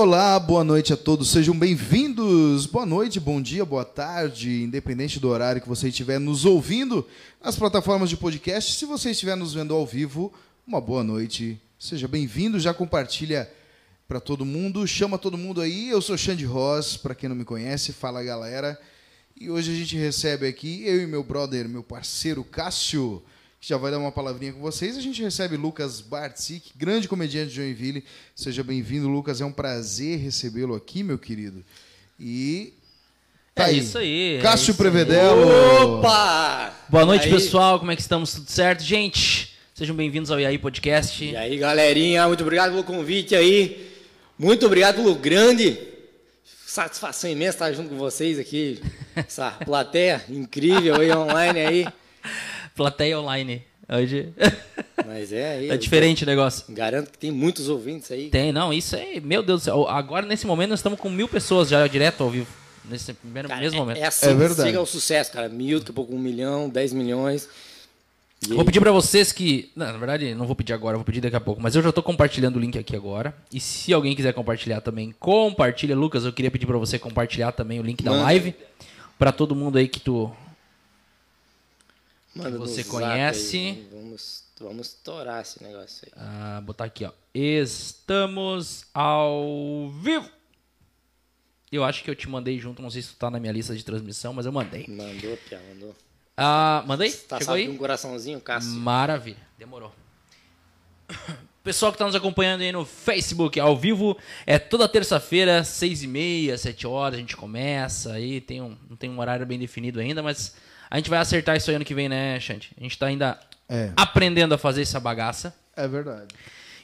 Olá, boa noite a todos, sejam bem-vindos. Boa noite, bom dia, boa tarde, independente do horário que você estiver nos ouvindo nas plataformas de podcast. Se você estiver nos vendo ao vivo, uma boa noite, seja bem-vindo. Já compartilha para todo mundo, chama todo mundo aí. Eu sou Xande Ross, para quem não me conhece, fala galera. E hoje a gente recebe aqui eu e meu brother, meu parceiro Cássio que já vai dar uma palavrinha com vocês. A gente recebe Lucas Bartzik, grande comediante de Joinville. Seja bem-vindo, Lucas. É um prazer recebê-lo aqui, meu querido. E. Tá é aí. isso aí. Cássio é Prevedelo. Opa! Boa noite, pessoal. Como é que estamos? Tudo certo? Gente, sejam bem-vindos ao IAI Podcast. E aí, galerinha, muito obrigado pelo convite aí. Muito obrigado pelo grande. Satisfação imensa estar junto com vocês aqui. Essa plateia incrível aí online aí. Plateia online. Hoje. Mas é aí. É diferente o negócio. Garanto que tem muitos ouvintes aí. Tem, não, isso aí, meu Deus do céu. Agora, nesse momento, nós estamos com mil pessoas já direto ao vivo. Nesse primeiro, cara, mesmo é, momento. É assim é verdade. chega ao sucesso, cara. Mil, daqui a pouco um milhão, dez milhões. E vou pedir para vocês que. Não, na verdade, não vou pedir agora, vou pedir daqui a pouco. Mas eu já estou compartilhando o link aqui agora. E se alguém quiser compartilhar também, compartilha. Lucas, eu queria pedir para você compartilhar também o link da Mano. live. para todo mundo aí que tu Manda que você conhece. Vamos, vamos estourar esse negócio aí. Ah, botar aqui, ó. Estamos ao vivo. Eu acho que eu te mandei junto, não sei se tu tá na minha lista de transmissão, mas eu mandei. Mandou, Pia, mandou. Ah, mandei? Tá Chegou aí? um coraçãozinho, Cássio? Maravilha, demorou. Pessoal que está nos acompanhando aí no Facebook, ao vivo, é toda terça-feira, seis e meia, sete horas, a gente começa aí, tem um, não tem um horário bem definido ainda, mas a gente vai acertar isso aí ano que vem, né, Xande? A gente está ainda é. aprendendo a fazer essa bagaça. É verdade.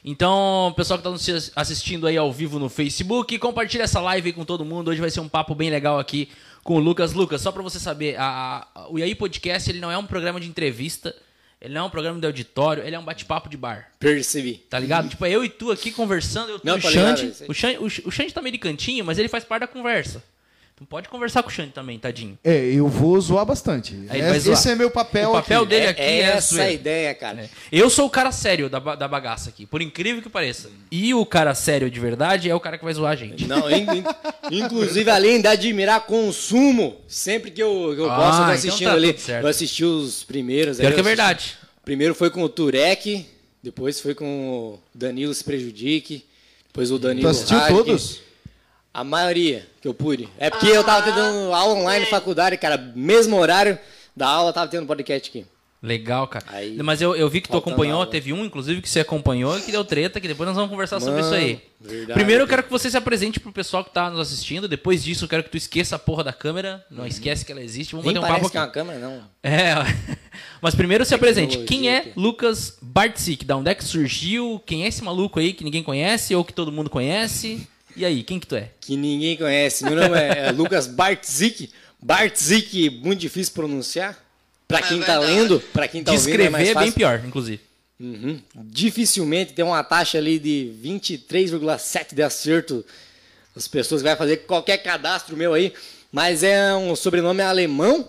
Então, pessoal que está nos assistindo aí ao vivo no Facebook, compartilha essa live aí com todo mundo. Hoje vai ser um papo bem legal aqui com o Lucas. Lucas, só para você saber, a, a, o IAI Podcast ele não é um programa de entrevista, ele não é um programa de auditório, ele é um bate-papo de bar. Percebi. Tá ligado? tipo, é eu e tu aqui conversando, eu, não, o, Xande, o, Xande, o Xande tá meio de cantinho, mas ele faz parte da conversa. Pode conversar com o Xande também, tadinho. É, eu vou zoar bastante. Aí é, zoar. Esse é meu papel O papel aqui. dele aqui é, é essa a ideia, cara. É. Eu sou o cara sério da, da bagaça aqui, por incrível que pareça. E o cara sério de verdade é o cara que vai zoar a gente. Não, in, in, inclusive, além de admirar consumo, sempre que eu, que eu ah, posso, eu tô assistindo então tá ali. Eu assisti os primeiros. Pior que é verdade. Primeiro foi com o Turek, depois foi com o Danilo Se Prejudique, depois o Danilo Tu assistiu todos? A maioria que eu pude. É porque ah, eu tava tendo aula online, faculdade, cara, mesmo horário da aula, tava tendo podcast aqui. Legal, cara. Aí, Mas eu, eu vi que tu acompanhou, teve um, inclusive, que você acompanhou e que deu treta, que depois nós vamos conversar Mano, sobre isso aí. Verdade, Primeiro eu quero que você se apresente pro pessoal que tá nos assistindo. Depois disso, eu quero que tu esqueça a porra da câmera. Não uhum. esquece que ela existe. Vamos Nem bater um papo aqui. Que é uma câmera, não. É. Mas primeiro se apresente. Quem é Lucas Bartzik? Da onde é que surgiu? Quem é esse maluco aí que ninguém conhece ou que todo mundo conhece? E aí, quem que tu é? Que ninguém conhece. Meu nome é Lucas Bartzik. Bartzik, muito difícil pronunciar. Para quem é tá lendo, para quem tá Descrever ouvindo é, é bem pior, inclusive. Uhum. Dificilmente tem uma taxa ali de 23,7 de acerto as pessoas que vai fazer qualquer cadastro meu aí, mas é um sobrenome alemão,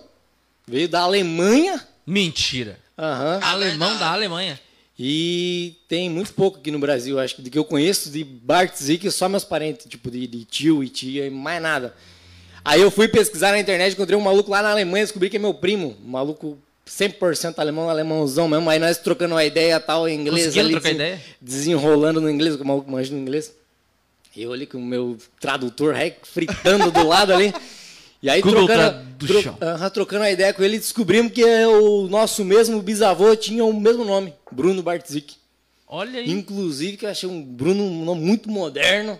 veio da Alemanha. Mentira. Uhum. Alemão da Alemanha. E tem muito pouco aqui no Brasil, acho que do que eu conheço de Bart Zick, só meus parentes, tipo de, de, tio e tia e mais nada. Aí eu fui pesquisar na internet, encontrei um maluco lá na Alemanha, descobri que é meu primo, um maluco 100% alemão, alemãozão mesmo. Aí nós trocando uma ideia tal em inglês ali, trocar ideia? desenrolando no inglês, que o maluco manja no inglês. Eu ali com o meu tradutor fritando do lado ali. E aí, Google trocando, do tro, chão. Uh, trocando a ideia com ele, descobrimos que o nosso mesmo bisavô tinha o mesmo nome, Bruno Bartzik. Olha aí. Inclusive, que eu achei um Bruno um nome muito moderno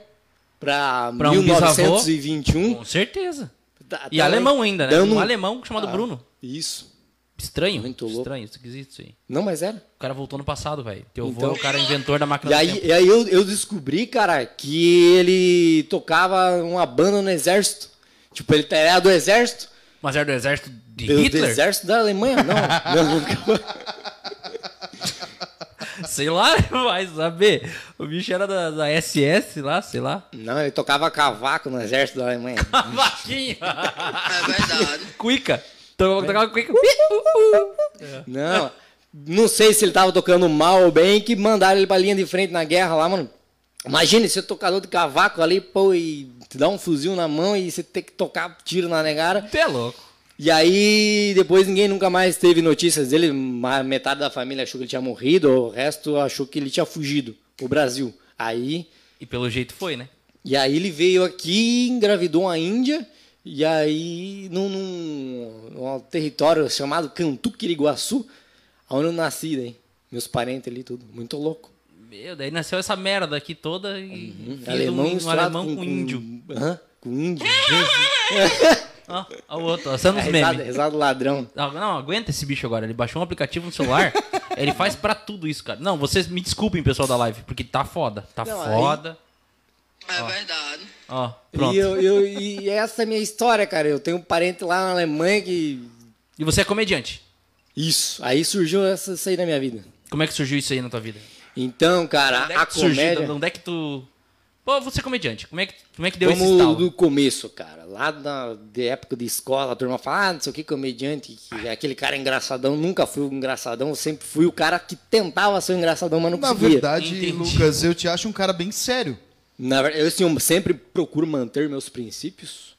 para 1921. Um com certeza. Tá, e tá alemão ainda, né? Dando... Um alemão chamado ah, Bruno. Isso. Estranho. Muito louco. Estranho, esquisito isso aí. Não, mas era. O cara voltou no passado, velho. Teu então, avô é o cara inventor da máquina e aí, E aí eu, eu descobri, cara, que ele tocava uma banda no exército. Tipo, ele era do exército. Mas era do exército de do, Hitler? Do exército da Alemanha, não. não, não. sei lá, vai saber. O bicho era da, da, SS lá, sei lá. Não, ele tocava cavaco no exército da Alemanha. Cavaquinho! é verdade. Cuica. Tocava cuica. Não, não sei se ele tava tocando mal ou bem, que mandaram ele pra linha de frente na guerra lá, mano. Imagina você tocador de cavaco ali, pô, e te dá um fuzil na mão e você tem que tocar tiro na negara. Tu é louco. E aí, depois ninguém nunca mais teve notícias dele. Metade da família achou que ele tinha morrido, o resto achou que ele tinha fugido pro Brasil. Aí, E pelo jeito foi, né? e aí ele veio aqui, engravidou uma índia, e aí num, num, num território chamado Cantuquiriguaçu, onde eu nasci, daí. Meus parentes ali, tudo. Muito louco. Meu, daí nasceu essa merda aqui toda e filho alemão um, um alemão com, índio. Aham, com índio. Ó, ó o outro, É os risada, memes. risada do ladrão. Não, não, aguenta esse bicho agora. Ele baixou um aplicativo no celular. ele faz pra tudo isso, cara. Não, vocês me desculpem, pessoal da live, porque tá foda. Tá Não, aí- foda. É verdade. Ó, pronto. E, eu, eu- e essa é a minha história, cara. Eu tenho um parente lá na Alemanha que. E você é comediante. Isso. Aí surgiu essa, isso aí na minha vida. Como é que surgiu isso aí na tua vida? Então, cara, Onde é a que tu surgiu? comédia. Onde é que tu. Pô, você é comediante. Como é que, como é que deu esse Vamos estalo? do começo, cara. Lá na de época de escola, a turma fala, ah, não sei o que, comediante, que é aquele cara engraçadão. Nunca fui o engraçadão, sempre fui o cara que tentava ser o engraçadão, mas não Na conseguia. verdade, Entendi. Lucas, eu te acho um cara bem sério. Na verdade, eu, assim, eu sempre procuro manter meus princípios,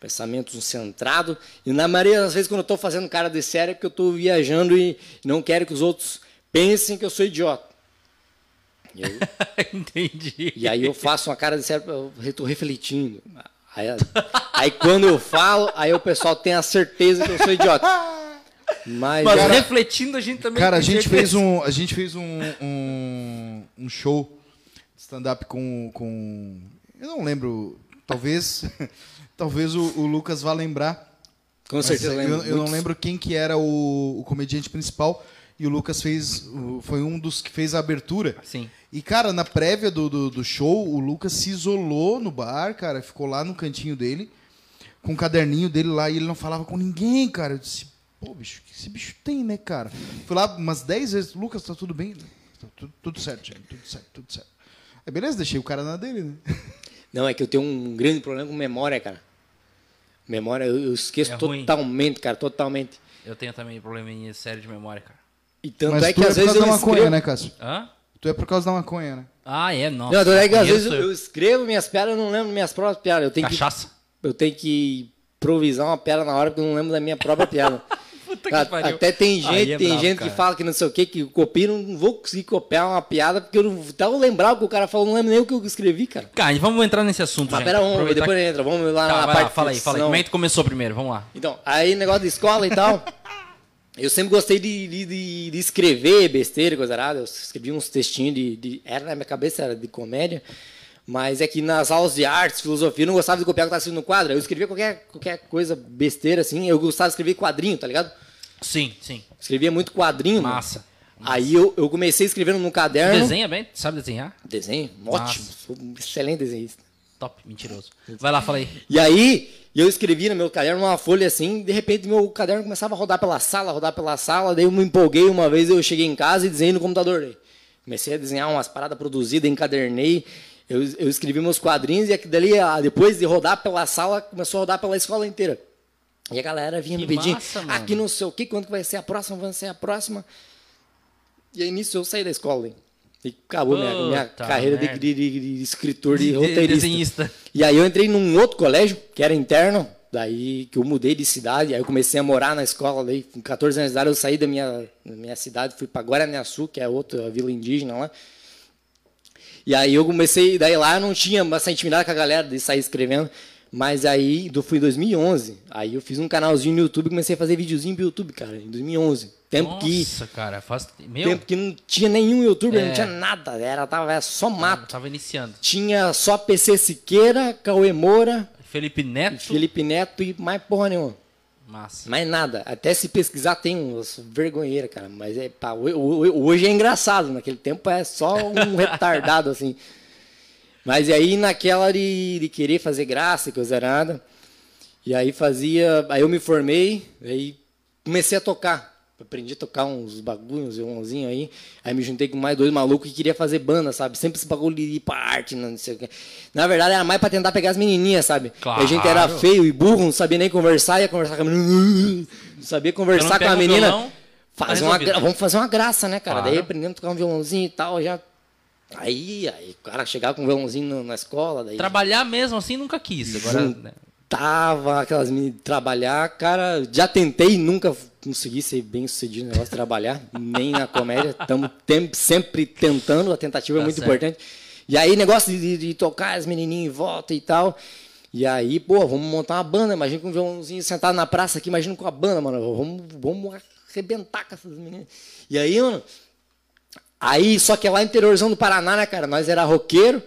pensamentos centrados. E na maioria das vezes, quando eu estou fazendo cara de sério, é porque eu estou viajando e não quero que os outros pensem que eu sou idiota. E, eu- Entendi. e aí eu faço uma cara de sério, eu estou refletindo. Aí, aí quando eu falo, aí o pessoal tem a certeza que eu sou idiota. Mas, Mas cara, refletindo, a gente também. Cara, a gente certeza. fez um, a gente fez um, um, um show stand-up com, com. Eu não lembro. Talvez. talvez o, o Lucas vá lembrar. com Mas certeza eu, lembro. eu não lembro quem que era o, o comediante principal. E o Lucas fez. o- Foi um dos que fez a abertura. Sim. E, cara, na prévia do, do, do show, o Lucas se isolou no bar, cara. Ficou lá no cantinho dele, com o caderninho dele lá, e ele não falava com ninguém, cara. Eu disse, pô, bicho, o que esse bicho tem, né, cara? Fui lá umas 10 vezes, Lucas, tá tudo bem? Tá tudo, tudo certo, gente, tudo certo, tudo certo. Aí, beleza, deixei o cara na dele, né? Não, é que eu tenho um grande problema com memória, cara. Memória, eu, eu esqueço É totalmente, cara, totalmente. Eu tenho também probleminha sério de memória, cara. E tanto Mas é que é às vezes eu maconha, escrevo... né, Cássio? Hã? Tu é por causa da maconha, né? Ah, é? Nossa. Não, é que às vezes eu escrevo minhas piadas, eu não lembro minhas próprias piadas. Eu tenho, eu. que, Cachaça. eu tenho que improvisar uma piada na hora porque eu não lembro da minha própria piada. Puta que pariu. Até tem gente, é tem bravo, gente cara. que fala que não sei o que, que copia, não vou conseguir copiar uma piada porque eu não até eu lembrar o que o cara falou, não lembro nem o que eu escrevi, cara. Cara, vamos entrar nesse assunto, Mas gente. pera, vamos, Aproveitar depois que- entra, vamos lá Tá, na parte lá, fala aí, fala aí. Como é que tu começou primeiro? Vamos lá. Então, aí negócio de escola e tal. Eu sempre gostei de, de, de- escrever besteira, coisa errada. Eu escrevia uns textinhos de, de- Era na minha cabeça, era de comédia. Mas é que nas aulas de artes, filosofia, eu não gostava de copiar o que estava escrito no quadro. Eu escrevia qualquer, qualquer coisa besteira, assim. Eu gostava de escrever quadrinho, tá ligado? Sim, sim. Escrevia muito quadrinho. mano. Massa. Aí eu, eu comecei escrevendo no caderno. Desenha bem? Sabe desenhar? Desenho? Ótimo. Sou um excelente desenhista. Top, mentiroso. Vai lá, fala aí. E aí, eu escrevi no meu caderno uma folha assim, de repente meu caderno começava a rodar pela sala, rodar pela sala, daí eu me empolguei uma vez, eu cheguei em casa e desenhei no computador. Daí. Comecei a desenhar umas paradas produzidas, encadernei, eu, eu escrevi meus quadrinhos e dali, ah, depois de rodar pela sala, começou a rodar pela escola inteira. E a galera vinha Que me pedir, aqui não sei o que, quando que vai ser a próxima, vai ser a próxima. E aí nisso eu saí da escola, hein? E acabou minha, minha Puta carreira de, de- de- escritor, de De- roteirista. desenhista. E aí eu entrei num outro colégio, que era interno, daí que eu mudei de cidade, aí eu comecei a morar na escola, daí com 14 anos de idade eu saí da minha, da minha cidade, fui para Guaraniaçu, que é outra vila indígena lá. E aí eu comecei, daí lá eu não tinha essa intimidade com a galera de sair escrevendo, mas aí eu fui em 2011, aí eu fiz um canalzinho no YouTube, comecei a fazer videozinho pro YouTube, cara, em 2011. Tempo que Nossa, cara, faz. Meu, tempo que não tinha nenhum youtuber, É. não tinha nada, era tava era só mato. tava iniciando. Tinha só PC Siqueira, Cauê Moura, Felipe Neto. Felipe Neto e mais porra nenhuma. Massa. Mais nada. Até se pesquisar tem uns vergonheira, cara. Mas é, pá, ho- ho- hoje é engraçado. Naquele tempo é só um retardado, assim. Mas aí naquela de, de querer fazer graça coisa nada. E aí fazia. Aí eu me formei, aí comecei a tocar. Aprendi a tocar uns bagulhos, uns violãozinhos aí. Aí me juntei com mais dois malucos que queria fazer banda, sabe? Sempre esse bagulho de ir pra arte, não sei o quê. Na verdade, era mais pra tentar pegar as menininhas, sabe? Claro. A gente era feio e burro, não sabia nem conversar, ia conversar com a menina. Não sabia conversar com pega a menina. violão, Fazer uma, gra- vamos fazer uma graça, né, cara? Claro. Daí aprendendo a tocar um violãozinho e tal, já Aí, aí o cara chegava com um violãozinho na escola, daí Trabalhar mesmo assim nunca quis. Agora, né? tava aquelas meninas trabalhar, cara, já tentei, nunca consegui ser bem sucedido no negócio de trabalhar, nem na comédia, estamos sempre tentando, a tentativa é Tá muito certo. importante. E aí, negócio de, de- tocar as menininhas em volta e tal. E aí, pô, vamos montar uma banda, imagina com um violãozinho sentado na praça aqui, imagina com a banda, mano, vamos, vamos arrebentar com essas meninas. E aí, mano, aí, só que é lá no interiorzão do Paraná, né, cara, nós era roqueiro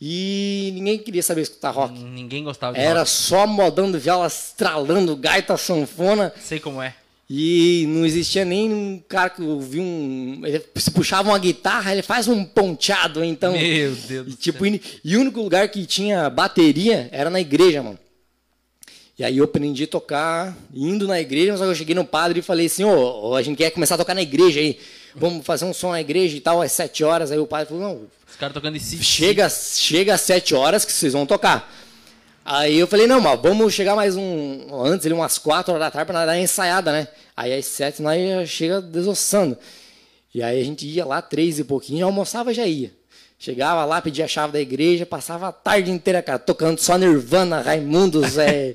e ninguém queria saber escutar rock. ninguém gostava de Era rock. só modão de viola, estralando, gaita, sanfona. Sei como é. E não existia nem um cara que ouvia um. Ele se puxava uma guitarra, ele faz um ponteado, então. Meu Deus E, do tipo, céu. e, e o único lugar que tinha bateria era na igreja, mano. E aí eu aprendi a tocar indo na igreja, só que eu cheguei no padre e falei assim, ô, a gente quer começar a tocar na igreja aí. Vamos fazer um som na igreja e tal, às sete horas. Aí o padre falou, não, Os caras tocando esse. chega, chega às 7 horas que vocês vão tocar. Aí eu falei, não, mas vamos chegar mais um. Antes, ali, umas 4 horas da tarde, pra nós dar uma ensaiada, né? Aí às 7 nós já chega desossando. E aí a gente ia lá, três e pouquinho, almoçava já ia. Chegava lá, pedia a chave da igreja, passava a tarde inteira, cara, tocando só Nirvana, Raimundos, é.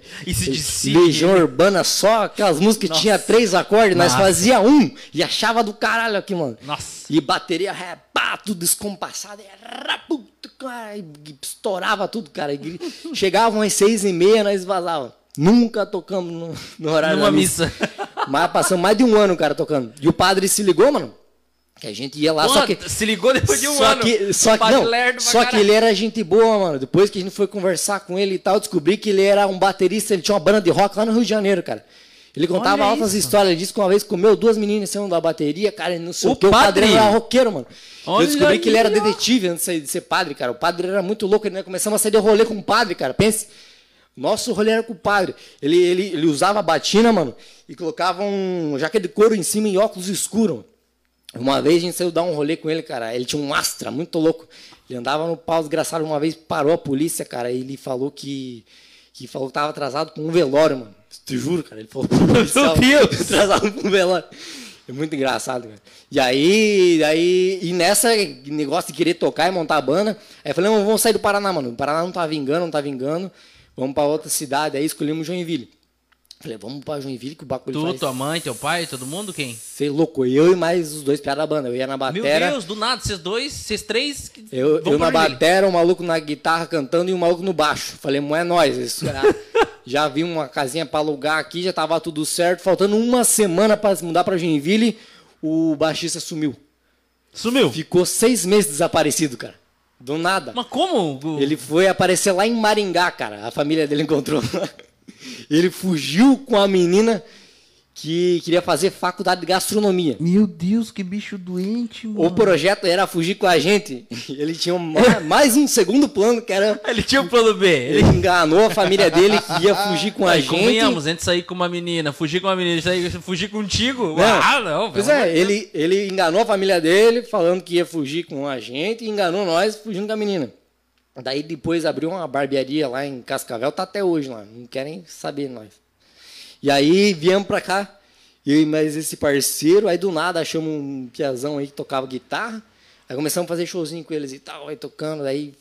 Legião Urbana, só aquelas músicas que Nossa. tinha três acordes, nós Nossa. fazia um e achava do caralho aqui, mano. Nossa. E bateria, é, pá, tudo descompassado, e e estourava tudo, cara. E Chegavam às seis e meia, nós vazava. Nunca tocamos no, no horário Numa da missa. Mas passamos mais de um ano, cara, tocando. E o padre se ligou, mano, que a gente ia lá, Pô, só que... Se ligou depois de um só ano. Que, só que, não, só que ele era gente boa, mano. Depois que a gente foi conversar com ele e tal, descobri que ele era um baterista, ele tinha uma banda de rock lá no Rio de Janeiro, cara. Ele contava Olha altas isso. histórias. Ele disse que uma vez comeu duas meninas em cima da bateria, cara, e não sei O o, que. O padre? era roqueiro, mano. Olha eu descobri que ele era detetive antes de ser- de ser padre, cara. O padre era muito louco. Ele, né, começamos a sair de rolê com o padre, cara. Pense. Nosso rolê era com o padre. Ele, ele, ele usava batina, mano, e colocava um jaqueta de couro em cima e óculos escuros. Uma vez a gente saiu dar um rolê com ele, cara. Ele tinha um Astra, muito louco. Ele andava no pau desgraçado. Uma vez parou a polícia, cara. E ele falou que. que falou que tava atrasado com um velório, mano. Te juro, cara. Ele falou pro policial, Deus! atrasado com um velório. É muito engraçado, cara. E aí, aí, e nessa negócio de querer tocar e montar a banda, aí eu falei, vamos sair do Paraná, mano. O Paraná não tá vingando, não tá vingando. Vamos pra outra cidade. Aí escolhemos Joinville. Falei, vamos pra Joinville que o bagulho Tu, faz... tua mãe, teu pai, todo mundo, quem? Ser louco, eu e mais os dois piadas da banda. Eu ia na Meu batera. Deus, do nada, vocês dois, vocês três. Eu, eu na batera, um maluco na guitarra cantando e um maluco no baixo. Falei, não é nós. Isso, já, já vi uma casinha pra alugar aqui, já tava tudo certo. Faltando uma semana pra se mudar pra Joinville, o baixista sumiu. Sumiu. Ficou seis meses desaparecido, cara. Do nada. Mas como? O- Ele foi aparecer lá em Maringá, cara. A família dele encontrou. Ele fugiu com a menina que queria fazer faculdade de gastronomia. Meu Deus, que bicho doente, mano. O projeto era fugir com a gente. Ele tinha uma- mais um segundo plano, que era. Ele tinha o plano B. Ele enganou a família dele que ia fugir com a Aí, gente. Convenhamos, entre sair com uma menina, fugir com uma menina, sair, fugir contigo. Não. Ah, não. Pois é, de ele, ele enganou a família dele, falando que ia fugir com a gente, e enganou nós fugindo com a menina. Daí depois abriu uma barbearia lá em Cascavel, tá até hoje lá, não querem saber nós. E aí viemos pra cá, eu e mais esse parceiro, aí do nada achamos um piazão aí que tocava guitarra, aí começamos a fazer showzinho com eles e tal, aí tocando, aí,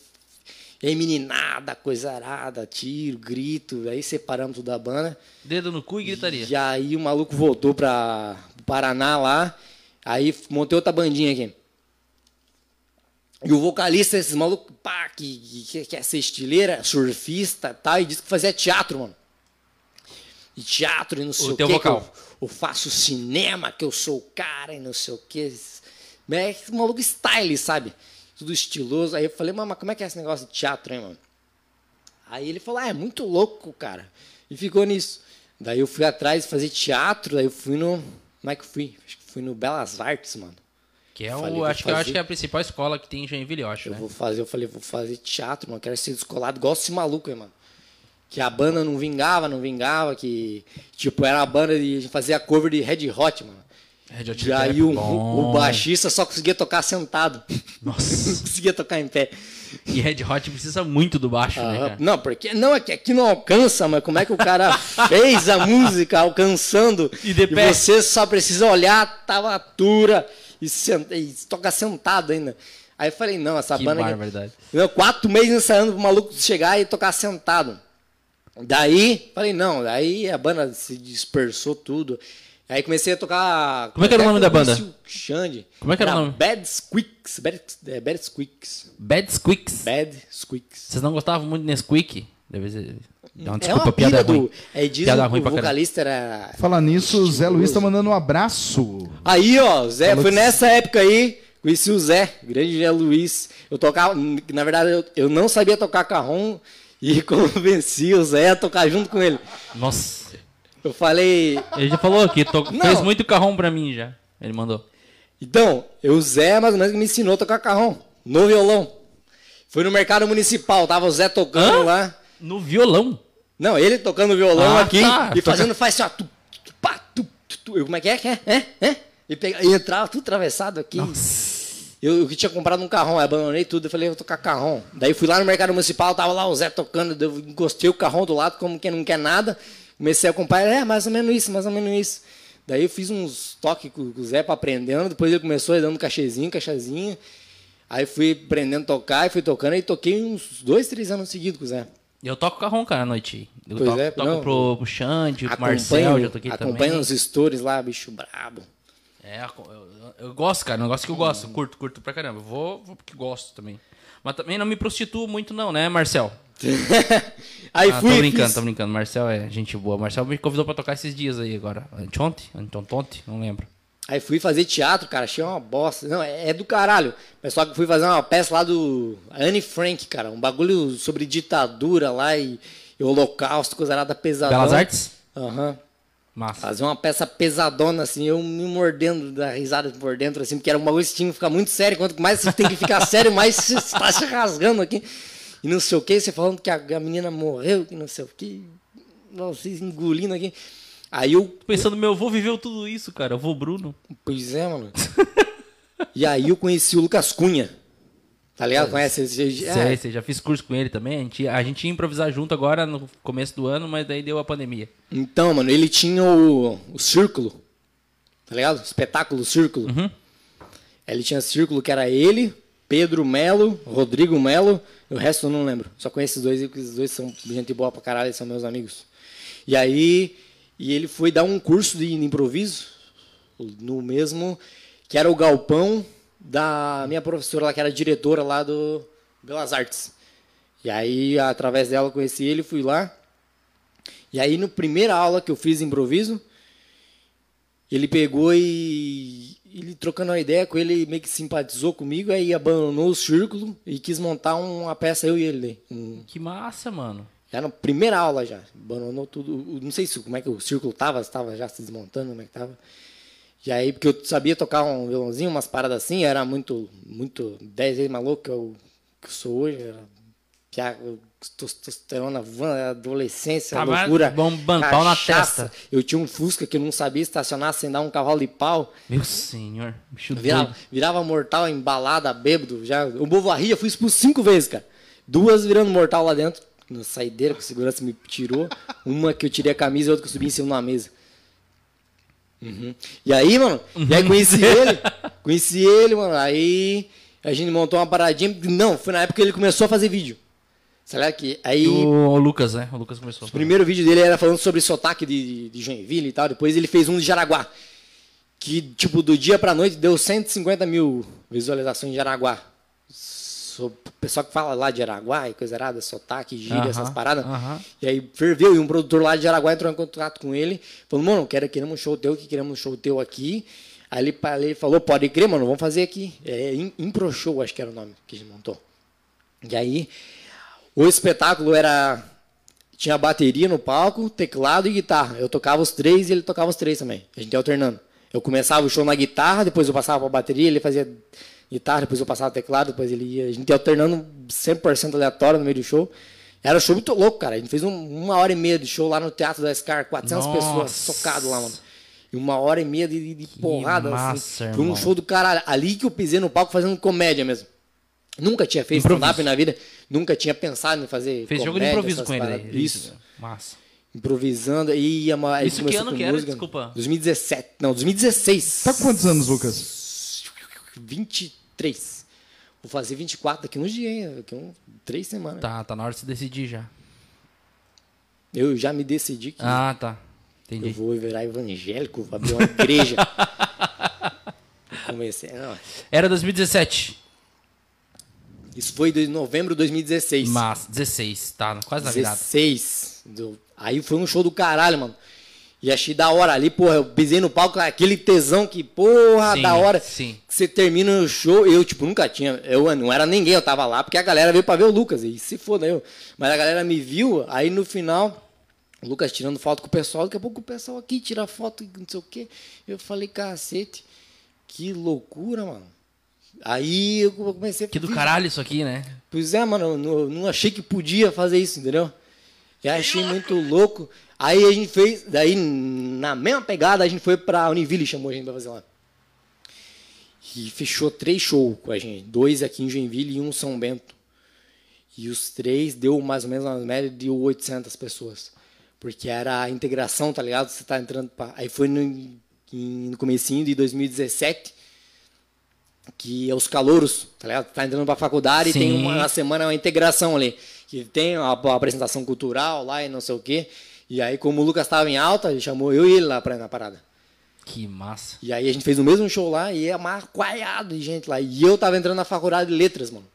e aí meninada, coisa arada, tiro, grito, aí separamos tudo da banda. Dedo no cu e gritaria. E aí o maluco voltou para Paraná lá. Aí montei outra bandinha aqui. E o vocalista, esses malucos, pá, que, que quer ser estileira, surfista e tal, e disse que fazia teatro, mano. E teatro e não sei o, teu quê, vocal. que eu, eu faço cinema, que eu sou o cara e não sei o quê. É esse maluco style, sabe? Tudo estiloso. Aí eu falei, mas como é que é esse negócio de teatro, hein, mano? Aí ele falou, ah, é muito louco, cara. E ficou nisso. Daí eu fui atrás de fazer teatro, daí eu fui no. Como é que eu fui? Acho que fui no Belas Artes, mano. Que é o, Falei, vou acho, que, eu acho fazer. que é a principal escola que tem em Joinville, eu acho, Eu né? vou fazer, eu falei, vou fazer teatro, mano. Quero ser descolado igual esse maluco aí, mano. Que a banda não vingava, não vingava, que. Tipo, era a banda de fazer a cover de Red Hot, mano. Red Hot E aí Peppers, o, o baixista só conseguia tocar sentado. Nossa. não conseguia tocar em pé. E Red Hot precisa muito do baixo, né, Aham. cara? Não, porque não é que aqui não alcança, mas como é que o cara fez a música alcançando E de pé. você só precisa olhar a tablatura e, senta, e toca sentado ainda. Aí eu falei, não, essa Que banda aqui. barbaridade. Não, quatro meses ensaiando pro maluco chegar e tocar sentado. Daí, falei, não, daí a banda se dispersou tudo. Aí comecei a tocar. Como é que era o nome da banda? Xande. Como é que era o nome? Bad Squeaks. Bad, é, Bad Squeaks. Bad Squeaks. Bad Squeaks. Vocês não gostavam muito de Nesquik? Deve ser. É desculpa, uma piada pilha ruim. do. É, diz Piada que ruim o vocalista era. Falar nisso, o Zé Luiz tá mandando um abraço. Aí, ó, Zé, Falou foi que- nessa época aí, conheci o Zé, grande Zé Luiz. Eu tocava, na verdade, eu, eu não sabia tocar carrom e convenci o Zé a tocar junto com ele. Nossa. Eu falei, Ele já falou que to... Fez muito carrão pra mim já. Ele mandou. então, eu, o Zé, mais ou menos, que me ensinou a tocar carrom, no violão. Foi no mercado municipal, tava o Zé tocando Hã? lá. No violão. Não, ele tocando violão Ah, aqui tá. e fazendo, faz assim, ó. Tu, tu, pá, tu, tu. Eu, como é que é? que é? É? É? E, pega, e entrava tudo atravessado aqui. Eu, eu que tinha comprado um carrão, abandonei tudo, eu falei, eu vou tocar carrom. Daí fui lá no mercado municipal, tava lá o Zé tocando, eu encostei o carrom do lado, como quem não quer nada. Comecei a acompanhar, é, mais ou menos isso, mais ou menos isso. Daí eu fiz uns toques com, o Zé pra aprendendo, depois ele começou dando cachezinho, cachezinho. Aí fui aprendendo a tocar, e fui tocando, e toquei uns dois, três anos seguidos com o Zé. Eu toco carrão, cara, à noite. Eu Pois toco, é, toco não, pro, pro Xande, pro Marcel, já toquei acompanha também. os stories lá, bicho brabo. É, eu, eu- gosto, cara, um negócio que eu gosto, curto, curto pra caramba. Eu Vou, vou porque gosto também. Mas também não me prostituo muito não, né, Marcel? Aí ah, fui. tô brincando, fiz- tô brincando. Marcel é gente boa. Marcel me convidou pra tocar esses dias aí agora. Anteontem? Anteontem? Não lembro. Aí fui fazer teatro, cara, achei uma bosta. Não, é, é do caralho. Mas só que fui fazer uma peça lá do Anne Frank, cara. Um bagulho sobre ditadura lá e, e holocausto, coisa nada pesadona. Belas Artes? Aham. Massa. Fazer uma peça pesadona, assim, eu me mordendo da risada por dentro, assim, porque era um bagulho que tinha que ficar muito sério. Quanto mais você tem que ficar sério, mais você está se rasgando aqui. E não sei o que, você falando que a, a menina morreu, que não sei o que. Vocês engolindo aqui. Aí eu Pensando, meu avô viveu tudo isso, cara. Eu vou Bruno. Pois é, mano. e aí eu conheci o Lucas Cunha. Tá ligado? Conhece? Esse- é, Sei, sei, já fiz curso com ele também. A gente, a gente ia improvisar junto agora no começo do ano, mas daí deu a pandemia. Então, mano, ele tinha o, o Círculo. Tá ligado? Espetáculo Círculo. Ele tinha Círculo, que era ele, Pedro Melo, Rodrigo Melo. E o resto eu não lembro. Só conheço esses dois, porque esses dois são gente boa pra caralho, são meus amigos. E aí, e ele foi dar um curso de improviso no mesmo, que era o galpão da minha professora lá, que era diretora lá do Belas Artes. E aí, através dela, conheci ele, fui lá. E aí, na primeira aula que eu fiz improviso, ele pegou e ele trocando uma ideia com ele, meio que simpatizou comigo, aí abandonou o círculo e quis montar uma peça eu e ele. Um, Que massa, mano. Já na primeira aula já, abandonou tudo. Não sei se como é que o círculo tava, se tava já se desmontando, como é que tava. E aí, porque eu sabia tocar um violãozinho, umas paradas assim, era muito, muito, dez vezes mais louco que eu, que eu sou hoje. Era testosterona, van, adolescência, Tava loucura. bombando, pau na testa. Eu tinha um Fusca que eu não sabia estacionar sem dar um cavalo de pau. Meu senhor. Bicho Virava, virava mortal embalada, bêbado. Já, o Bovarria, fui expulso cinco vezes, cara. Duas virando mortal lá dentro, na saideira que o segurança me tirou. Uma que eu tirei a camisa e outra que eu subi em cima de uma mesa. Uhum. E aí, mano, e aí conheci ele. Conheci ele, mano. Aí a gente montou uma paradinha. Não, foi na época que ele começou a fazer vídeo. Será que aí. O, o Lucas, né? O Lucas começou. O primeiro vídeo dele era falando sobre sotaque de, de Joinville e tal. Depois ele fez um de Jaraguá. Que, tipo, do dia pra noite deu 150 mil visualizações em Jaraguá. O pessoal que fala lá de Jaraguá e coisa errada, sotaque, gíria, Aham, essas paradas. aham. E aí ferveu. E um produtor lá de Jaraguá entrou em contato com ele. Falou, mano, quero, queremos um show teu aqui, queremos um show teu aqui. Aí ele, ele falou, pode crer, mano, vamos fazer aqui. É, Im- Impro Show, acho que era o nome que a gente montou. E aí, o espetáculo era. Tinha bateria no palco, teclado e guitarra. Eu tocava os três e ele tocava os três também. A gente ia alternando. Eu começava o show na guitarra, depois eu passava pra bateria, ele fazia guitarra, depois eu passava teclado, depois ele ia. A gente ia alternando 100% aleatório no meio do show. Era um show muito louco, cara. A gente fez um- uma hora e meia de show lá no Teatro da Scar, 400 Nossa. pessoas tocado lá, mano. E uma hora e meia de, de porrada, massa, assim. Foi um show do caralho. Ali que eu pisei no palco fazendo comédia mesmo. Nunca tinha feito stand-up na vida. Nunca tinha pensado em fazer Fez jogo de comédia, improviso com ele. paradas. Isso. Massa. Improvisando. E ia uma, Isso que começou ano que era? música. Desculpa. 2017. Não, 2016. Tá com quantos anos, Lucas? 23. Vou fazer 24 daqui uns dias, hein? Daqui uns três semanas. Tá, tá na hora de se decidir já. Eu já me decidi que Ah, tá. eu Entendi. vou virar evangélico, vou abrir uma igreja. Eu Comecei. Não, Era 2017. isso foi em novembro de 2016. Mas, 16, tá quase na virada. 16. Do- Aí foi um show do caralho, mano. E achei da hora ali, porra. Eu pisei no palco, aquele tesão que, porra, Sim, da hora. sim. Que você termina o show. Eu, tipo, nunca tinha. Eu não era ninguém, eu tava lá, porque a galera veio pra ver o Lucas. E se foda eu. Mas a galera me viu, aí no final. O Lucas tirando foto com o pessoal, daqui a pouco o pessoal aqui tira foto, não sei o quê. Eu falei, cacete, que loucura, mano. Aí eu comecei a Que do caralho isso aqui, né? Pois é, mano, eu não, não achei que podia fazer isso, entendeu? Eu achei muito louco. Aí a gente fez, daí na mesma pegada a gente foi pra Univille, chamou a gente pra fazer lá. E fechou três shows com a gente, dois aqui em Joinville e um em São Bento. E os três deu mais ou menos uma média de 800 pessoas. Porque era a integração, tá ligado? Você tá entrando pra... Aí foi no, no comecinho de 2017 que é os calouros, tá ligado? Tá entrando pra faculdade Sim. e tem uma, uma semana uma integração ali. Que tem a, a apresentação cultural lá e não sei o quê. E aí, como o Lucas tava em alta, ele chamou eu e ele lá pra ir na parada. Que massa. E aí a gente fez o mesmo show lá e é marcoalhado de gente lá. E eu tava entrando na faculdade de letras, mano.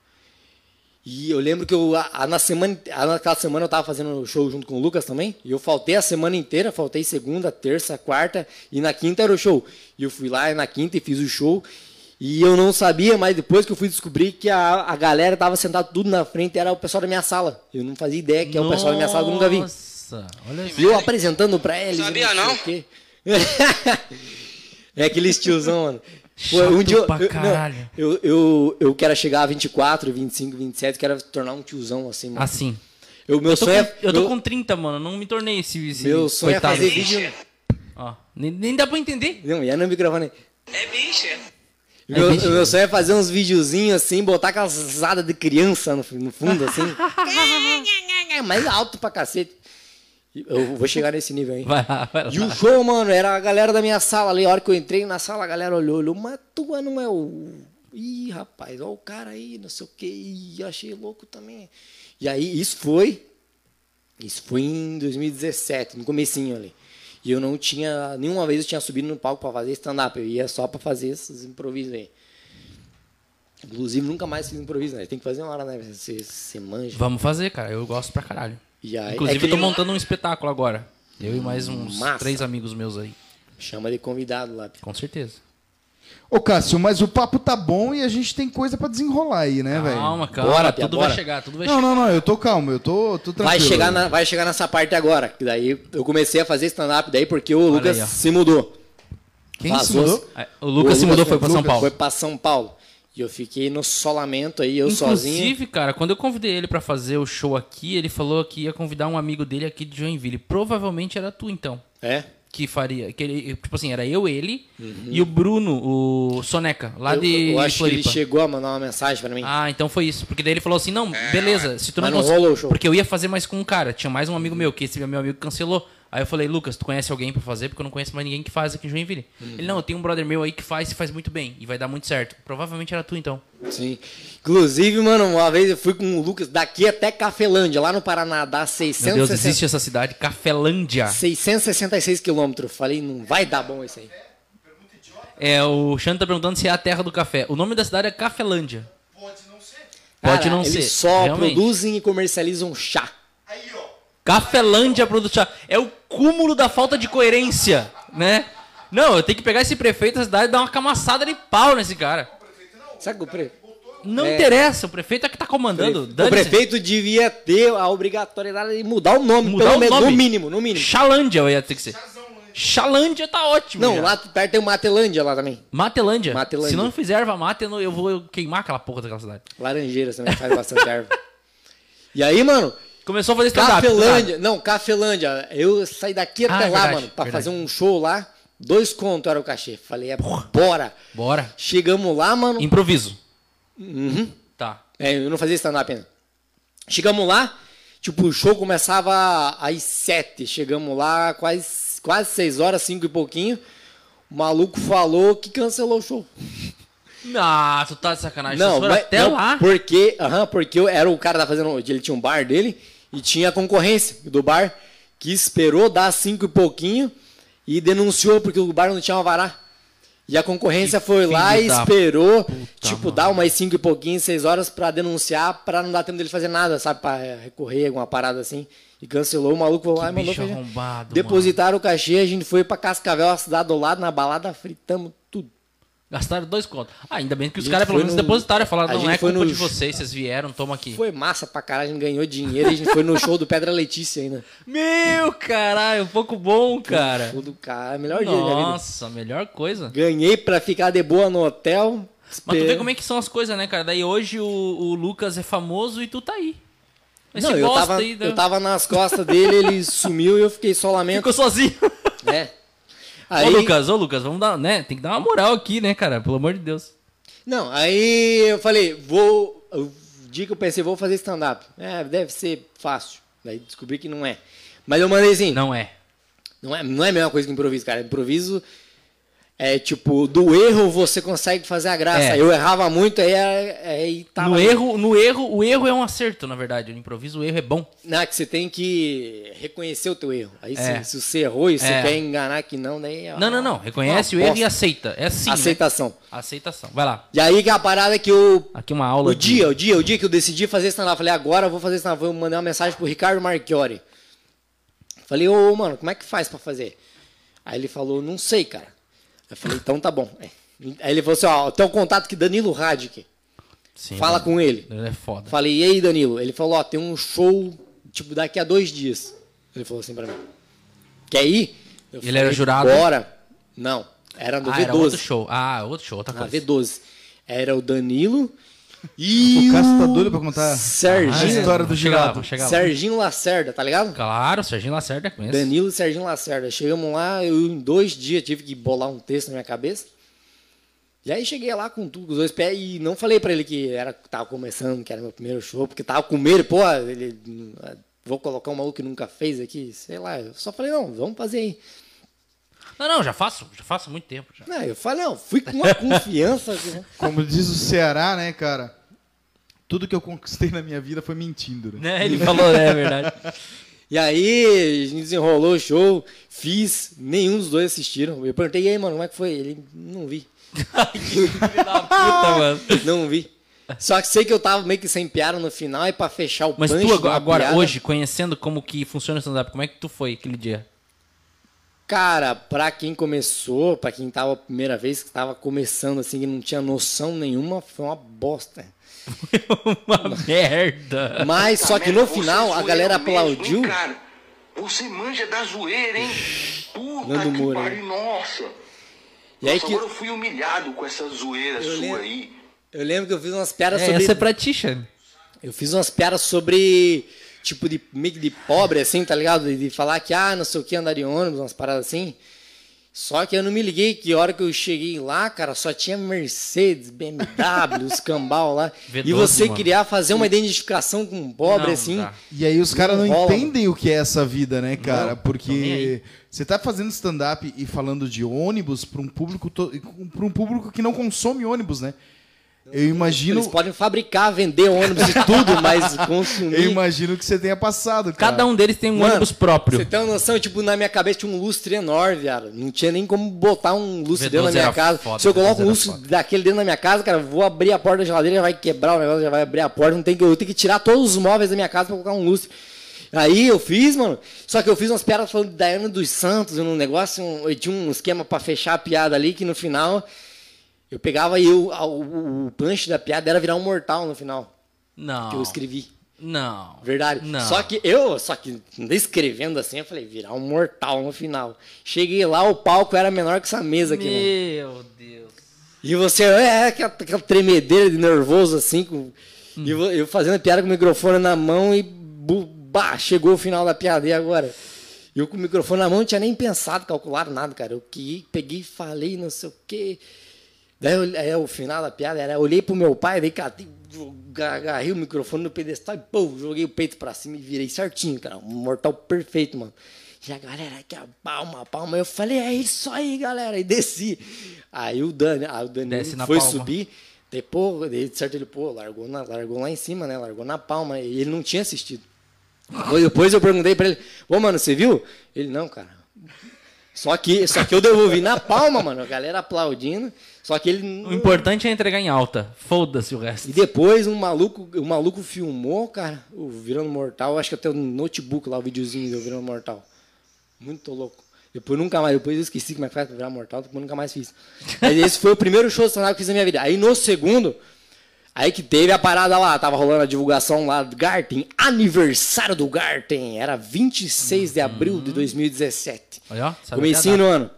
E eu lembro que eu, a- a- na semana, a- naquela semana eu tava fazendo show junto com o Lucas também. E eu faltei a semana inteira, faltei segunda, terça, quarta e na quinta era o show. E eu fui lá na quinta e fiz o show. E eu não sabia, mas depois que eu fui descobrir que a, a galera tava sentada tudo na frente, era o pessoal da minha sala. Eu não fazia ideia que é o pessoal da minha sala que eu nunca vi. Nossa, olha só. E eu apresentando pra eles. Sabia, não? o quê. é aqueles tiozão, mano. Pô, Chato pra eu, caralho. eu, eu, eu quero chegar a 24, 25, 27, quero tornar um tiozão assim, mano. Assim. Eu, meu Eu tô, sonho com, é. eu tô meu, com 30, mano. Não me tornei esse. esse meu sonho é coitado. fazer vídeo. Ó, nem, nem dá pra entender. Não, e é no microfone. É bicha. Meu, bicho. meu sonho é fazer uns videozinhos assim, botar aquelas risadas de criança no, no fundo, assim. Mais alto pra cacete. Eu vou chegar nesse nível aí. Vai lá, vai lá. E o show, mano, era a galera da minha sala ali. A hora que eu entrei na sala, a galera olhou, olhou, mas tua não é o. Ih, rapaz, ó o cara aí, não sei o quê. Eu achei louco também. E aí, isso foi. Isso foi em 2017, no comecinho ali. E eu não tinha. Nenhuma vez eu tinha subido no palco pra fazer stand-up. Eu ia só pra fazer esses improvisos aí. Inclusive, nunca mais fiz improviso, né? Tem que fazer uma hora, né? Você, você manja. Vamos fazer, cara. Eu gosto pra caralho. E aí, Inclusive, é eu tô montando um espetáculo agora. Eu e mais uns Massa. três amigos meus aí. Chama de convidado lá. Com certeza. Ô, Cássio, mas o papo tá bom e a gente tem coisa pra desenrolar aí, né, velho? Calma, calma. Bora, tudo bora. vai chegar, tudo vai Não, chegar. não, não, eu tô calmo, eu tô, tô tranquilo. Vai chegar, na- vai chegar nessa parte agora. Que daí eu comecei a fazer stand-up daí porque o Lucas aí, se mudou. Quem se Vazou. mudou? Ah, O Lucas se mudou, foi pra São Lucas Paulo. Foi pra São Paulo. E eu fiquei no solamento aí, eu sozinho. Inclusive, cara, quando eu convidei ele pra fazer o show aqui, ele falou que ia convidar um amigo dele aqui de Joinville. Provavelmente era tu, então. É? Que faria. Que ele, tipo assim, era eu, ele e o Bruno, o Soneca, lá eu, de eu acho que ele Floripa. chegou a mandar uma mensagem pra mim. Ah, então foi isso. Porque daí ele falou assim: não, beleza, se tu não, Mas não cons- rolou o show. Porque eu ia fazer mais com um cara. Tinha mais um amigo meu, que esse meu amigo cancelou. Aí eu falei, Lucas, tu conhece alguém pra fazer? Porque eu não conheço mais ninguém que faz aqui em Joinville. Uhum. Ele, não, eu tenho um brother meu aí que faz e faz muito bem. E vai dar muito certo. Provavelmente era tu, então. Sim. Inclusive, mano, uma vez eu fui com o Lucas daqui até Cafelândia, lá no Paraná, dá Meu 660, Deus, existe essa cidade, Cafelândia. 666 quilômetros. Falei, não vai dar bom isso aí. É, o Xande tá perguntando se é a terra do café. O nome da cidade é Cafelândia. Pode Cara, não eles ser. só realmente. produzem e comercializam chá. Cafelândia Produção. É o cúmulo da falta de coerência, né? Não, eu tenho que pegar esse prefeito da cidade e dar uma camaçada de pau nesse cara. Sabe o, pre... Não É. interessa, o prefeito é que tá comandando. o prefeito devia ter a obrigatoriedade de mudar o nome, Mudar pelo o menos, nome. no mínimo, no mínimo. Xalândia eu ia ter que ser. Xalândia tá ótimo. Não, já. lá perto tem o Matelândia lá também. Matelândia. Matelândia. Se não fizer erva mate, eu vou queimar aquela porra daquela cidade. Laranjeiras também faz bastante erva. E aí, mano, Começou a fazer stand-up. Cafelândia, não, Cafelândia, eu saí daqui Ah, até é lá, verdade, mano, pra verdade. fazer um show lá, dois contos era o cachê. Falei, é, bora. Bora. Chegamos lá, mano, Improviso. Uhum. Tá. É, eu não fazia stand-up ainda. Chegamos lá, tipo, o show começava às sete. Chegamos lá quase, quase seis horas, cinco e pouquinho. O maluco falou que cancelou o show. Não, tu tá de sacanagem. Não, mas- até não, lá. Porque, aham, porque eu era o cara que tá fazendo. Ele tinha um bar dele e tinha a concorrência do bar que esperou dar cinco e pouquinho e denunciou porque o bar não tinha alvará. E a concorrência Que foi lá e esperou, puta, tipo, mano. dar umas cinco e pouquinho, seis horas pra denunciar, pra não dar tempo dele fazer nada, sabe? Pra é, recorrer, alguma parada assim. E cancelou, o maluco foi lá e mandou bicho arrombado, Depositaram o cachê, a gente foi pra Cascavel, a cidade do lado, na balada, fritamos. Gastaram dois contos. Ah, ainda bem que os caras pelo menos no- depositaram. Falaram, não é culpa no- de vocês, vocês vieram, toma aqui. Foi massa pra caralho, a gente ganhou dinheiro e a gente foi no show do Pedra Letícia ainda. Meu, caralho, um pouco bom, cara. Show do cara, melhor dia da minha vida. Nossa, melhor coisa. Ganhei pra ficar de boa no hotel. Mas tu vê como é que são as coisas, né, cara? Daí hoje o, o Lucas é famoso e tu tá aí. Esse Não, eu tava, aí, né? eu tava nas costas dele, ele sumiu e eu fiquei só lamento. Ficou sozinho. É. Aí, Ô, Lucas, ô, Lucas, vamos dar, né? Tem que dar uma moral aqui, né, cara? Pelo amor de Deus. Não, aí eu falei, vou. O dia que eu pensei, vou fazer stand-up. É, deve ser fácil. Daí descobri que não é. Mas eu mandei assim. Não é. Não é, não é a mesma coisa que improviso, cara. Improviso é tipo, do erro você consegue fazer a graça. É. Eu errava muito, aí, aí tava. no erro, no erro, o erro é um acerto, na verdade. No improviso, o erro é bom. Não, é que você tem que reconhecer o teu erro. Aí É. se, se você errou e você É. quer enganar que não, daí. é Não, não, não. Reconhece o erro e aceita. É assim. né? Aceitação. Aceitação. Vai lá. E aí que a parada é que eu. Aqui uma aula. O de- dia, o dia, o dia que eu decidi fazer stand-up, eu falei, agora eu vou fazer stand-up. Eu mandei uma mensagem pro Ricardo Marchiori. Falei, ô, mano, como é que faz pra fazer? Aí ele falou, não sei, cara. Eu falei, então tá bom. Aí ele falou assim, ó, tem um contato que Danilo Radic. Sim, Fala com ele. Ele é foda. Falei, e aí, Danilo? Ele falou, ó, tem um show, tipo, daqui a dois dias. Ele falou assim pra mim. Quer ir? Eu Ele era jurado? Bora. Não, era no Ah, V12. era outro show. Ah, outro show, outra Na coisa. V12. Era o Danilo e O Cássio tá doido pra contar a Serginho, história do Vamos chegar lá, girado. vamos chegar lá. Serginho Lacerda, tá ligado? Claro, Serginho Lacerda conhece. Danilo e Serginho Lacerda. Chegamos lá, eu em dois dias tive que bolar um texto na minha cabeça. E aí cheguei lá com tudo, com os dois pés, e não falei pra ele que era, tava começando, que era meu primeiro show, porque tava com medo, pô, ele, vou colocar um maluco que nunca fez aqui, sei lá. Eu só falei, não, vamos fazer aí. Não, não, já faço. Já faço há muito tempo. Já. Não, eu falei, não, fui com uma confiança. que- Como diz o Ceará, né, cara? Tudo que eu conquistei na minha vida foi mentindo, né? Né? Ele falou, né, é verdade. E aí, a gente desenrolou o show, fiz, nenhum dos dois assistiram. Eu perguntei, e aí, mano, como é que foi? Ele, não vi. Filho da puta, mano. Não vi. Só que sei que eu tava meio que sem piada no final e pra fechar o Mas punch tu agora, agora, piada- hoje, conhecendo como que funciona o stand-up, como é que tu foi aquele dia? Cara, pra quem começou, pra quem tava a primeira vez, que tava começando assim, que não tinha noção nenhuma, foi uma bosta. Uma merda. Mas só que no final a galera aplaudiu. Cara, você manja da zoeira, hein? Puta Nando que Moura, pariu, nossa. E aí que- agora eu fui humilhado com essa zoeira Eu sua lembro. aí. Eu lembro que eu fiz umas piadas É, sobre. essa é pra ti. Eu fiz umas piadas sobre. Tipo, de meio que de pobre, assim, tá ligado? De, de falar que, ah, não sei o que, andar de ônibus, umas paradas assim. Só que eu não me liguei que a hora que eu cheguei lá, cara, só tinha Mercedes, BMW, os cambal lá. V12, e você mano. queria fazer uma identificação com um pobre, Não, assim. dá. E aí os caras não rola, entendem o que é essa vida, né, cara? Não, Porque você tá fazendo stand-up e falando de ônibus para um público to... para um público que não consome ônibus, né? Eu imagino, Eles podem fabricar, vender ônibus e tudo, mas consumir. eu imagino que você tenha passado, cara. Cada um deles tem um Mano, ônibus próprio. Você tem uma noção, tipo, na minha cabeça tinha um lustre enorme, viado. Não tinha nem como botar um lustre V12 dentro da minha casa. foda, Se eu coloco V12 um lustre foda. daquele dentro da minha casa, cara, vou abrir a porta da geladeira, já vai quebrar o negócio, já vai abrir a porta. Não tem que, eu tenho que tirar todos os móveis da minha casa pra colocar um lustre. Aí eu fiz, mano. Só que eu fiz umas piadas falando de Daiane dos Santos, um negócio, um, eu tinha um esquema pra fechar a piada ali, que no final eu pegava e eu, a- o, o punch da piada era virar um mortal no final, Não. que eu escrevi. Não. Verdade. Não. Só que eu, só que escrevendo assim, eu falei, virar um mortal no final. Cheguei lá, o palco era menor que essa mesa aqui, mano. Meu Deus. E você, é aquela, aquela tremedeira de nervoso assim, com, e eu, eu fazendo a piada com o microfone na mão e bah, chegou o final da piada, e agora? Eu com o microfone na mão não tinha nem pensado, calculado nada, cara. Eu que peguei e falei, não sei o quê. Daí eu, aí, o final da piada era, eu olhei pro meu pai, daí catei, agarrei o microfone no pedestal e pô, joguei o peito pra cima e virei certinho, cara. Um mortal perfeito, mano. E a galera aqui, ó, palma, palma. Eu falei, é isso aí, galera. E desci. Aí o Dani, aí o na foi palma. subir. Depois, de certo, ele, pô, largou, na, largou lá em cima, né? Largou na palma. E ele não tinha assistido. Depois- Depois eu perguntei pra ele, ô, mano, você viu? Ele, não, cara. Só que, só que eu devolvi na palma, mano. A galera aplaudindo. Só que ele. O importante é entregar em alta. Foda-se o resto. E depois um maluco, o maluco filmou, cara, o Virando Mortal, acho que até o notebook lá, o videozinho do Virando Mortal. Muito louco. Depois nunca mais, depois eu esqueci como é que faz pra virar mortal, depois nunca mais fiz. Aí esse foi o primeiro show stand-up que eu fiz na minha vida. Aí no segundo, aí que teve a parada lá, tava rolando a divulgação lá do Garten, aniversário do Garten, era 26 de abril de 2017. Olha, ó, sabe Comecinho no ano.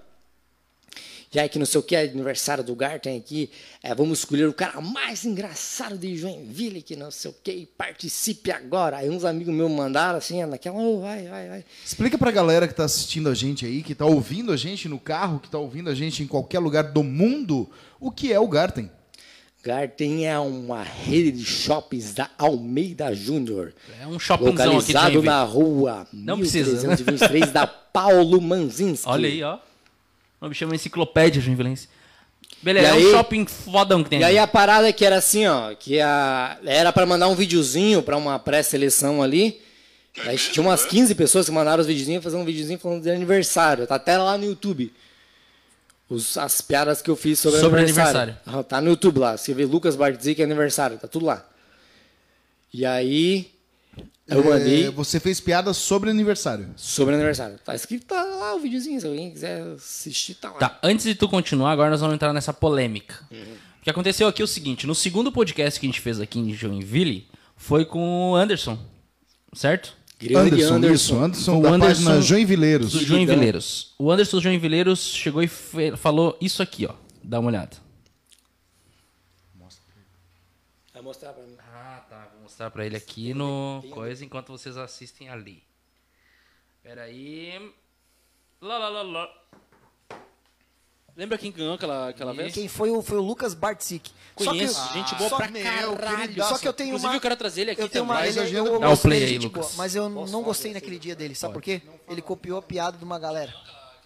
E aí que não sei o que, aniversário do Garten aqui, é, vamos escolher o cara mais engraçado de Joinville, que não sei o que, e participe agora. Aí uns amigos meus mandaram assim, naquela, oh, vai, vai, vai. Explica pra galera que tá assistindo a gente aí, que tá ouvindo a gente no carro, que tá ouvindo a gente em qualquer lugar do mundo, o que é o Garten. Garten é uma rede de shoppings da Almeida Júnior. É um shoppingzão aqui Localizado Joinville. na rua Não precisa, né? 1323 da Paulo Manzinski. Olha aí, ó. O nome chama enciclopédia joinvilense. Beleza, E é aí- um shopping fodão que tem E ali. aí a parada que era assim, ó, que a, era pra mandar um videozinho pra uma pré-seleção ali. Aí tinha umas 15 pessoas que mandaram os videozinhos, fazer um videozinho falando de aniversário. Tá até lá no YouTube. Os- as piadas que eu fiz sobre, Sobre aniversário. Ah, Tá no YouTube lá. Você vê Lucas Bartzik aniversário, tá tudo lá. E aí eu mandei É, você fez piada sobre aniversário. sobre aniversário. Tá escrito tá lá o videozinho, se alguém quiser assistir, tá lá. Tá, antes de tu continuar, agora nós vamos entrar nessa polêmica. O que aconteceu aqui é o seguinte, no segundo podcast que a gente fez aqui em Joinville, foi com o Anderson, certo? Grande Anderson, Anderson. isso, Anderson O da Anderson página Joinvileiros. Dos Joinvileiros. O Anderson Joinvileiros chegou e falou isso aqui, ó. Dá uma olhada. Vai mostrar pra mim. Ah, tá. Vou mostrar pra ele aqui no coisa enquanto vocês assistem ali. Pera aí. Lá, lá, lá, lá. Lembra quem ganhou aquela, aquela vez? Quem foi o, foi o Lucas Bartzik. Só que- Conheço, gente boa só, pra meu, caralho. Só que eu tenho Inclusive, uma... eu quero trazer ele aqui eu tenho uma, também. ele, Mas eu, eu Dá o play aí, boa, Lucas. mas eu não gostei naquele dia dele, sabe por quê? Ele copiou a piada de uma galera,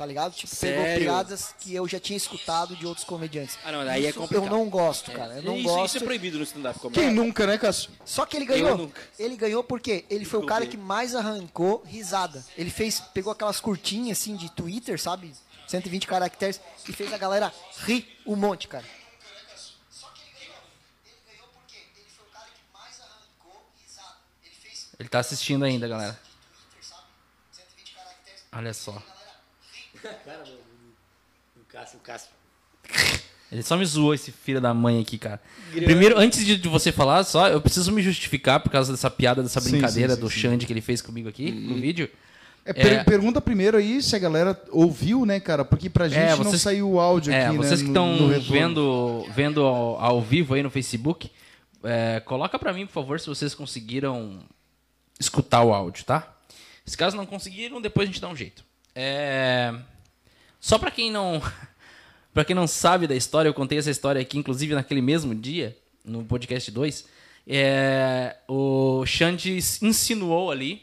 tá ligado? Tipo, pegou Sério? piadas que eu já tinha escutado de outros comediantes. Ah, não, daí é Isso complicado. Eu não gosto, cara, eu não isso, gosto. isso é proibido no stand-up Quem comedy. nunca, né, Cássio? Só que ele Eu ganhou. nunca. Ele ganhou porque ele foi o cara que mais arrancou risada. Ele fez, pegou aquelas curtinhas assim de Twitter, sabe? 120 caracteres e fez a galera rir um monte, cara. Ele tá assistindo ainda, galera. Olha só. O Cássio, o Cássio. Ele só me zoou esse filho da mãe aqui, cara. Primeiro, antes de, de você falar, só, eu preciso me justificar por causa dessa piada, dessa brincadeira sim, sim, do sim. Xande que ele fez comigo aqui no vídeo. É, per- É. Pergunta primeiro aí se a galera ouviu, né, cara? Porque pra gente É, não vocês- saiu o áudio É, aqui, né? vocês que no- estão vendo, vendo ao, ao vivo aí no Facebook, é, coloca pra mim, por favor, se vocês conseguiram escutar o áudio, tá? Se caso não conseguiram, depois a gente dá um jeito. É, Só pra quem não para quem não sabe da história, eu contei essa história aqui, inclusive naquele mesmo dia, no podcast 2. É, o Xande insinuou ali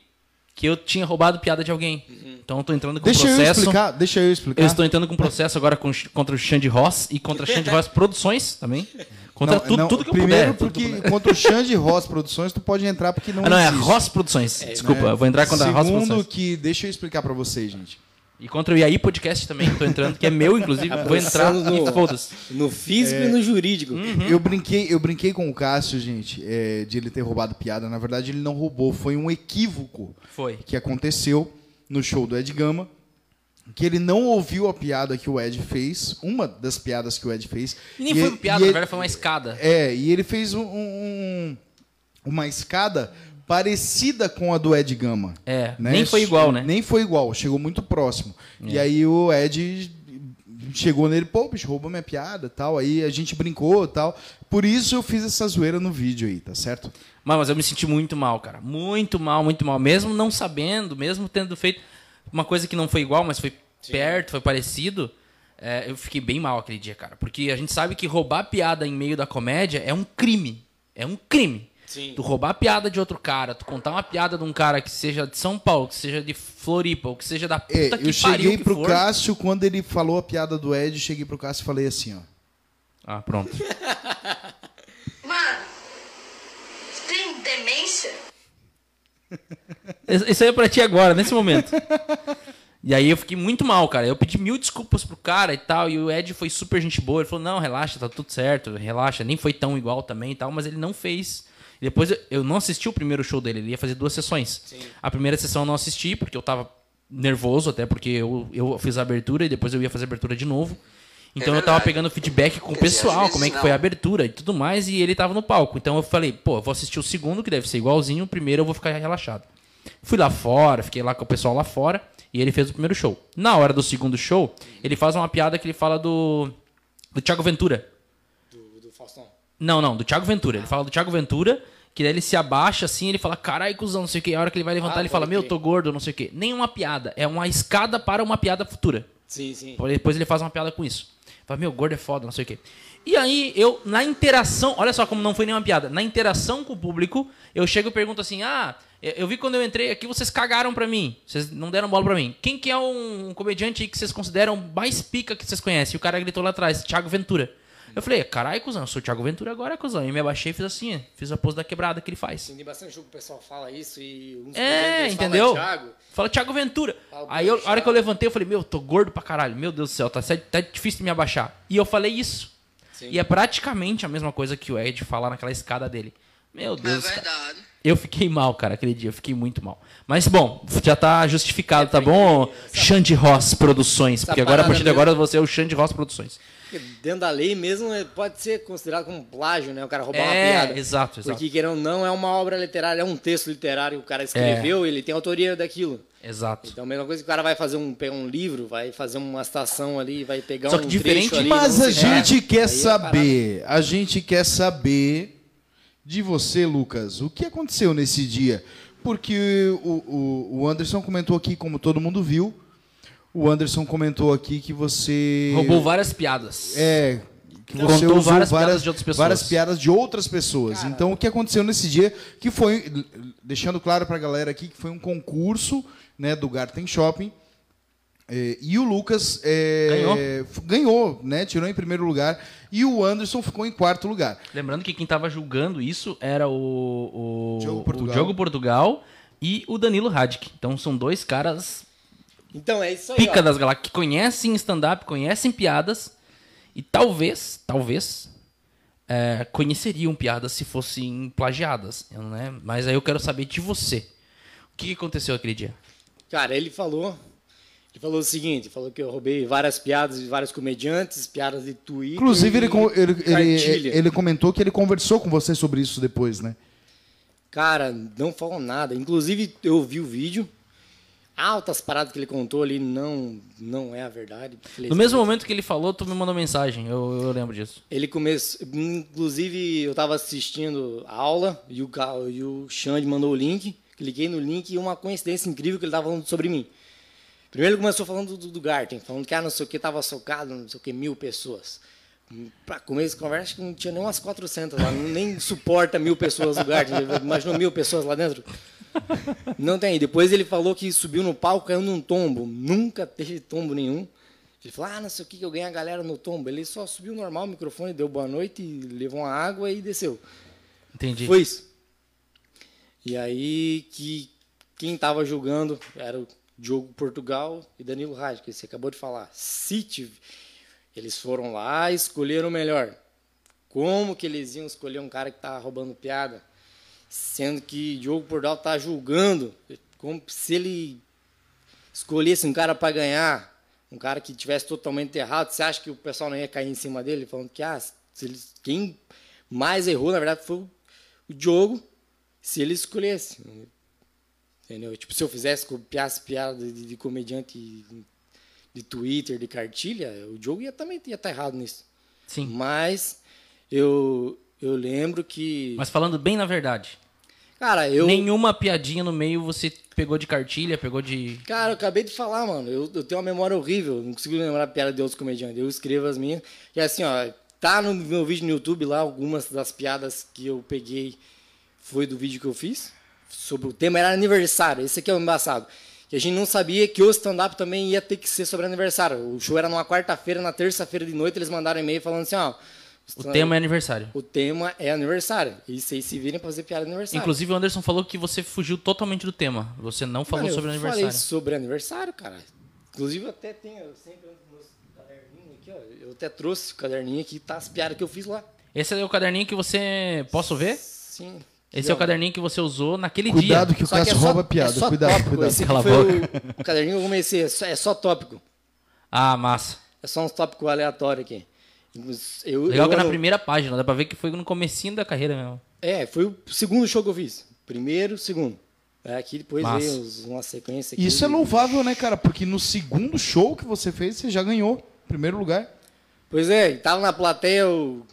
que eu tinha roubado piada de alguém. Então eu tô entrando com Deixa eu processo. explicar, deixa eu explicar. Eu estou entrando com processo agora com- contra o Xande Ross e contra o Xande Ross Produções também. Contra Não, tudo, não, tudo que eu primeiro puder. eu porque contra o Xande Ross Produções tu pode entrar porque não Ah, não, é existe, Ross Produções. Desculpa, né? eu vou entrar contra a Ross Segundo Produções. que, deixa eu explicar pra vocês, gente. E contra o IAI Podcast também, tô entrando, que é meu, inclusive. vou entrar Pensando e no- foda-se. No físico e no jurídico. Uhum. Eu brinquei, eu brinquei com o Cássio, gente, é, de ele ter roubado piada. Na verdade, ele não roubou, foi um equívoco Foi. que aconteceu no show do Ed Gama. Que ele não ouviu a piada que o Ed fez, uma das piadas que o Ed fez. E nem foi ele- uma piada, e na verdade foi uma escada. É, e ele fez um- um- uma escada parecida com a do Ed Gama. É, né? nem foi igual, né? Nem foi igual, chegou muito próximo. E aí o Ed chegou nele, pô, bicho, roubou minha piada tal. Aí a gente brincou tal. Por isso eu fiz essa zoeira no vídeo aí, tá certo? Mas, mas eu me senti muito mal, cara. Muito mal, muito mal. Mesmo não sabendo, mesmo tendo feito uma coisa que não foi igual, mas foi perto, foi parecido. é, eu fiquei bem mal aquele dia, cara. Porque a gente sabe que roubar piada em meio da comédia é um crime. É um crime. Sim. Tu roubar a piada de outro cara, tu contar uma piada de um cara que seja de São Paulo, que seja de Floripa, ou que seja da puta É, que eu pariu cheguei que pro for. Cássio, quando ele falou a piada do Ed, cheguei pro Cássio e falei assim, ó. Ah, pronto. Mano, tem demência? Isso aí é pra ti agora, nesse momento. E aí eu fiquei muito mal, cara. Eu pedi mil desculpas pro cara e tal. E o Ed foi super gente boa. Ele falou: não, relaxa, tá tudo certo, relaxa. Nem foi tão igual também e tal, mas ele não fez. Depois eu- não assisti o primeiro show dele, ele ia fazer duas sessões. A primeira sessão eu não assisti, porque eu tava nervoso, até porque eu, eu fiz a abertura e depois eu ia fazer a abertura de novo. Então eu tava pegando feedback com o pessoal, como é que não. foi a abertura e tudo mais, e ele tava no palco. Então eu falei, pô, eu vou assistir o segundo, que deve ser igualzinho, o primeiro eu vou ficar relaxado. Fui lá fora, fiquei lá com o pessoal lá fora, e ele fez o primeiro show. Na hora do segundo show, ele faz uma piada que ele fala do. do Thiago Ventura. Do, do Faustão. Não, não, do Thiago Ventura. Ele fala do Thiago Ventura, que daí ele se abaixa assim, ele fala, carai, cuzão, não sei o que. A hora que ele vai levantar, Ah, ele fala, meu, tô gordo, não sei o que. Nenhuma piada, é uma escada para uma piada futura. Sim, sim. Depois ele faz uma piada com isso. Fala, meu, gordo é foda, não sei o quê. E aí, eu, na interação, olha só como não foi nenhuma piada. Na interação com o público, eu chego e pergunto assim: ah, eu vi quando eu entrei aqui, vocês cagaram pra mim. Vocês não deram bola pra mim. Quem que é um comediante que vocês consideram mais pica que vocês conhecem? E o cara gritou lá atrás, Thiago Ventura. Eu falei, caralho, cuzão, eu sou o Thiago Ventura agora, cuzão. E me abaixei e fiz assim, fiz a pose da quebrada que ele faz. Tem bastante jogo que o pessoal fala isso e uns É, falam, entendeu? Thiago. Fala Thiago Ventura. Fala, Aí eu, a hora que eu levantei, eu falei, meu, tô gordo pra caralho. Meu Deus do céu, tá, tá difícil de me abaixar. E eu falei isso. Sim. E é praticamente a mesma coisa que o Ed falar naquela escada dele. Meu É Deus, cara. verdade. Eu fiquei mal, cara, aquele dia. Eu fiquei muito mal. Mas, bom, já tá justificado, tá bom? Xande Ross Produções. Porque agora, a partir de mesmo- agora, você é o Xande Ross Produções. Porque Dentro da lei mesmo é- pode ser considerado como plágio, né? O cara roubar uma É, piada. exato, exato. Porque querendo ou não, é uma obra literária, é um texto literário que o cara escreveu, É. ele tem autoria daquilo. Exato. Então, a mesma coisa que o cara vai fazer um, pegar um livro, vai fazer uma citação ali, vai pegar Só um que diferente- trecho ali, Mas a gente quer Aí é saber, a gente quer saber de você, Lucas, o que aconteceu nesse dia? Porque o, o, o Anderson comentou aqui, como todo mundo viu, o Anderson comentou aqui que você... Roubou várias piadas. É, que você usou várias várias, piadas de outras pessoas. várias piadas de outras pessoas. Então, o que aconteceu nesse dia, que foi, deixando claro pra galera aqui, que foi um concurso né, do Garten Shopping, é, e o Lucas é, Ganhou. ganhou, né? Tirou em primeiro lugar. E o Anderson ficou em quarto lugar. Lembrando que quem tava julgando isso era o, o, Diogo o Portugal. Diogo Portugal e o Danilo Radic. Então são dois caras Então, é isso aí. pica ó. das galáxias, que conhecem stand-up, conhecem piadas e talvez, talvez, é, conheceriam piadas se fossem plagiadas, né? Mas aí eu quero saber de você. O que que aconteceu aquele dia? Cara, ele falou. Ele falou o seguinte: falou que eu roubei várias piadas de vários comediantes, piadas de Twitter. Inclusive, ele, e ele, ele, ele comentou que ele conversou com você sobre isso depois, né? Cara, não falou nada. Inclusive, eu vi o vídeo. Altas paradas que ele contou ali não, não é a verdade. No mesmo momento que ele falou, tu me mandou mensagem, eu, eu lembro disso. Ele começou. Inclusive, eu tava assistindo a aula e o, e o Xande mandou o link. Cliquei no link e uma coincidência incrível que ele tava falando sobre mim. Primeiro ele começou falando do, do Garten, falando que ah, não sei o que tava socado, não sei o que, mil pessoas. Pra começo de conversa, acho que não tinha nem umas 400 lá, nem suporta mil pessoas no Garten. Imaginou mil pessoas lá dentro? Não tem. Depois ele falou que subiu no palco, caiu num tombo. Nunca teve tombo nenhum. Ele falou, ah, não sei o que, que eu ganhei a galera no tombo. Ele só subiu normal o microfone, deu boa noite, levou uma água e desceu. Entendi. Foi isso. E aí que quem estava julgando era o Diogo Portugal e Danilo Raj, que você acabou de falar. City, eles foram lá e escolheram o melhor. Como que eles iam escolher um cara que estava roubando piada? Sendo que Diogo Portugal está julgando, como se ele escolhesse um cara para ganhar, um cara que tivesse totalmente errado, você acha que o pessoal não ia cair em cima dele, falando que ah, se eles, quem mais errou, na verdade, foi o Diogo, se ele escolhesse. Entendeu? Tipo, se eu fizesse, copiasse piada de, de comediante de Twitter, de cartilha, o Diogo ia também ia estar errado nisso. Sim. Mas eu, eu lembro que. Mas falando bem na verdade, cara, eu. nenhuma piadinha no meio você pegou de cartilha, pegou de. Cara, eu acabei de falar, mano. Eu, eu tenho uma memória horrível. Não consigo lembrar a piada de outros comediantes. Eu escrevo as minhas. E assim, ó, tá no meu vídeo no YouTube lá algumas das piadas que eu peguei foi do vídeo que eu fiz. Sobre o tema era aniversário. Esse aqui é o embaçado. Que a gente não sabia que o stand-up também ia ter que ser sobre aniversário. O show era numa quarta-feira, na terça-feira de noite eles mandaram e-mail falando assim, ó. O tema é aniversário. O tema é aniversário. E vocês se virem pra fazer piada aniversário. Inclusive, o Anderson falou que você fugiu totalmente do tema. Você não falou Mano, sobre eu aniversário. falei sobre aniversário, cara. Inclusive, eu até tenho, eu sempre ando meus caderninhos aqui, ó. Eu até trouxe o caderninho aqui, tá as piadas que eu fiz lá. Esse é o caderninho que você. Posso ver? Sim. Esse é o caderninho que você usou naquele Cuidado dia. que o Cássio é só- rouba a é piada. só cuidado, tópico. cuidado. Esse Cala a foi boca. O, o caderninho que eu comecei, é só, é só tópico. Ah, massa. É só uns tópicos aleatórios aqui. Eu, Legal eu que é na primeira página, dá pra ver que foi no comecinho da carreira mesmo. É, foi o segundo show que eu fiz. Primeiro, segundo. É, aqui depois Massa. veio uma sequência aqui. Isso é louvável, né, cara? Porque no segundo show que você fez, você já ganhou. Primeiro lugar. Pois é, e tava na plateia o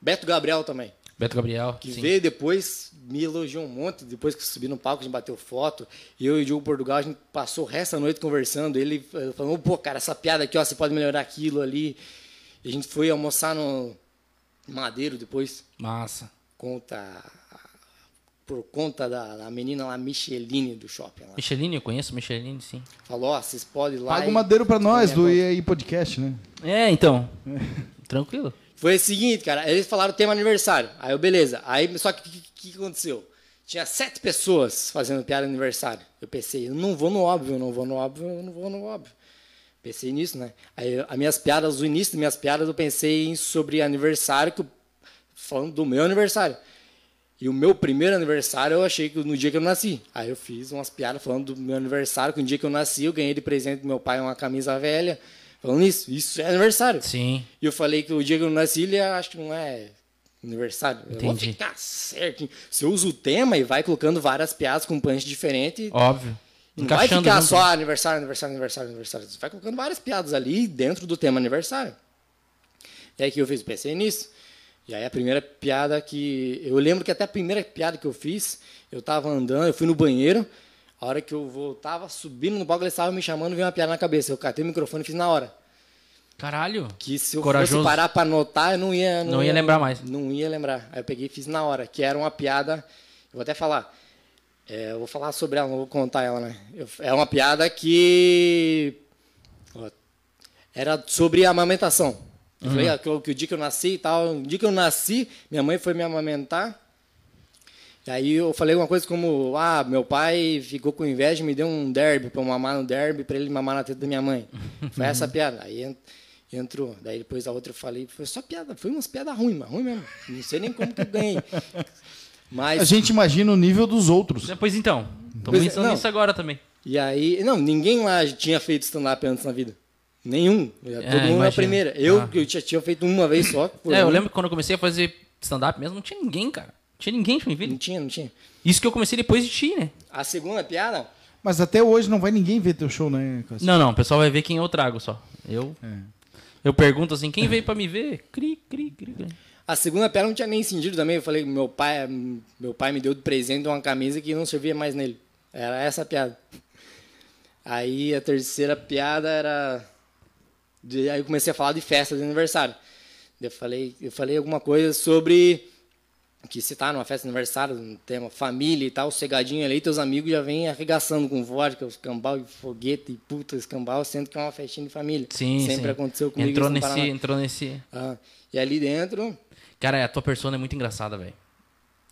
Beto Gabriel também. Beto Gabriel. Que sim. veio depois, me elogiou um monte. Depois que eu subi no palco, a gente bateu foto. Eu e o Diogo Portugal, a gente passou o resto da noite conversando. Ele eh, falou, pô, cara, essa piada aqui, ó, você pode melhorar aquilo ali. E a gente foi almoçar no Madeiro depois. Massa. Conta. Por conta da, da menina lá, Micheline, do shopping. Lá. Micheline, eu conheço Micheline, sim. Falou, ó, vocês podem ir lá. Paga o madeiro pra nós, do Minha EI Podcast, né? É, então. Tranquilo. Foi o seguinte, cara, eles falaram tema aniversário. Aí eu, beleza. Aí, só que o que, que, aconteceu? Tinha sete pessoas fazendo piada aniversário. Eu pensei, eu não vou no óbvio, eu não vou no óbvio, eu não vou no óbvio. Pensei nisso, né? Aí as minhas piadas, o início das minhas piadas, eu pensei em sobre aniversário, que eu- falando do meu aniversário. E o meu primeiro aniversário eu achei que no dia que eu nasci. Aí eu fiz umas piadas falando do meu aniversário, que no dia que eu nasci eu ganhei de presente do meu pai uma camisa velha. Falando isso, isso é aniversário. Sim. E eu falei que o dia que eu nasci, ele acho que não é aniversário. Eu vou Entendi. ficar certo. Você usa o tema e vai colocando várias piadas com punch diferente. Óbvio. não vai ficar junto. só aniversário, aniversário, aniversário, aniversário. Você vai colocando várias piadas ali dentro do tema aniversário. E aí que eu fiz, pensei nisso. E aí a primeira piada que. Eu lembro que até a primeira piada que eu fiz, eu tava andando, eu fui no banheiro. A hora que eu voltava, subindo no palco, eles estavam me chamando, veio uma piada na cabeça. Eu catei o microfone e fiz na hora. Caralho. Que se eu Corajoso. fosse parar pra anotar, eu não ia... Não ia lembrar mais. Não ia lembrar. Aí eu peguei e fiz na hora, que era uma piada... Eu vou até falar. É, eu vou falar sobre ela, não vou contar ela, né? Eu- é uma piada que... ó, era sobre amamentação. Eu falei ah, que, que o dia que eu nasci e tal... O dia que eu nasci, minha mãe foi me amamentar. E aí eu falei uma coisa como... Ah, meu pai ficou com inveja e me deu um derby pra eu mamar no derby pra ele mamar na teta da minha mãe. Foi essa a piada. Aí en- entrou. Daí depois a outra eu falei... Foi só piada. Foi umas piadas ruins, mas ruim mesmo. Não sei nem como que eu ganhei. Mas... A gente imagina o nível dos outros. Pois então. Tô Pois é, pensando nisso agora também. E aí, não, ninguém lá tinha feito stand-up antes na vida. Nenhum. Todo mundo na primeira. Eu, Ah. que eu já tinha feito uma vez só. É, eu mim. lembro que quando eu comecei a fazer stand-up mesmo, não tinha ninguém, cara. Não tinha ninguém de Não Joinville. tinha, não tinha. Isso que eu comecei depois de ti, né? A segunda piada, Mas até hoje não vai ninguém ver teu show, né, Cássio? Não, não, o pessoal vai ver quem eu trago só. Eu. Eu pergunto assim, quem veio pra me ver? Cri, cri, cri. cri. a segunda piada não tinha nem sentido também. Eu falei, meu pai, meu pai me deu de presente uma camisa que não servia mais nele. Era essa a piada. Aí a terceira piada era. de- aí eu comecei a falar de festa de aniversário. Eu falei, eu falei alguma coisa sobre que se tá numa festa de aniversário, um tema família e tal, cegadinho ali, teus amigos já vêm arregaçando com vodka, escambau e foguete e puta escambau, sendo que é uma festinha de família. Sim, Sempre sim. aconteceu comigo. Entrou nesse, Paraná. entrou nesse. Ah, e ali dentro, Cara, a tua persona é muito engraçada, velho.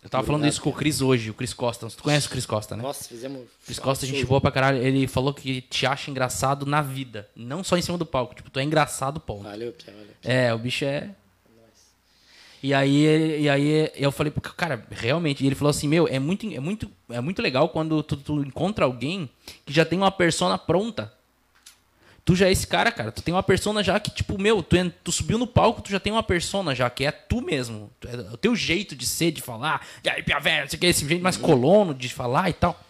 Eu tava falando isso com o Cris hoje, o Cris Costa. Tu conhece o Cris Costa, né? nossa, fizemos. Cris Costa, gente show. boa pra caralho. Ele falou que te acha engraçado na vida. Não só em cima do palco. Tipo, tu é engraçado, ponto. Valeu, Pia, valeu. É, o bicho é. E aí, e aí eu falei, "Pô, cara, realmente. E ele falou assim: Meu, é muito, é muito, é muito legal quando tu, tu encontra alguém que já tem uma persona pronta. Tu já é esse cara, cara. Tu tem uma persona já que, tipo, meu, tu, tu subiu no palco, tu já tem uma persona já, que é tu mesmo. É o teu jeito de ser, de falar. E aí, pia velha, não sei o que, esse jeito mais colono de falar e tal.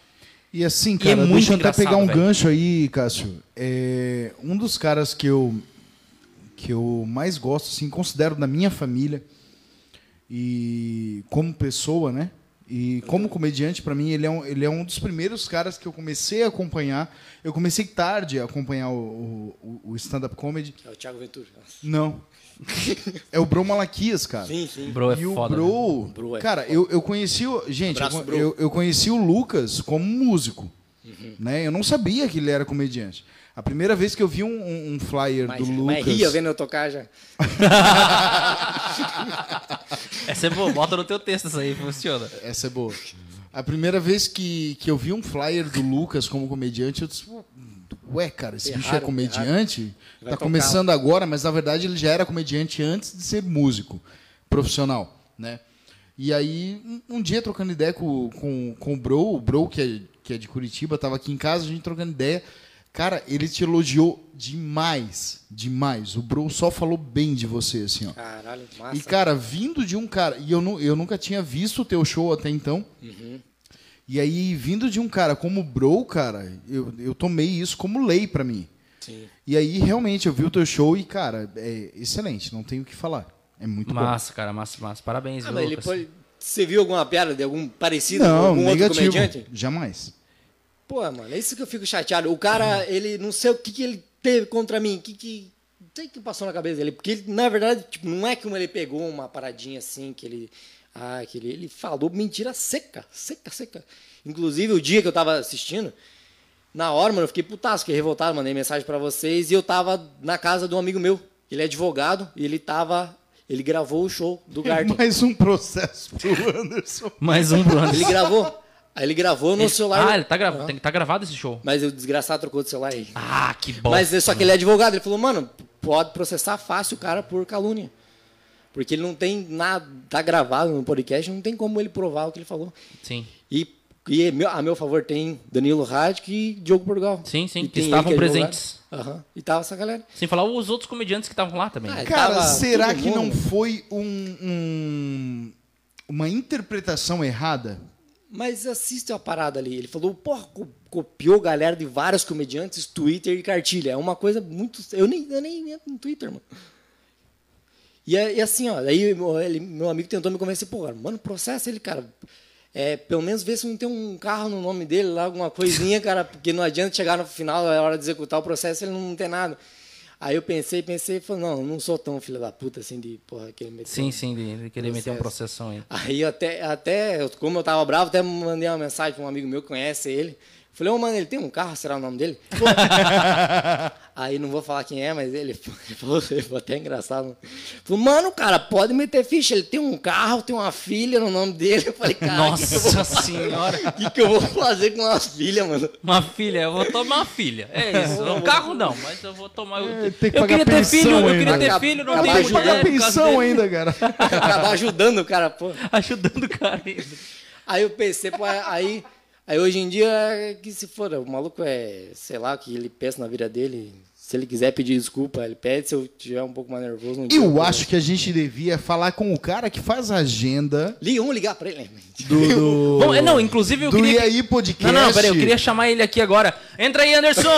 E assim, E cara, é muito deixa eu até pegar um velho. gancho aí, Cássio. É, um dos caras que eu que eu mais gosto, assim, considero da minha família e como pessoa, né? E como comediante, pra mim, ele é, um, ele é um dos primeiros caras que eu comecei a acompanhar. Eu comecei tarde a acompanhar o, o, o stand-up comedy. É o Thiago Ventura. Não. é o Bro Malaquias, cara. Sim, sim. Bro é e o foda. né? Bro, Bro é cara, eu, eu conheci o. Gente, Abraço, eu, Bro. eu, eu conheci o Lucas como músico. Uhum. Né? Eu não sabia que ele era comediante. A primeira vez que eu vi um, um- um flyer Mas, do mas Lucas. ria vendo eu tocar já. Essa é boa, bota no teu texto isso aí, funciona. Essa é boa. A primeira vez que, que eu vi um flyer do Lucas como comediante, eu disse, ué, cara, esse bicho é Erraram, comediante? Vai Tá tocar. começando agora, mas na verdade ele já era comediante antes de ser músico profissional, né? E aí, um, um dia trocando ideia com, com, com o Bro, o Bro que é, que é de Curitiba, tava aqui em casa, a gente trocando ideia. Cara, ele te elogiou demais, demais. O Bro só falou bem de você, assim, ó. Caralho, massa. E, cara, vindo de um cara. E eu, nu- eu nunca tinha visto o teu show até então. E aí, vindo de um cara como o Bro, cara, eu, eu tomei isso como lei pra mim. Sim. E aí, realmente, eu vi o teu show e, cara, é excelente, não tenho o que falar. É muito Massa, cara, massa, massa. Parabéns, Ah, viu, mas ele Lucas? pode... Você viu alguma piada de algum parecido bom. com Não, algum outro negativo. comediante? Jamais. Pô, mano, é isso que eu fico chateado. O cara, ele não sei o que, que ele teve contra mim, o que que. Não sei o que passou na cabeça dele. Porque, ele, na verdade, tipo, não é que ele pegou uma paradinha assim, que ele. Ah, que ele, ele falou mentira seca, seca, seca. Inclusive, o dia que eu tava assistindo, na hora, mano, eu fiquei putaço, fiquei revoltado, mandei mensagem pra vocês e eu tava na casa de um amigo meu. Ele é advogado e ele tava. Ele gravou o show do Garden. Mais um processo pro Anderson. Mais um Bruno. Ele gravou. Aí ele gravou no Ele- celular. Ah, ele tá, grava... tem- tá gravado esse show. Mas o desgraçado trocou de celular aí. Ah, que bom. Mas é só que ele é advogado. Ele falou, mano, pode processar fácil o cara por calúnia. Porque ele não tem nada, tá gravado no podcast, não tem como ele provar o que ele falou. Sim. E, e meu- a meu favor tem Danilo Radic e Diogo Portugal. Sim, sim, que estavam é advogado. presentes. Aham. E tava essa galera. Sem falar os outros comediantes que estavam lá também. Ah, Cara, será que não foi um, um- uma interpretação errada? Mas assiste a parada ali. Ele falou, porra, co- copiou galera de vários comediantes, Twitter e cartilha. É uma coisa muito. Eu nem, eu nem entro no Twitter, mano. E, é- e assim, ó, aí meu- ele- meu amigo tentou me convencer, pô, mano, processa ele, cara. É, pelo menos vê se não tem um carro no nome dele lá, alguma coisinha, cara, porque não adianta chegar no final, é hora de executar o processo, ele não tem nada. Aí eu pensei, pensei, falei, não, não sou tão filho da puta assim de, porra, que ele meteu Sim, sim, de, de querer meter um Processo. processão aí. Aí até, até, como eu tava bravo, até mandei uma mensagem para um amigo meu que conhece ele. Falei, ô mano, ele tem um carro, será o nome dele? Aí não vou falar quem é, mas ele, ele falou, ele foi até engraçado. Falou, mano, cara, pode meter ficha, ele tem um carro, tem uma filha no nome dele. Eu falei, cara, o que, que eu Nossa senhora. o que, que eu vou fazer com uma filha, mano? Uma filha, eu vou tomar uma filha. É isso. Um carro não, mas eu vou tomar. Eu, tem que eu queria ter filho, eu ainda. queria ter filho, não tenho ajudando mulher. Pagar pensão ainda, cara. Acabar ajudando o cara, pô. Ajudando o cara ainda. Aí eu pensei, pô, aí, aí hoje em dia, é que se for, o maluco é, sei lá, o que ele pensa na vida dele. Se ele quiser pedir desculpa, ele pede. Se eu tiver um pouco mais nervoso, não Eu acho que a gente devia falar com o cara que faz a agenda vamos ligar pra ele. do. do Bom, é, não, inclusive eu do queria. E aí Podcast. Não, não, peraí, eu queria chamar ele aqui agora. Entra aí, Anderson!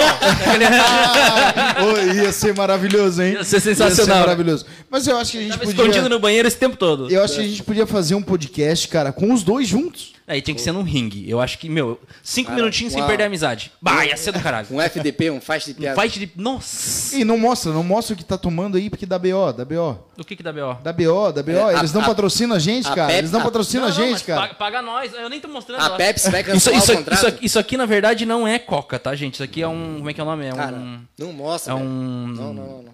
Ô, ia ser maravilhoso, hein? Ia ser sensacional. maravilhoso. Mas eu acho que a gente Tava podia. escondido no banheiro esse tempo todo. Eu acho que a gente podia fazer um podcast, cara, com os dois juntos. Aí tinha que ser num ringue. Eu acho que, meu, cinco Cara, minutinhos sem perder a amizade. Bah, ia ser do caralho. Um FDP, um faixa de Um piada. fight de. Nossa! E não mostra, não mostra o que tá tomando aí, porque dá BO, dá BO. O que que dá B.O.? Dá BO, dá BO. É, a- Eles não a- patrocinam a gente, a cara. Pep- Eles não a- patrocinam a não, gente, mas cara. Paga, paga nós, eu nem tô mostrando. A. Pepsi vai Isso, cancelar isso, o isso, contrato. aqui, isso aqui, na verdade, não é Coca, tá, gente? Isso aqui é um. Como é que é o nome? É Cara, um. não mostra, É velho. um. Não, não, não, não.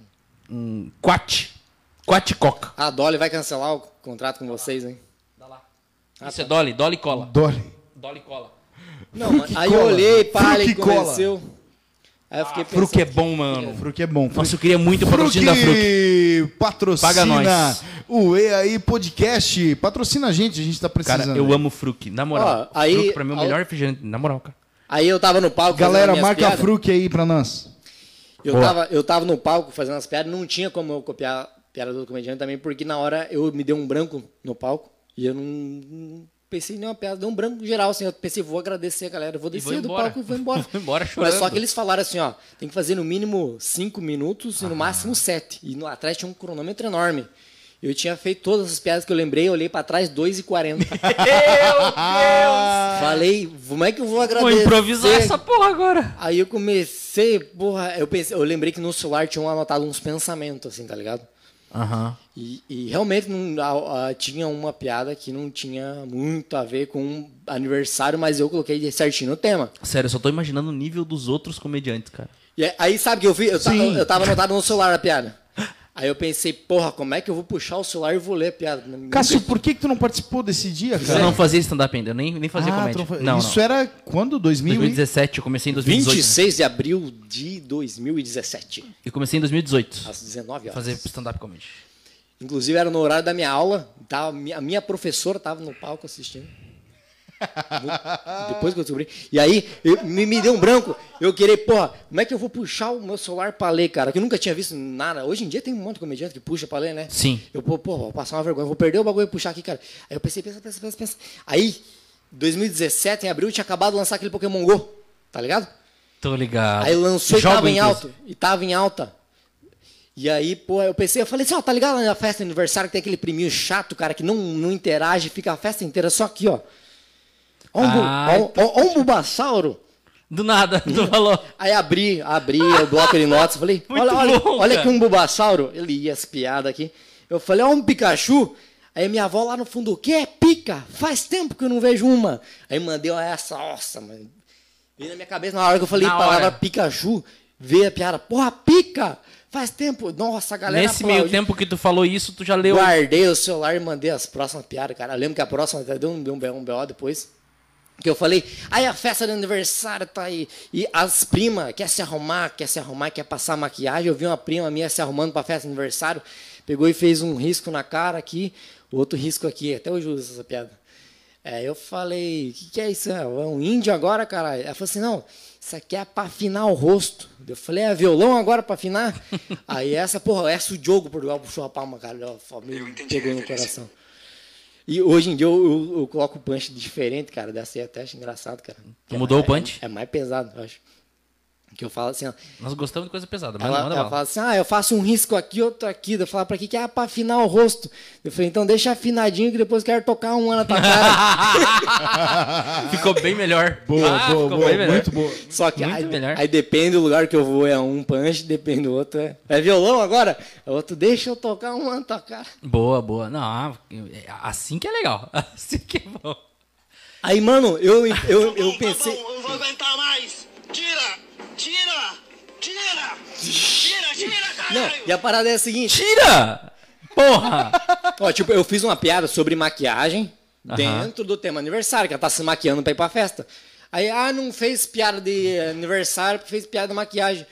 Um. Quat. Quat Coca. A Dolly vai cancelar o contrato com vocês, hein? Isso é Dolly, Dolly Cola. Dolly. Dolly Cola. Não, mas aí cola. eu olhei, Fruque cola. convenceu. Aí eu fiquei pensando... Fruque é bom, mano. Fruque é bom. Nossa, eu queria muito o patrocínio da Fruque. Fruque patrocina Paga nós. o E aí Podcast. Patrocina a gente, a gente tá precisando. Cara, eu amo Fruque, na moral. Ó, aí- pra mim é o melhor refrigerante, na moral, cara. Aí eu tava no palco Galera, marca a piadas. Fruque aí pra nós. Eu tava, eu tava no palco fazendo as piadas, não tinha como eu copiar a piada do comediante também, porque na hora eu me dei um branco no palco e eu não, pensei em nenhuma piada, deu um branco geral, assim, eu pensei, vou agradecer a galera, vou descer vou do palco e vou embora. Vou embora Mas chorando. só que eles falaram assim, ó, tem que fazer no mínimo cinco minutos e no máximo sete. E no, atrás tinha um cronômetro enorme. Eu tinha feito todas as piadas que eu lembrei, eu olhei pra trás, 2,40. Meu Deus! Falei, como é que eu vou Vou agradecer? improvisar essa porra agora. Aí eu comecei, porra, eu pensei, eu lembrei que no celular tinham anotado uns pensamentos, assim, tá ligado? Aham. E, e realmente não, a- a- tinha uma piada que não tinha muito a ver com um aniversário, mas eu coloquei certinho no tema. Sério, eu só tô imaginando o nível dos outros comediantes, cara. E aí- sabe que eu fiz? Eu, tava- Sim. eu tava anotado no celular a piada. Aí eu pensei, porra, como é que eu vou puxar o celular e vou ler a piada? Cássio, por que, que tu não participou desse dia, Eu cara? não fazia stand-up ainda, eu nem, nem fazia Ah, comédia. não Não, Isso não. era quando? 2000? e- 2017, eu comecei em 2018. 26 de abril de 2017, Eu comecei em 2018. às 19 horas. Fazer stand-up comedy. Inclusive era no horário da minha aula, tava, a minha professora estava no palco assistindo. Depois que eu descobri. E aí, eu- me, me deu um branco. Eu queria, porra, como é que eu vou puxar o meu celular pra ler, cara? Que eu nunca tinha visto nada. Hoje em dia tem um monte de comediante que puxa pra ler, né? Sim. Eu, pô, pô, vou passar uma vergonha, vou perder o bagulho e puxar aqui, cara. Aí eu pensei, pensa, pensa, pensa, pensa. Aí, 2017, em abril, tinha acabado de lançar aquele Pokémon GO, tá ligado? Tô ligado. Aí lançou e Jogo, tava em alta. E tava em alta. E aí, pô, eu pensei, eu falei assim, ó, tá ligado na festa de aniversário que tem aquele priminho chato, cara, que não, não interage, fica a festa inteira só aqui, ó. Ó um, bu- Ai, ó, ó- ó um bulbasauro. Do nada, tu falou. Aí abri, abri o bloco de notas, falei, Muito olha, olha, bom, olha aqui um bulbasauro. Ele ia as piadas aqui. Eu falei, ó um Pikachu. Aí minha avó lá no fundo, o que é pica? Faz tempo que eu não vejo uma. Aí mandei essa, nossa, mano. Veio na minha cabeça na hora que eu falei Na palavra hora. Pikachu, veio a piada, porra, pica! Faz tempo, nossa, a galera Nesse meio tempo que tu falou isso, tu já leu. Guardei o celular e mandei as próximas piadas, cara. Eu lembro que a próxima até deu um, deu um BO depois. Que eu falei, aí a festa de aniversário tá aí. E as primas quer se arrumar, quer se arrumar, quer passar maquiagem. Eu vi uma prima minha se arrumando pra festa de aniversário. Pegou e fez um risco na cara aqui, outro risco aqui. Até hoje eu uso essa piada. É, eu falei, o que, que é isso? É um índio agora, caralho? Ela falou assim, não, isso aqui é pra afinar o rosto. Eu falei, é violão agora pra afinar? Aí essa, porra, essa o Diogo Portugal puxou a palma, cara. Ela falou, me pegou no coração. E hoje em dia eu, eu, eu coloco o punch diferente, cara. Aí até acho engraçado, cara. Que é Mudou mais- o punch? É, é mais pesado, eu acho. Que eu falo assim, ó, Nós gostamos de coisa pesada, mas ela, manda ela fala assim, ah, eu faço um risco aqui, outro aqui. Eu falo, pra que que é pra afinar o rosto? Eu falei, então deixa afinadinho que depois eu quero tocar um ano na tua cara. Ficou bem melhor. Boa, Ah, boa, boa, bem melhor. muito boa. Só que Muito aí, melhor. aí depende do lugar que eu vou, é um punch, depende do outro. É, é violão agora? O outro, deixa eu tocar um ano na tua cara. Boa, boa. Não, é assim que é legal. Assim que é bom. Aí, mano, eu, eu, eu Tá pensei... eu não vou aguentar mais. Tira! Tira! Tira! Tira, tira, Não, caralho! e a parada é a seguinte... Tira! Porra! Ó, tipo, eu fiz uma piada sobre maquiagem Aham. dentro do tema aniversário, que ela tá se maquiando pra ir pra festa. Aí, ah, não fez piada de aniversário, fez piada de maquiagem.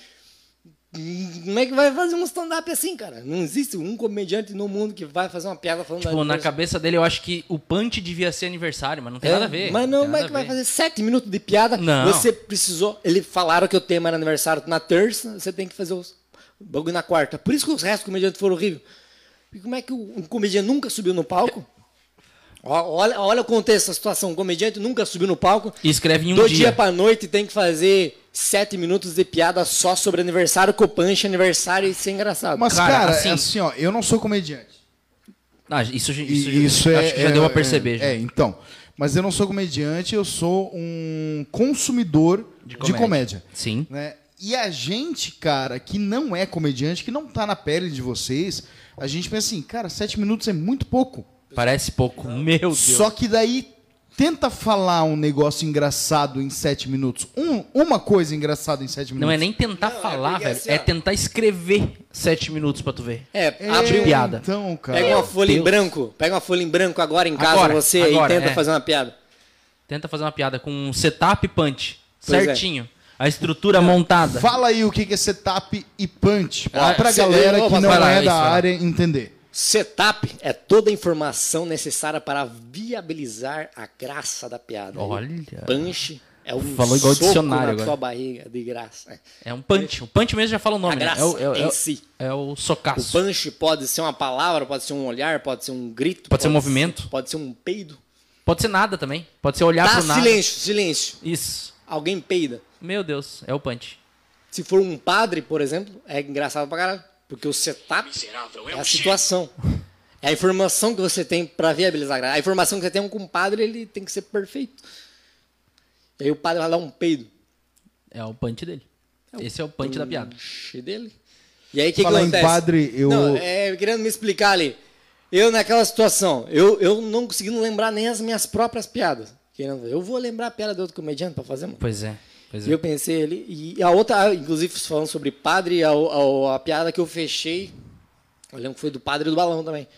Como é que vai fazer um stand-up assim, cara? Não existe um comediante no mundo que vai fazer uma piada falando Tipo, na cabeça dele eu acho que o punch devia ser aniversário, mas não tem É, nada a ver. Mas não, como é que vai fazer sete minutos de piada? Não. Você precisou. Eles falaram que o tema era aniversário na terça, você tem que fazer os o bagulho na quarta. Por isso que os restos comediantes foram horríveis. E como é que um comediante nunca subiu no palco? Olha, olha o contexto da situação. Um comediante nunca subiu no palco. E escreve em um do dia. dia pra noite tem que fazer sete minutos de piada só sobre aniversário, com punch, aniversário e ser engraçado. Mas, Cara, cara, assim- é assim, ó, eu não sou comediante. Ah, isso, isso, E isso, acho que já deu pra perceber. já. É, então. Mas eu não sou comediante, eu sou um consumidor de comédia. comédia. Sim. né? E a gente, cara, que não é comediante, que não tá na pele de vocês, a gente pensa assim, cara, sete minutos é muito pouco. Parece pouco. Meu Deus. Só que daí tenta falar um negócio engraçado em sete minutos. Um, uma coisa engraçada em sete minutos. Não é nem tentar Não, é falar, porque velho. assim, é tentar escrever sete minutos pra tu ver. É, É, abre um, piada. Então, cara. Pega uma folha em Deus. branco. Pega uma folha em branco agora em casa Agora, você agora, e tenta é. fazer uma piada. Tenta fazer uma piada com um setup e punch. Pois é. certinho. A estrutura montada. Fala aí o que é setup e punch. Ah, pra galera que não é da área entender. Setup é toda a informação necessária para viabilizar a graça da piada. Olha. Punch é um Falou igual soco dicionário na tua barriga de graça. É um punch. O punch mesmo já fala o nome, A né? graça É o, é, o- é em o- si. é o O socaço. punch pode ser uma palavra, pode ser um olhar, pode ser um grito. Pode ser um movimento. Pode ser um peido. Pode ser nada também. Pode ser olhar Tá, pro nada. silêncio, silêncio. Isso. Alguém peida. Meu Deus, é o punch. Se for um padre, por exemplo, é engraçado pra caralho. Porque o setup é é um a situação. É a informação que você tem pra viabilizar a informação que você tem é um compadre, ele tem que ser perfeito. E aí o padre vai dar um peido. É o punch dele. Esse é o punch da piada. Dele. E aí o que, que Falar em acontece? padre, eu- Não, é, querendo me explicar ali. Eu naquela situação, eu, eu não conseguindo lembrar nem as minhas próprias piadas. Querendo, eu vou lembrar a piada de outro comediante pra fazer, mano. Pois é. Pois E é. eu pensei ali. E a outra, inclusive, falando sobre padre, a, a, a piada que eu fechei. Eu lembro que foi do padre do balão também.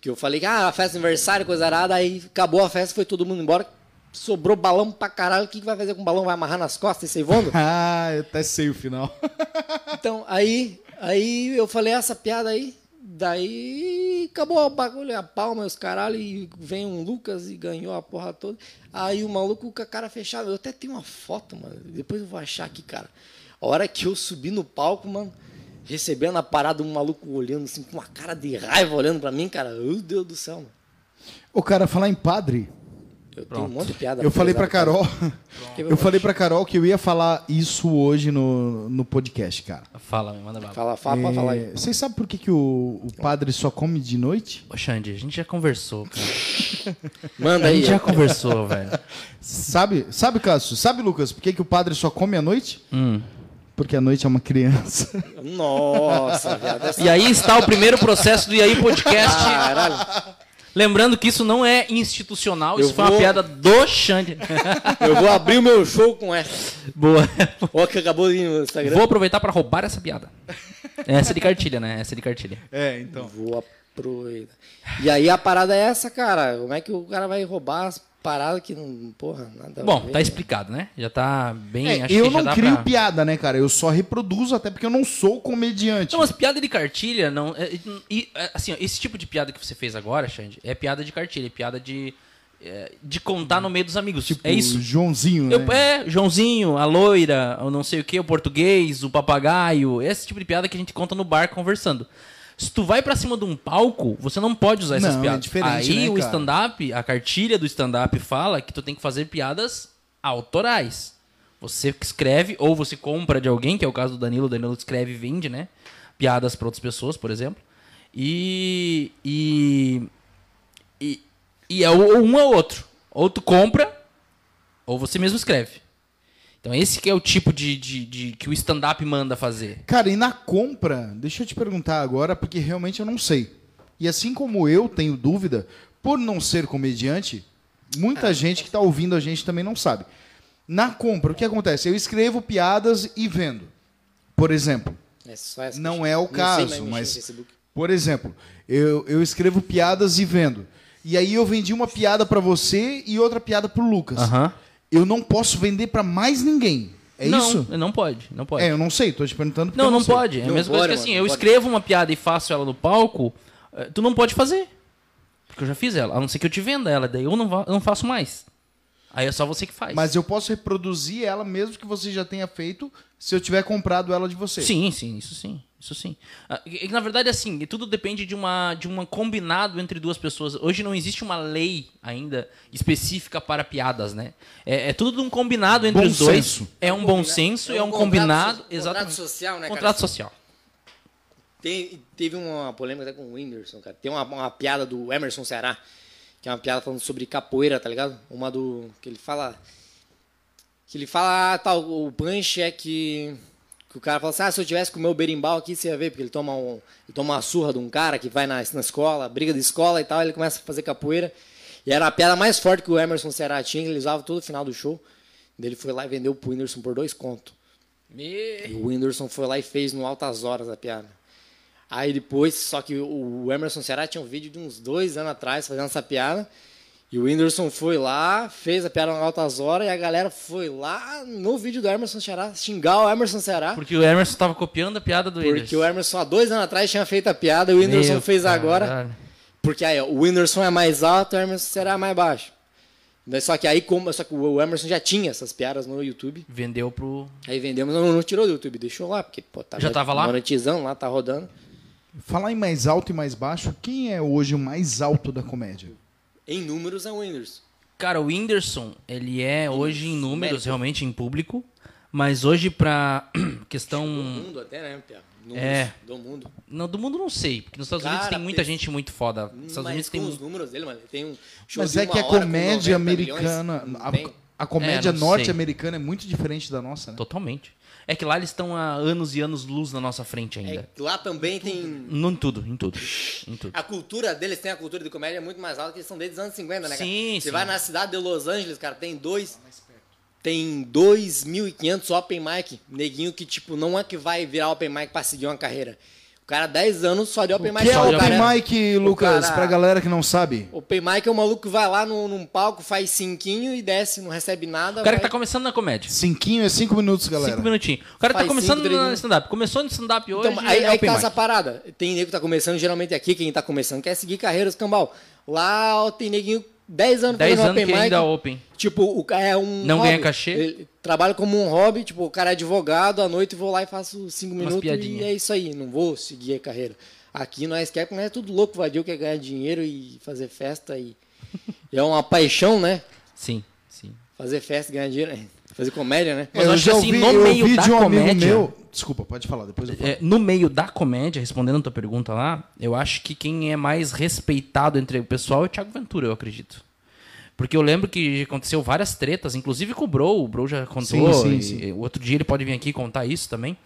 Que eu falei que, ah, a festa aniversário, coisa arada, aí acabou a festa, foi todo mundo embora. Sobrou balão pra caralho. O que, que vai fazer com o balão? Vai amarrar nas costas e sair voando? Ah, eu até sei o final. Então, aí, aí eu falei essa piada aí. Daí acabou o bagulho, a palma os caralho. E vem um Lucas e ganhou a porra toda. Aí o maluco com a cara fechada. Eu até tenho uma foto, mano. Depois eu vou achar aqui, cara. A hora que eu subi no palco, mano, recebendo a parada, um maluco olhando assim, com uma cara de raiva olhando pra mim, cara. Meu Deus do céu, mano. O cara, falar em padre, Eu tenho um monte de piada. eu falei pra pesada, Carol. Que Eu falei pra Carol que eu ia falar isso hoje no, no podcast, cara. Fala, me manda bala. Fala, fala, pode falar aí. É, Vocês sabem por que, que o, o padre só come de noite? Ô, Xande, a gente já conversou, cara. Manda A aí. gente já conversou, velho. Sabe, sabe, Cássio? Sabe, Lucas, por que, que o padre só come à noite? Hum. Porque à noite é uma criança. Nossa, viado. essa- E aí está o primeiro processo do IAI Podcast. Caralho. Lembrando que isso não é institucional, Eu isso foi uma vou- piada do Xande. Eu vou abrir o meu show com essa. Boa. Ó, que acabou de ir no Instagram. Vou aproveitar para roubar essa piada. Essa é de cartilha, né? Essa é de cartilha. É, então. Vou aproveitar. E aí a parada é essa, cara. Como é que o cara vai roubar as paradas que não. Porra, nada a Bom, ver, tá né? explicado, né? Já tá bem. É, acho eu que já não dá crio pra... piada, né, cara? Eu só reproduzo, até porque eu não sou comediante. Não, mas piada de cartilha não. é- e, é, assim, ó, esse tipo de piada que você fez agora, Xande, é piada de cartilha, é piada de. é, de contar no meio dos amigos. Tipo, é isso. Joãozinho, né? Eu- é, Joãozinho, a loira, o não sei o que, o português, o papagaio, esse tipo de piada que a gente conta no bar conversando. Se tu vai pra cima de um palco, você não pode usar essas Não, é piadas. diferente, Aí né, o stand-up, a cartilha do stand-up fala que tu tem que fazer piadas autorais. Você escreve, ou você compra de alguém, que é o caso do Danilo, o Danilo escreve e vende, né? Piadas pra outras pessoas, por exemplo. E. E. E, e é ou um ou outro. Ou tu compra, ou você mesmo escreve. Então esse que é o tipo de, de, de- que o stand-up manda fazer. Cara, e na compra, deixa eu te perguntar agora, porque realmente eu não sei. E assim como eu tenho dúvida, por não ser comediante, muita gente que está ouvindo a gente também não sabe. Na compra, o que acontece? Eu escrevo piadas e vendo. Por exemplo, É só essa não é o caso, mas, por exemplo, eu, eu escrevo piadas e vendo. E aí eu vendi uma piada para você e outra piada pro Lucas. Aham. Eu não posso vender para mais ninguém. É não, isso? Não pode, não pode. É, eu não sei, tô te perguntando não, eu não, sei. pode. É a Não mesma coisa que assim, mano, eu não pode. escrevo uma piada e faço ela no palco, eh, tu não pode fazer. Porque eu já fiz ela. A não ser que eu te venda ela, daí eu não, eu não faço mais. Aí é só você que faz. Mas eu posso reproduzir ela mesmo que você já tenha feito se eu tiver comprado ela de você. Sim, sim, isso sim. Isso sim. Ah, e- e, Na verdade, assim, tudo depende de uma de um combinado entre duas pessoas. Hoje não existe uma lei ainda específica para piadas, né? É, é tudo um combinado entre Bom os dois. senso. É um bom senso, é um, combinado. so- exatamente. Contrato social, né, cara? Contrato social. Tem- teve uma polêmica até com o Whindersson, cara. Tem uma, uma piada do Emerson Ceará, que é uma piada falando sobre capoeira, tá ligado? Uma do. que ele fala. Que ele fala, ah, tal, o punch é que. Que o cara fala assim, ah, se eu tivesse com o meu berimbau aqui, você ia ver, porque ele toma, um, ele toma uma surra de um cara que vai na, na escola, briga de escola e tal, ele começa a fazer capoeira. E era a piada mais forte que o Emerson Ceará tinha, ele usava todo final do show. Ele foi lá e vendeu pro Whindersson por dois contos. E o Whindersson foi lá e fez no Altas Horas a piada. Aí depois, só que o o Emerson Ceará tinha um vídeo de uns dois anos atrás fazendo essa piada. E o Whindersson foi lá, fez a piada no Altas Horas, e a galera foi lá no vídeo do Emerson Ceará xingar o Emerson Ceará. Porque o Emerson estava copiando a piada do Porque Whindersson. o Emerson há dois anos atrás tinha feito a piada e o Whindersson Meu fez agora. Porque aí, ó, o Whindersson é mais alto, o Emerson Ceará é mais baixo. Só que aí, como, só que o Emerson já tinha essas piadas no YouTube. Vendeu pro. Aí vendemos, não, não tirou do YouTube, deixou lá, porque pô, tá Já tava lá? monetizando lá, tá rodando. Falar em mais alto e mais baixo, quem é hoje o mais alto da comédia? Em números é o Whindersson. Cara, o Whindersson, ele é hoje em números, realmente em público, Mas hoje, pra questão. Do mundo até, né, Pia? Números É. Do mundo. Não, do mundo não sei, porque nos Estados Cara, Unidos tem muita gente muito foda. Nos Estados Mas Unidos tem os números dele, mano, ele tem um show Mas de é uma que a comédia 90 milhões, americana. A, a comédia É, norte-americana é muito diferente da nossa, né? Totalmente. É que lá eles estão há anos e anos luz na nossa frente ainda. É, lá também tem... Não em tudo, em tudo. Em tudo. A cultura deles tem a cultura de comédia muito mais alta que eles são desde os anos 50, né, cara? Sim, Você sim. vai na cidade de Los Angeles, cara, tem dois... Tem 2.500 open mic, neguinho que, tipo, não é que vai virar open mic pra seguir uma carreira. O cara, 10 anos só de open mic. Que é open cara. mic, Lucas, cara- pra galera que não sabe? Open mic é um maluco que vai lá num, num palco, faz cinquinho e desce, não recebe nada. O cara que vai- tá começando na comédia. Cinquinho é cinco minutos, galera. Cinco minutinhos. O cara tá Faz começando cinco, no stand-up. Começou no stand-up hoje. Então, aí, é aí open tá mic. essa parada. Tem nego que tá começando, geralmente aqui, quem tá começando quer seguir carreiras cambal. Lá ó, tem neguinho 10 anos 10 fazendo anos open que mic. ainda é open. Tipo, o cara é um. Não hobby. ganha cachê? Ele trabalha como um hobby, tipo, o cara é advogado, à noite vou lá e faço 5 Umas minutos piadinhas. e é isso aí. Não vou seguir a carreira. Aqui porque nós é tudo louco, vadio, quer ganhar dinheiro e fazer festa e. e é uma paixão, né? Sim, sim. Fazer festa, ganhar dinheiro. Fazer comédia, né? Mas eu acho que assim, no eu meio ouvi da de um amigo comédia- meu. Desculpa, pode falar, depois eu falo. É, no meio da comédia, respondendo a tua pergunta lá, eu acho que quem é mais respeitado entre o pessoal é o Thiago Ventura, eu acredito. Porque eu lembro que aconteceu várias tretas, inclusive com o Bro, o Bro já contou, Sim, sim, e- sim. e o outro dia ele pode vir aqui contar isso também.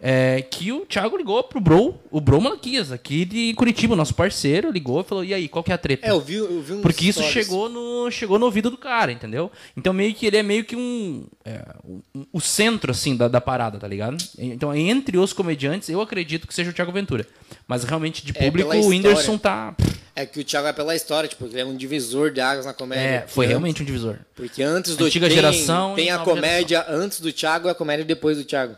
É, que o Thiago ligou pro Bro, o Bro Malaquias, aqui de Curitiba, nosso parceiro, ligou e falou: e aí, qual que é a treta? É, eu vi, eu vi Porque isso stories. chegou no, chegou no ouvido do cara, entendeu? Então meio que ele é meio que um. é, um- o centro, assim, da, da parada, tá ligado? Então, entre os comediantes, eu acredito que seja o Thiago Ventura. Mas realmente, de É, público, pela o. Whindersson tá. É que o Thiago é pela história, tipo, ele é um divisor de águas na comédia. É, foi realmente um divisor. Porque antes do Antiga tem, geração tem a comédia antes do Thiago e a comédia depois do Thiago.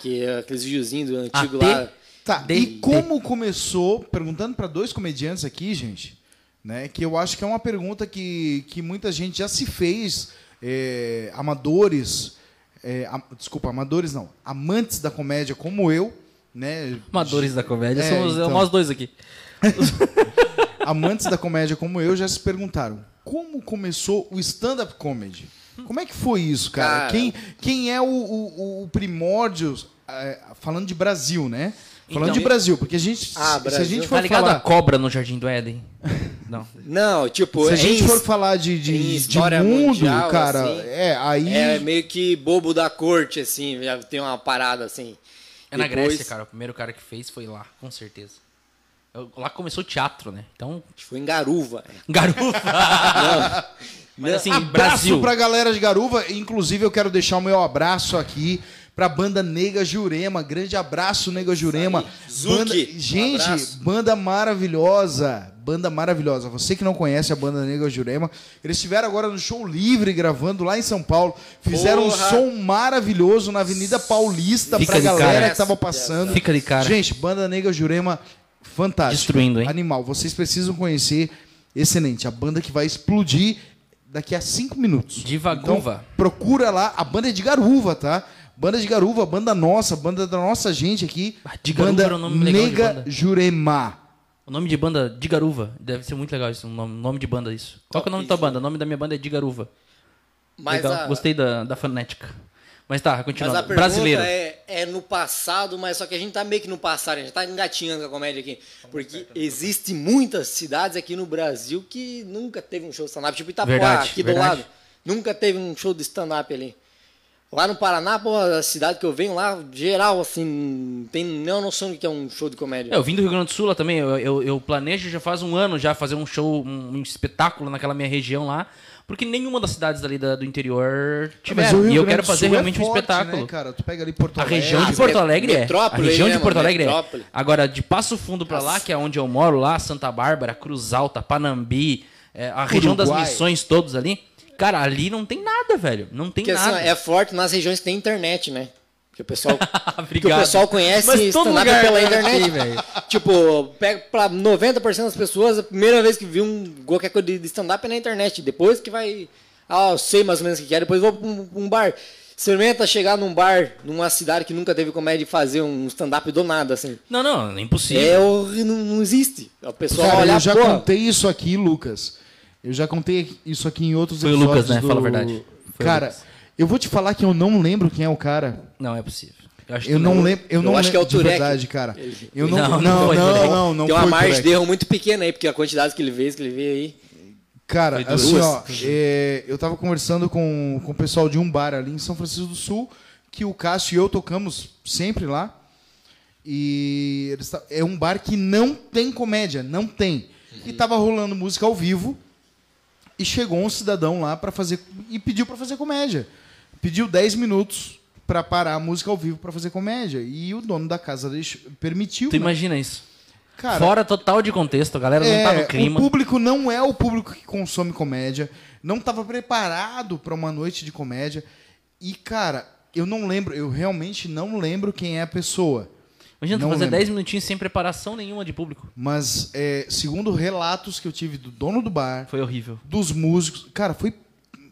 Que é aqueles videozinhos do antigo lá. Tá, De- e como começou, perguntando para dois comediantes aqui, gente, né, que eu acho que é uma pergunta que, que muita gente já se fez, é, amadores, é, am- desculpa, amadores não, amantes da comédia como eu, né, Amadores da comédia, É, somos então. nós dois aqui. amantes da comédia como eu já se perguntaram, como começou o stand-up comedy? Como é que foi isso, cara? Cara. Quem, quem é o, o, o primórdio, é, falando de Brasil, né? Falando Então- de Brasil, porque a gente, Ah, se a Brasil. gente Tá for ligado falar... a cobra no Jardim do Éden? Não. Não, tipo, Se a é gente em- for falar de, de, de mundo, mundial, cara, assim, é, aí... é meio que bobo da corte, assim, já tem uma parada assim. É na Depois- Grécia, cara. O primeiro cara que fez foi lá, com certeza. Eu- Lá começou o teatro, né? Então. Foi em Garuva. Garuva! Mas assim, abraço Brasil. pra galera de Garuva. Inclusive, eu quero deixar o meu abraço aqui pra banda Nega Jurema. Grande abraço, Nega Jurema. Banda... um Gente, abraço. banda maravilhosa. Banda maravilhosa. Você que não conhece a banda Nega Jurema, eles estiveram agora no show livre gravando lá em São Paulo. Fizeram um Porra. som maravilhoso na Avenida Paulista Fica pra galera cara. que tava passando. Fica de cara. Gente, banda Nega Jurema, fantástico. Destruindo, hein? Animal. Vocês precisam conhecer. Excelente. A banda que vai explodir daqui a cinco minutos. De Vaguva. Então, procura lá. A banda é de Garuva, tá? Banda de Garuva, banda nossa, banda da nossa gente aqui. Ah, de Garuva banda era um nome legal de Nega banda. Jurema. O nome de banda de Garuva. Deve ser muito legal isso. Um nome, nome de banda isso. Qual que é o nome da tua banda? O nome da minha banda é de Garuva. Mas legal. a, Gostei da, da fonética. Mas tá, mas continuando. a pergunta Brasileiro. é, é no passado, mas só que a gente tá meio que no passado, a gente tá engatinhando com a comédia aqui. Porque existem muitas cidades aqui no Brasil que nunca teve um show de stand-up, tipo Itapuá, Verdade, aqui verdade. do lado. Nunca teve um show de stand-up ali. Lá no Paraná, pô, a cidade que eu venho lá, geral, assim, não tem nem noção do que é um show de comédia. É, eu vim do Rio Grande do Sul lá também. Eu, eu, eu planejo já faz um ano já fazer um show, um, um espetáculo naquela minha região lá. Porque nenhuma das cidades ali da- do interior tiveram. o Rio E eu quero fazer Sul realmente é um forte, espetáculo. Né, cara? Tu pega ali Porto A Alegre. região de Porto Alegre é. A região né, de Porto mano? Alegre é. Metrópole. Agora, de Passo Fundo pra lá, que é onde eu moro, lá, Santa Bárbara, Cruz Alta, Panambi, é, a região das Uruguai. missões todos ali. Cara, ali não tem nada, velho. Não tem Porque assim, nada. é forte nas regiões que tem internet, né? Que o pessoal, que o pessoal conhece stand-up lugar pela né, internet. tem, velho. tipo, pega pra 90% das pessoas, a primeira vez que viu um qualquer coisa de stand-up é na internet. Depois que vai. Ah, eu sei mais ou menos o que quer, depois vou pra um, pra um bar. Experimenta chegar num bar, numa cidade que nunca teve comédia e fazer um stand-up do nada, assim. Não, não, é impossível. É, o- não, não existe. O pessoal Cara, olhar, eu já pô, contei isso aqui, Lucas. Eu já contei isso aqui em outros Foi o episódios. Lucas, né? do- Fala a verdade. Foi o Cara, Lucas. Eu vou te falar que eu não lembro quem é o cara. Não, é possível. Eu, acho Eu que não lembro, eu Eu não acho que é o lembro de Turek. verdade, cara. Eu não, Não, não, não não, não, Turek. não, não Tem uma foi margem Turek. de erro muito pequena aí, porque a quantidade que ele fez, que ele veio aí. Cara, assim, ó, é, eu tava conversando com, com o pessoal de um bar ali em São Francisco do Sul, que o Cássio e eu tocamos sempre lá. E é um bar que não tem comédia, não tem. E tava rolando música ao vivo. E chegou um cidadão lá para fazer e pediu para fazer comédia. Pediu 10 minutos para parar a música ao vivo para fazer comédia. E o dono da casa deixou- permitiu. Tu né? imagina isso. Cara, Fora total de contexto, a galera não tá no é, clima. O público não é o público que consome comédia. Não estava preparado para uma noite de comédia. E, cara, eu não lembro, eu realmente não lembro quem é a pessoa. Imagina fazer lembro. 10 minutinhos sem preparação nenhuma de público. Mas, é, segundo relatos que eu tive do dono do bar, Foi horrível. dos músicos, cara, foi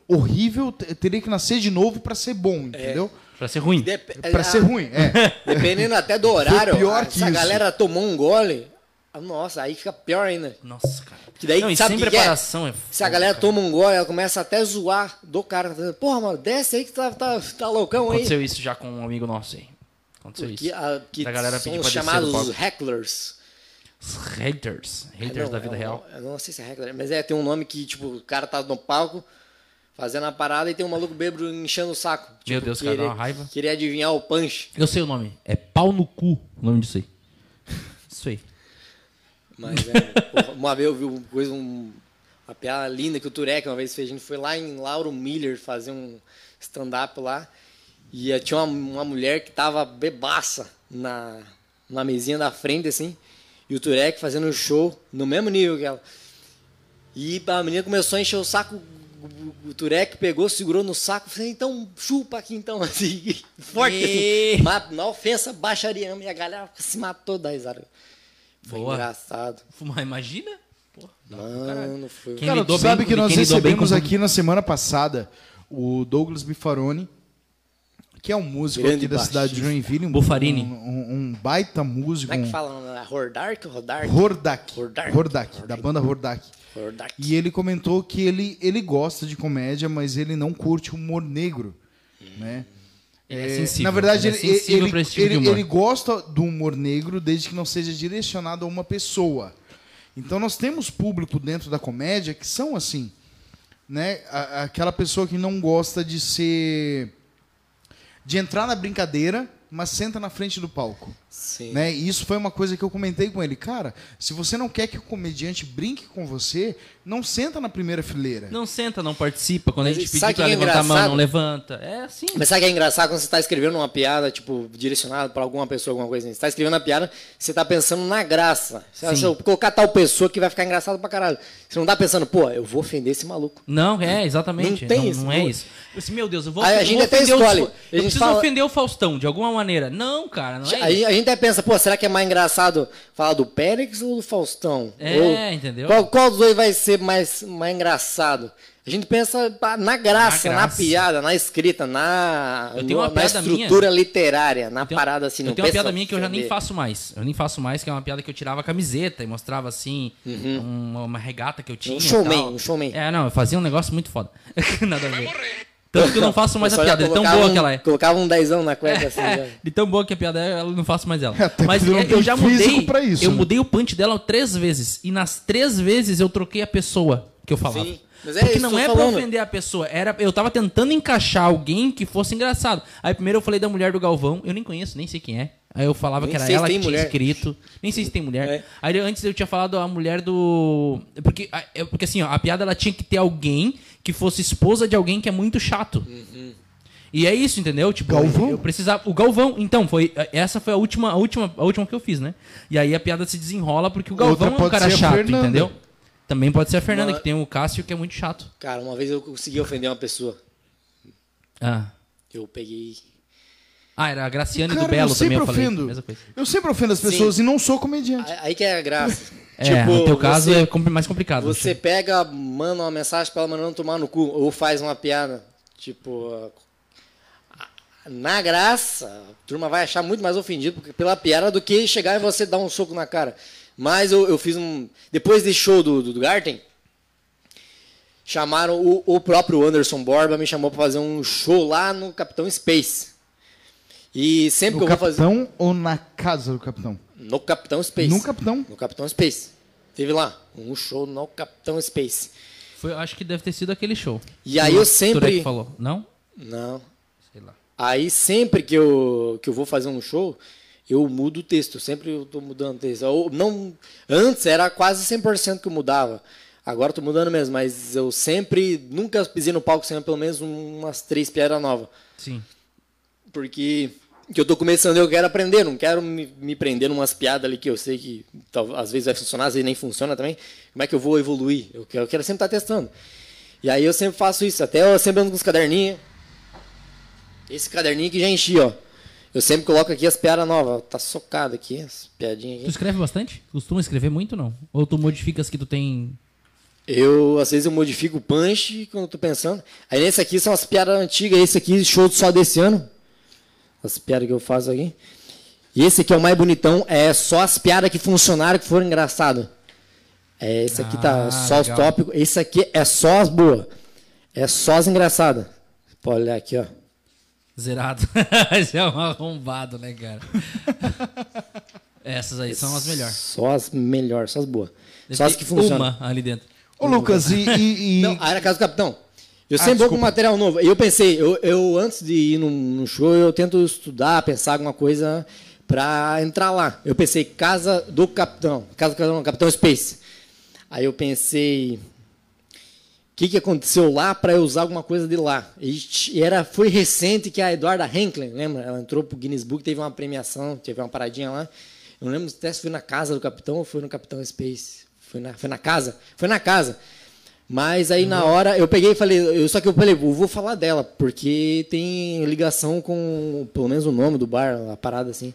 horrível. Te- Teria que nascer de novo para ser bom, entendeu? Pra ser ruim. Dep- Para ser ruim, é. Dependendo até do horário, pior ah, que se a isso. galera tomou um gole, ah, nossa, aí fica pior ainda. Nossa, cara. Que daí, não, sabe sem que que é? preparação é. Se a galera toma um gole, ela começa até a zoar do cara. Porra, mano, desce aí que tá, tá, tá loucão aí. Aconteceu isso já com um amigo nosso aí. Aconteceu Que, isso. a, que Da galera são os chamados hecklers. Os haters. Haters Não, da vida é um- real. Eu não sei se é heckler, mas é, tem um nome que, tipo, o cara tá no palco fazendo a parada e tem um maluco bêbado enchendo o saco. Meu Tipo, Deus, cara, dá uma raiva. Queria adivinhar o punch. Eu sei o nome. É pau no cu o nome disso aí. Isso aí. Mas é, porra, uma vez eu vi uma coisa, um- uma piada linda que o Turek uma vez fez. A gente foi lá em Lauro Miller fazer um stand-up lá. E eh, tinha uma, uma mulher que tava bebaça na, na mesinha da frente, assim. E o Turek fazendo um show no mesmo nível que ela. E a menina começou a encher o saco. O- O Turek pegou, segurou no saco, falei, então chupa aqui então, assim, forte E- assim. Ma- Na ofensa, baixaria, e a galera se matou da risada. Foi Boa. engraçado. Mas imagina. Mano, foi. Quem Cara, tu sabe que nós recebemos aqui na semana passada o Douglas Bifaroni, que é um músico Grande aqui da cidade de. Joinville. Um, Bufarini. Um, um- um baita músico. Como é que um fala? Hordark? Hordark? Hordak. Hordak. Hordak, da banda Hordak. E ele comentou que ele, ele gosta de comédia, mas ele não curte humor negro, né? Ele é É, sensível, na verdade, ele ele, é sensível ele, esse tipo de ele- humor. ele gosta do humor negro desde que não seja direcionado a uma pessoa. Então nós temos público dentro da comédia que são assim, né? A- aquela pessoa que não gosta de ser de entrar na brincadeira, mas senta na frente do palco. Sim. Né? E isso foi uma coisa que eu comentei com ele. Cara, se você não quer que o comediante brinque com você, não senta na primeira fileira. Não senta, não participa. Quando a gente pedir pra é levantar a mão, não levanta. É assim. Mas sabe que é engraçado quando você está escrevendo uma piada, tipo, direcionada para alguma pessoa, alguma coisa assim? Você está escrevendo a piada, você está pensando na graça. Você, se eu colocar tal pessoa que vai ficar engraçado pra caralho. Você não tá pensando, pô, eu vou ofender esse maluco. Não, é, exatamente. Não tem não, isso, não é isso. Eu Assim, meu Deus, eu vou, Aí a eu gente vou até ofender escolhe. o. A Eu gente preciso fala- ofender o Faustão, de alguma maneira. Não, cara, não é Aí isso. a gente até pensa, pô, será que é mais engraçado falar do Périx ou do Faustão? É, Ou entendeu? Qual, qual dos dois vai ser mais, mais engraçado? A gente pensa na graça, Na na, graça. piada, na escrita, na, Eu tenho uma na piada estrutura literária, na tenho- parada assim. Eu não tenho uma piada minha que eu já nem faço mais. Eu nem faço mais, que é uma piada que eu tirava a camiseta e mostrava assim, uma, uma regata que eu tinha. Um showman, um showman. É, não, eu fazia um negócio muito foda. Nada a ver. Tanto que eu não faço mais a Eu piada, de tão boa um- que ela é. Colocava um dezão na cueca assim. já. É, de tão boa que a piada é, eu não faço mais ela. Até Mas é, tem eu já mudei. pra isso, eu né? mudei o punch dela três vezes. E nas três vezes eu troquei a pessoa que eu falava. Sim, mas é Porque isso não é tô pra falando. ofender a pessoa. Era, eu tava tentando encaixar alguém que fosse engraçado. Aí primeiro eu falei da mulher do Galvão. Eu nem conheço, nem sei quem é. Aí eu falava Nem que era ela que tinha mulher. escrito. Nem sei se tem mulher. É. Aí antes eu tinha falado a mulher do. Porque, porque assim, ó, a piada ela tinha que ter alguém que fosse esposa de alguém que é muito chato. E é isso, entendeu? Tipo, Galvão? eu precisava. O Galvão, então, foi. Essa foi a última, a última, a última que eu fiz, né? E aí a piada se desenrola porque o Outra Galvão é um cara chato, Fernanda. entendeu? Também pode ser a Fernanda, Mas- que tem o Cássio, que é muito chato. Cara, uma vez eu consegui ofender uma pessoa. Ah. Eu peguei. Ah, era a Graciane Cara, do Belo eu sempre também, eu falei. ofendo. Mesma coisa. Eu sempre ofendo as pessoas e não sou comediante. Aí que é a graça. É, no teu caso você- é mais complicado. Você pega, manda uma mensagem pra ela mandando tomar no cu, ou faz uma piada. Tipo. Na graça, a turma vai achar muito mais ofendido pela piada do que chegar e você dar um soco na cara. Mas eu, eu fiz um. Depois desse show do, do, do Garten, chamaram o, o próprio Anderson Borba me chamou para fazer um show lá no Capitão Space. E sempre No que eu vou fazer capitão ou na casa do capitão? no Capitão Space. No capitão? No Capitão Space. Teve lá um show no Capitão Space. Foi, acho que deve ter sido aquele show. E aí eu sempre falou. Não? Não. Sei lá. Aí sempre que eu, que eu vou fazer um show, eu mudo o texto. Sempre eu tô mudando o texto. Eu, não, antes era quase 100% que eu mudava. Agora eu tô mudando mesmo, mas eu sempre, nunca pisei no palco sem pelo menos umas três piadas novas. Sim. Porque que eu tô começando, eu quero aprender, não quero me, me prender numas piadas ali que eu sei que tal- às vezes vai funcionar, às vezes nem funciona também. Como é que eu vou evoluir? Eu quero, eu quero sempre estar testando. E aí eu sempre faço isso, até eu sempre ando com os caderninhos. Esse caderninho que já enchi, ó. Eu sempre coloco aqui as piadas novas. Tá socado aqui, as piadinhas Tu aqui. escreve bastante? Costuma escrever muito não? Ou tu modifica as que tu tem. Eu, às vezes, eu modifico o punch quando eu tô pensando. Aí nesse aqui são as piadas antigas, esse aqui, show só desse ano. As piadas que eu faço aqui. E esse aqui é o mais bonitão, é só as piadas que funcionaram, que foram engraçadas. É, esse aqui tá Ah, só os legal. tópicos. Esse aqui é só as boas. É só as engraçadas. Pode olhar aqui, ó. Zerado. Esse é um arrombado, né, cara? Essas aí são as melhores. Só as melhores, só as boas. Deve Só as que funcionam. Uma ali dentro. Ô, Lucas, e. e- e- Não, aí era Casa do Capitão. Eu Ah, sempre vou com material novo. E eu pensei, eu, eu antes de ir num, num show, eu tento estudar, pensar alguma coisa pra entrar lá. Eu pensei, Casa do Capitão. Casa do Capitão, Capitão Space. Aí eu pensei, que, que aconteceu lá para eu usar alguma coisa de lá? E era, foi recente que a Eduarda Henklin, lembra? Ela entrou pro Guinness Book, teve uma premiação, teve uma paradinha lá. Eu não lembro se foi na casa do Capitão ou foi no Capitão Space. Foi na, foi na casa? Foi na casa. Mas aí na hora eu peguei e falei, eu, só que eu falei, eu vou falar dela, porque tem ligação com pelo menos o nome do bar, a parada assim.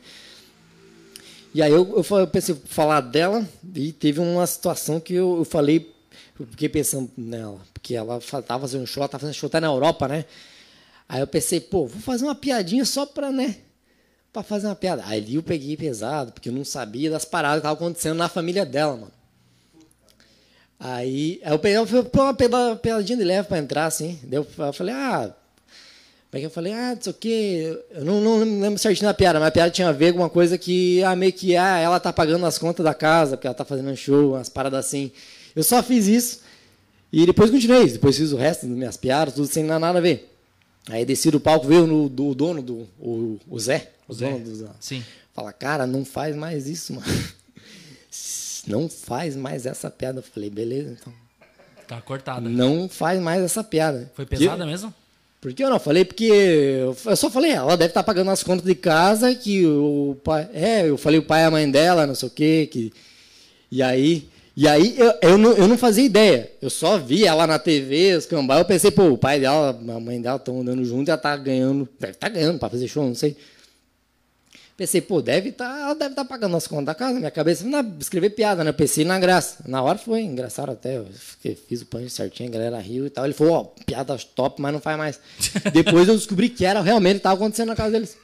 E aí eu, eu pensei falar dela e teve uma situação que eu, eu falei, fiquei pensando nela, porque ela fa- tava fazendo show, ela tava fazendo show até na Europa, né? Aí eu pensei, pô, vou fazer uma piadinha só pra, né? Pra fazer uma piada. Aí ali eu peguei pesado, porque eu não sabia das paradas que estavam acontecendo na família dela, mano. Aí, aí eu peguei uma peladinha de leve pra entrar, assim. Eu, falei, ah. Como é eu falei, ah, não sei o quê. Eu não, não lembro certinho da piada, mas a piada tinha a ver com uma coisa que, ah, meio que, ah, ela tá pagando as contas da casa, porque ela tá fazendo um show, umas paradas assim. Eu só fiz isso e depois continuei. Depois fiz o resto das minhas piadas, tudo sem nada a ver. Aí desci do palco, veio no, do, o dono, do, o, o Zé, o Zé. dono do Sim. Fala, cara, não faz mais isso, mano. Não faz mais essa piada. Eu falei, beleza, então. Tá cortada. Não faz mais essa piada. Foi pesada mesmo? Por que eu não falei? Porque eu eu só falei, ela deve estar pagando as contas de casa, que o pai. É, eu falei o pai e a mãe dela, não sei o quê. Que, e aí. E aí eu, eu, não, eu não fazia ideia. Eu só vi ela na TV, os cambal, eu pensei, pô, o pai dela, a mãe dela estão andando junto ela tá ganhando. Deve estar ganhando para fazer show, não sei. Pensei, pô, deve tá, ela deve estar pagando as contas da casa. Minha cabeça, na, escrever piada, né? Eu pensei na graça. Na hora foi engraçado até. Eu fiz o punch certinho, a galera riu e tal. Ele falou, ó, piada top, mas não faz mais. Depois eu descobri que era realmente, estava acontecendo na casa deles.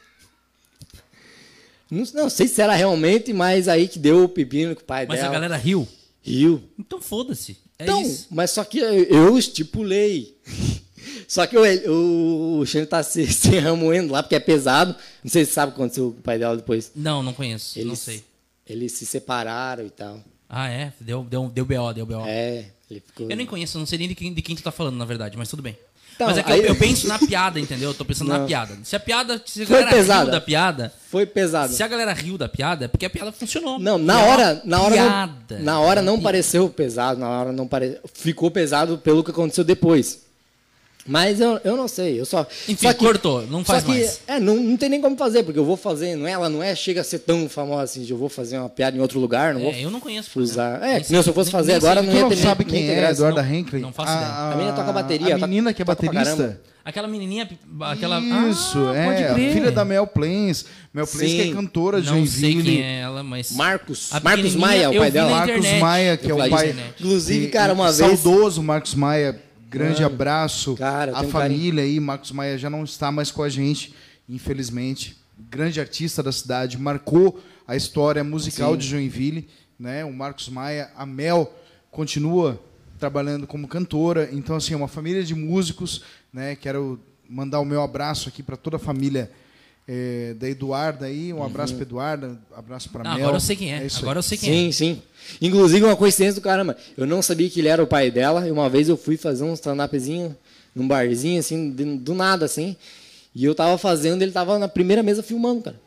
Não, não sei se era realmente, mas aí que deu o pepino com o pai Mas dela. a galera riu. Riu. Então foda-se. É Então, isso. mas só que eu, estipulei. Só que o, o, o Xande tá se, se remoendo lá, porque é pesado. Não sei se você sabe o que aconteceu com o pai dela depois. Não, não conheço. não Eles, sei. Eles se separaram e tal. Ah, é? Deu, deu, deu BO, deu BO. É, ele ficou. Eu nem conheço, não sei nem de quem, de quem tu tá falando, na verdade, mas tudo bem. Então, mas é que aí- eu, eu penso na piada, entendeu? Eu tô pensando na Não. piada. Se a piada. Se a Foi galera pesada. riu da piada. Foi pesado. Se a galera riu da piada, é porque a piada funcionou. Não, na hora, na hora, piada. não, na hora não Pi- pareceu pesado, na hora não pare... ficou pesado pelo que aconteceu depois. Mas eu, eu não sei, eu só. Enfim, só que, cortou, não faz só que, mais. É, não, não tem nem como fazer, porque eu vou fazer, não é, ela não é, chega a ser tão famosa assim, de eu vou fazer uma piada em outro lugar, não vou É, eu não conheço. usar. exemplo. É, Nem nem se eu fosse nem- fazer nem agora, não ia não ter sabe nem- quem nem é graça. Eduarda não- Henkley? não faço ideia. A menina toca bateria, A menina que é baterista? caramba. Aquela menininha, aquela. Isso, Ah, é. pode A crer. filha da Mel Plains. Mel Plains que é cantora de Não sei quem é ela, mas. Marcos, A Marcos Maia, o eu pai dela. Marcos. Maia, que é o pai. Inclusive, cara, uma vez- Saudoso Marcos Maia, grande abraço. Cara, a tenho um família aí, Marcos Maia já não está mais com a gente, infelizmente. Grande artista da cidade, marcou a história musical Sim. de Joinville. Né? O Marcos Maia, a Mel continua trabalhando como cantora. Então, assim, é uma família de músicos, né? Quero mandar o meu abraço aqui para toda a família eh, da Eduarda aí. Um abraço para Eduarda, um abraço para Não, Mel. agora eu sei quem é. isso aí. agora eu sei quem Sim, sim. Inclusive, uma coincidência do caramba. Eu não sabia que ele era o pai dela. E uma vez eu fui fazer um stand-upzinho num barzinho, assim, do nada, assim. E eu tava fazendo, ele tava na primeira mesa filmando, cara.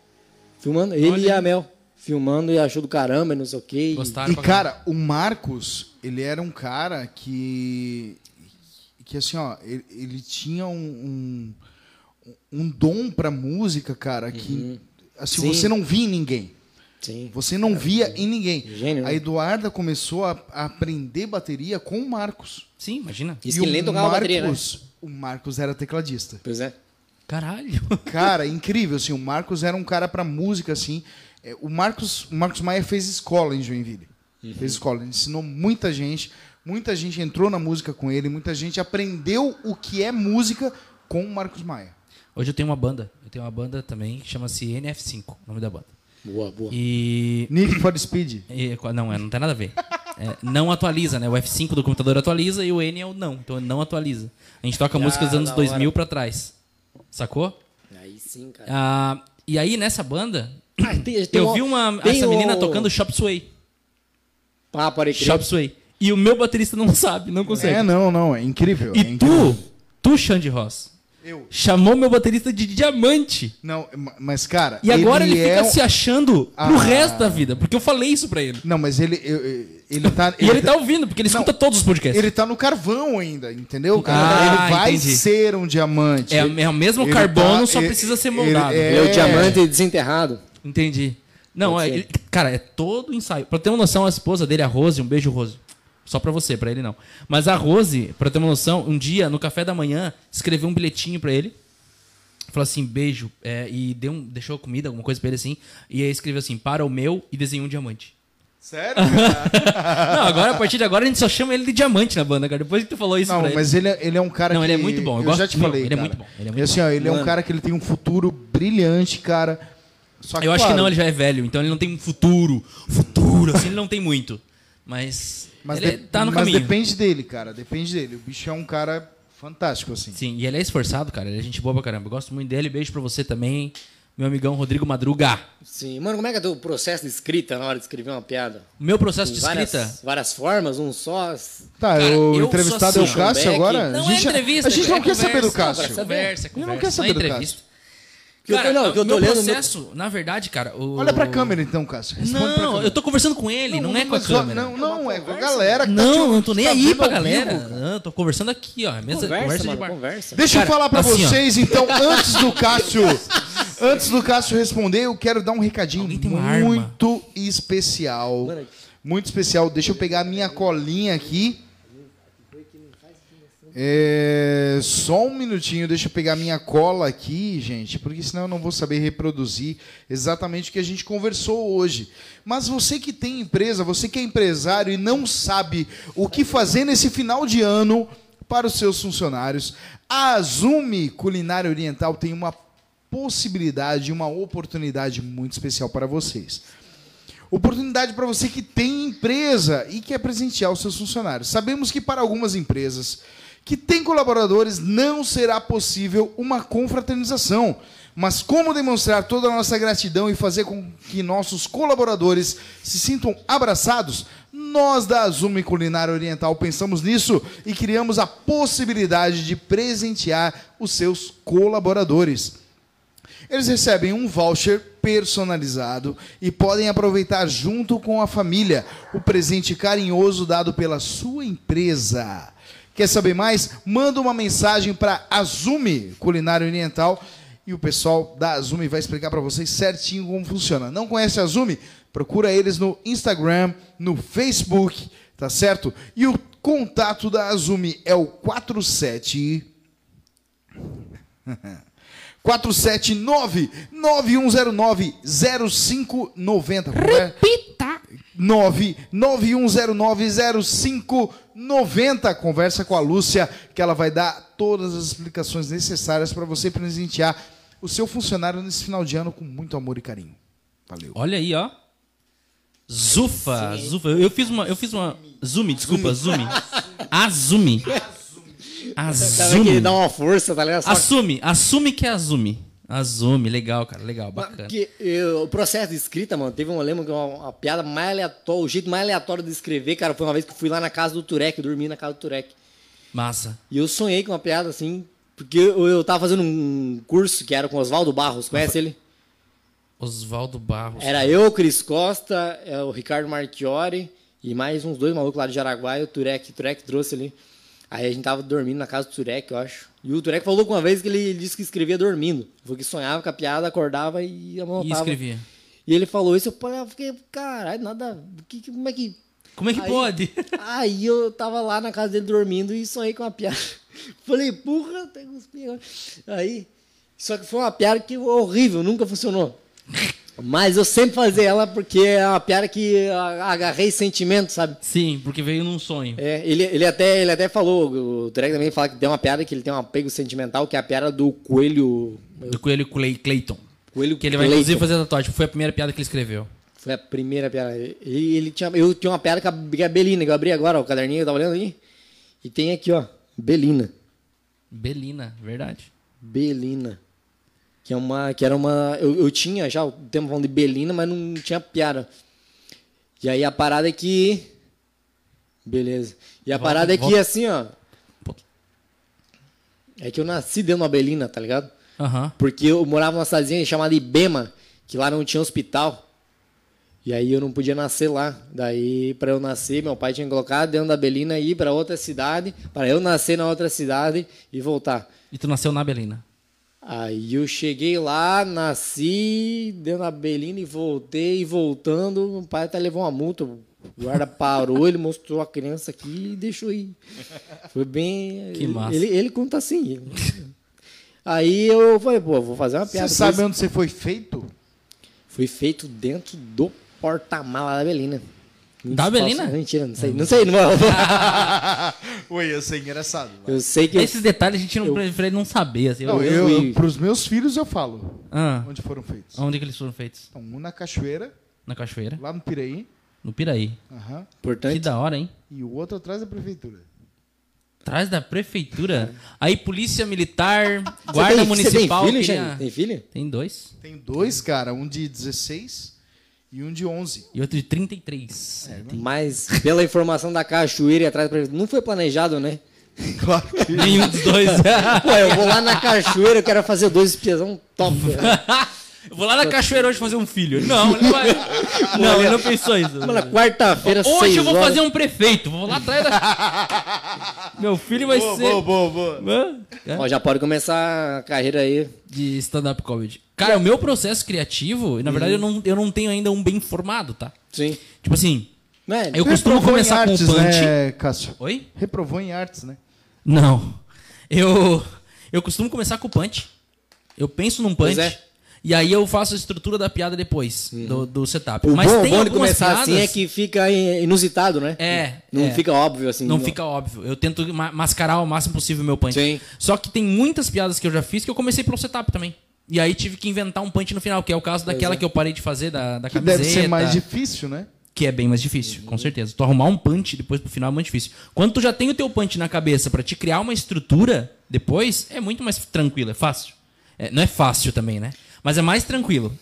Filmando. Ele Olha e a. Mel. Filmando e achou do caramba, e não sei o quê. é. e- Gostaram E, cara, o Marcos, ele era um cara que. Que assim, ó, ele, ele tinha um, um, um dom pra música, cara, que. Assim, Sim. você não via em ninguém. Sim. Você não via em ninguém. Gênio, né? A Eduarda começou a, a aprender bateria com o Marcos. Sim, imagina. Isso e que o ele tocava bateria, né? Marcos, o Marcos era tecladista. Pois é. Caralho. Cara, incrível, assim, o Marcos era um cara pra música, assim. É, O Marcos, o Marcos Maia fez escola em Joinville. Fez escola, ele ensinou muita gente, muita gente entrou na música com ele, muita gente aprendeu o que é música com o Marcos Maia. Hoje eu tenho uma banda. Eu tenho uma banda também que chama-se NF5, o nome da banda. Boa, boa. E. Need for Speed. e- não, é, não tem nada a ver. É, não atualiza, né? O F5 do computador atualiza e o N é o não. Então não atualiza. A gente toca música dos anos da 2000 hora. pra trás. Sacou? Aí sim, cara. Ah, e aí nessa banda, Ah, tem- tem eu vi uma, essa menina o- tocando Chop Sway. Ah, pode crer. Chop Sway. E o meu baterista não sabe, não consegue. É, não, não, é incrível. é E incrível. tu, tu, Xande Ross, Eu. chamou meu baterista de diamante. Não, ma- mas cara. E agora ele, é fica um- se achando pro Ah. resto da vida. Porque eu falei isso pra ele. Não, mas ele, eu- ele tá. E ele tá ouvindo, porque ele Não, escuta todos os podcasts. Ele tá no carvão ainda, entendeu? cara? Ah, ele vai entendi. ser um diamante. É, é o mesmo Ele carbono, tá- só ele- precisa ser ele- moldado. é- Ele é o diamante desenterrado. Entendi. Não, é, ele- cara, é todo ensaio. Pra ter uma noção, a esposa dele, a Rose, um beijo, Rose. Só pra você, pra ele não. Mas a Rose, pra ter uma noção, um dia, no café da manhã, escreveu um bilhetinho pra ele. Falou assim, beijo. é, e deu um, deixou comida, alguma coisa pra ele assim. E aí escreveu assim, para o meu e desenhou um diamante. Sério? Não, agora, a partir de agora, a gente só chama ele de diamante na banda, cara. Depois que tu falou isso Não, pra mas ele é, ele é um cara Não, que... ele é muito bom, eu Eu, gosto- já te meu, falei, ele é muito bom, ele é muito E assim, ó, ele é um cara que ele tem um futuro brilhante, cara. Só Eu acho que claro, não, ele já é velho, então ele não tem um futuro. Futuro, assim, ele não tem muito. Mas, Mas, ele de- tá no mas caminho. depende dele, cara. Depende dele. O bicho é um cara fantástico, assim. Sim, e ele é esforçado, cara. Ele é gente boa pra caramba. Eu gosto muito dele. Beijo pra você também. Meu amigão Rodrigo Madruga. Sim. Mano, como é que é o teu processo de escrita na hora de escrever uma piada? O meu processo de Tem várias, escrita. várias formas, um só. Tá, Cara, o eu entrevistado é o assim, Cássio agora? Não a é gente, entrevista. A gente não é quer saber do conversa. Cássio. Não, Conversa, conversa. não quer saber é do entrevista. Que eu tô- não, que eu o tô meu lendo processo, na verdade, cara... O... Olha pra câmera então, Cássio. Responde pra Não, câmera. eu tô conversando com ele, não, é com a mas câmera. Não, não, é com a galera que tá Não, não tô nem tá aí vendo pra ao galera. vivo, cara. não, eu tô conversando aqui, ó. Mesa, Conversa, conversa, de mano, bar. conversa. Deixa eu Cara, falar pra assim, ó. vocês, então, antes do Cássio. Antes do Cássio responder, eu quero dar um recadinho Alguém tem uma arma? muito especial. Muito especial. Deixa eu pegar a minha colinha aqui. É, só um minutinho, deixa eu pegar minha cola aqui, gente, porque senão eu não vou saber reproduzir exatamente o que a gente conversou hoje. Mas você que tem empresa, você que é empresário e não sabe o que fazer nesse final de ano para os seus funcionários, a Azumi Culinária Oriental tem uma possibilidade, uma oportunidade muito especial para vocês. Oportunidade para você que tem empresa e quer presentear os seus funcionários. Sabemos que para algumas empresas que têm colaboradores não será possível uma confraternização. Mas como demonstrar toda a nossa gratidão e fazer com que nossos colaboradores se sintam abraçados, nós da Azumi Culinária Oriental pensamos nisso e criamos a possibilidade de presentear os seus colaboradores. Eles recebem um voucher personalizado e podem aproveitar junto com a família o presente carinhoso dado pela sua empresa. Quer saber mais? Manda uma mensagem para Azumi Culinária Oriental e o pessoal da Azumi vai explicar para vocês certinho como funciona. Não conhece a Azumi? Procura eles no Instagram, no Facebook, tá certo? E o contato da Azumi é o 47 479-9109-0590. Repita! 99109-0590. Conversa com a Lúcia, que ela vai dar todas as explicações necessárias para você presentear o seu funcionário nesse final de ano com muito amor e carinho. Valeu. Olha aí, ó. Zufa, Zufa. Eu fiz uma, eu fiz uma Zumi, desculpa, Zumi. Azumi. Azumi. ele dá uma força, tá ligado? Assume, assume que é Azumi. Azumi, legal, cara, legal, bacana. Porque eu- o processo de escrita, mano, teve um, eu lembro que uma, uma piada mais aleatória, o jeito mais aleatório de escrever, cara, foi uma vez que eu fui lá na casa do Turek, eu dormi na casa do Turek. Massa. E eu sonhei com uma piada assim, porque eu, eu tava fazendo um curso que era com Oswaldo Barros, conhece ele? Oswaldo Barros. Era eu, Cris Costa, é, o Ricardo Marchiori e mais uns dois malucos lá de Jaraguá e o Turek. O Turek trouxe ali. Aí a gente tava dormindo na casa do Turek, eu acho. E o Turek falou uma vez que ele disse que escrevia dormindo. Que sonhava com a piada, acordava e E amontava. escrevia. E ele falou isso, eu eu fiquei, caralho, nada. Que, que- como é que. Como é que Aí- pode? Aí eu tava lá na casa dele dormindo e sonhei com uma piada. Falei, porra, tem uns. Aí. Só que foi uma piada que horrível, nunca funcionou. Mas eu sempre fazia ela porque é uma piada que agarrei sentimento, sabe? Sim, porque veio num sonho. É, ele, ele, até, ele até falou, o Drake também fala que tem uma piada que ele tem um apego sentimental, que é a piada do coelho. Do Coelho Clay- Clayton. Coelho Que ele vai Clayton. inclusive fazer tatuagem. Foi a primeira piada que ele escreveu. Foi a primeira piada. Ele, ele tinha, eu tinha uma piada com a, Belina, que eu abri agora, ó, o caderninho, eu tava olhando aí. E tem aqui, ó, Belina. Belina, verdade. Belina. Que, é uma, que era uma. Eu, eu tinha já o tempo falando de Belina, mas não tinha piada. E aí a parada é que. Beleza. E a Volta- parada é que assim, ó. É que eu nasci dentro de uma Belina, tá ligado? Aham. Porque eu morava numa cidadezinha chamada Ibema, que lá não tinha hospital. E aí eu não podia nascer lá. Daí, para eu nascer, meu pai tinha que colocar dentro da Belina e ir para outra cidade, para eu nascer na outra cidade e voltar. E tu nasceu na Belina. Aí eu cheguei lá, nasci dentro da Belina e voltei e voltando. Meu pai até levou uma multa. O guarda parou, ele mostrou a criança aqui e deixou ir. Foi bem. Que ele, massa. Ele, ele conta assim. Aí eu falei, pô, vou fazer uma Você piada. sabe Foi- onde você foi feito? Foi feito dentro do porta-mala da Belina. Da Belina? Mentira, não sei. Não sei, não. Oi, ia ser engraçado. vai. Eu sei que. eu- Esses detalhes a gente não prefere não saber. Assim, Não, eu- eu, fui- pros meus filhos eu falo Ah, onde foram feitos. onde que eles foram feitos? Então, um na Cachoeira, Na Cachoeira? lá no Piraí, No Piraí. aham, Que Importante. da hora, hein? e o outro atrás da prefeitura. Atrás da prefeitura. Aí polícia militar, Você guarda tem- municipal. Você tem filho, queria-? Tem filho? Tem dois. Tem dois, cara, um de 16 e um de 11. E outro de 33. Mas, pela informação da cachoeira e atrás não foi planejado, né? Claro que Nenhum dos dois. Pô, eu vou lá na cachoeira, eu quero fazer dois espiazão top. Eu vou lá na cachoeira hoje fazer um filho. Não, ele não vai. Não, ele não pensou isso. Mano, quarta-feira, Hoje seis eu vou horas. fazer um prefeito. Vou lá atrás da. Meu filho vai Boa, ser. boa, boa, boa. Hã? É? Ó, já pode começar a carreira aí. De stand-up comedy. Cara, o meu processo criativo, na verdade, eu, não, eu não tenho ainda um bem formado, tá? Sim. Tipo assim, eu costumo Reprovou em começar com o artes, punch. né, Cássio? Oi? Reprovou em artes, né? Não. Eu, eu costumo começar com o punch. Eu penso num punch. Pois é. E aí eu faço a estrutura da piada depois do, do setup. O Mas bom, tem bom de começar piadas... assim é que fica inusitado, né? É, Não é. fica óbvio assim. Não fica óbvio. Eu tento ma- mascarar ao máximo possível o meu punch. Sim. Só que tem muitas piadas que eu já fiz que eu comecei pelo setup também. E aí tive que inventar um punch no final, que é o caso daquela é. que eu parei de fazer, da, da Que camiseta. deve ser mais difícil, né? Que é bem mais difícil, com certeza. Tu arrumar um punch depois pro final é muito difícil. Quando tu já tem o teu punch na cabeça pra te criar uma estrutura depois, é muito mais tranquilo, é fácil. É, não é fácil também, né? Mas é mais tranquilo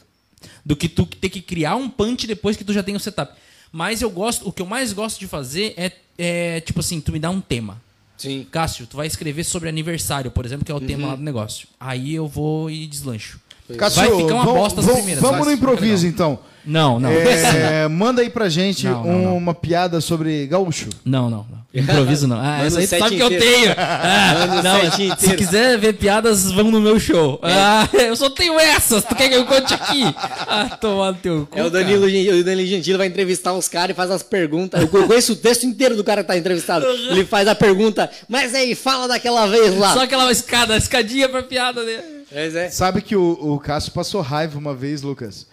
do que tu ter que criar um punch depois que tu já tem o setup. Mas eu gosto, o que eu mais gosto de fazer é, é tipo assim, tu me dá um tema. Sim. Cássio, tu vai escrever sobre aniversário, por exemplo, que é o tema lá do negócio. Aí eu vou e deslancho. Cássio, Vai ficar uma vamos- bosta as vamos- primeiras, Vamos no improviso, então. Não, não. É, manda aí pra gente Não, não, não. uma piada sobre gaúcho. Não, não, não. Improviso não. Ah, essa aí tu sabe que eu inteiro. tenho. Ah, não, se inteiro. quiser ver piadas, vão no meu show. Ah, eu só tenho essas. Tu quer que eu conte aqui? Ah, tomar no teu cu. É o Danilo, o Danilo Gentili vai entrevistar os caras e faz as perguntas. Eu conheço o texto inteiro do cara que tá entrevistado. Ele faz a pergunta, mas aí, fala daquela vez lá. Só aquela escada, escadinha pra piada dele. Mas é. Sabe que o, o Cássio passou raiva uma vez, Lucas.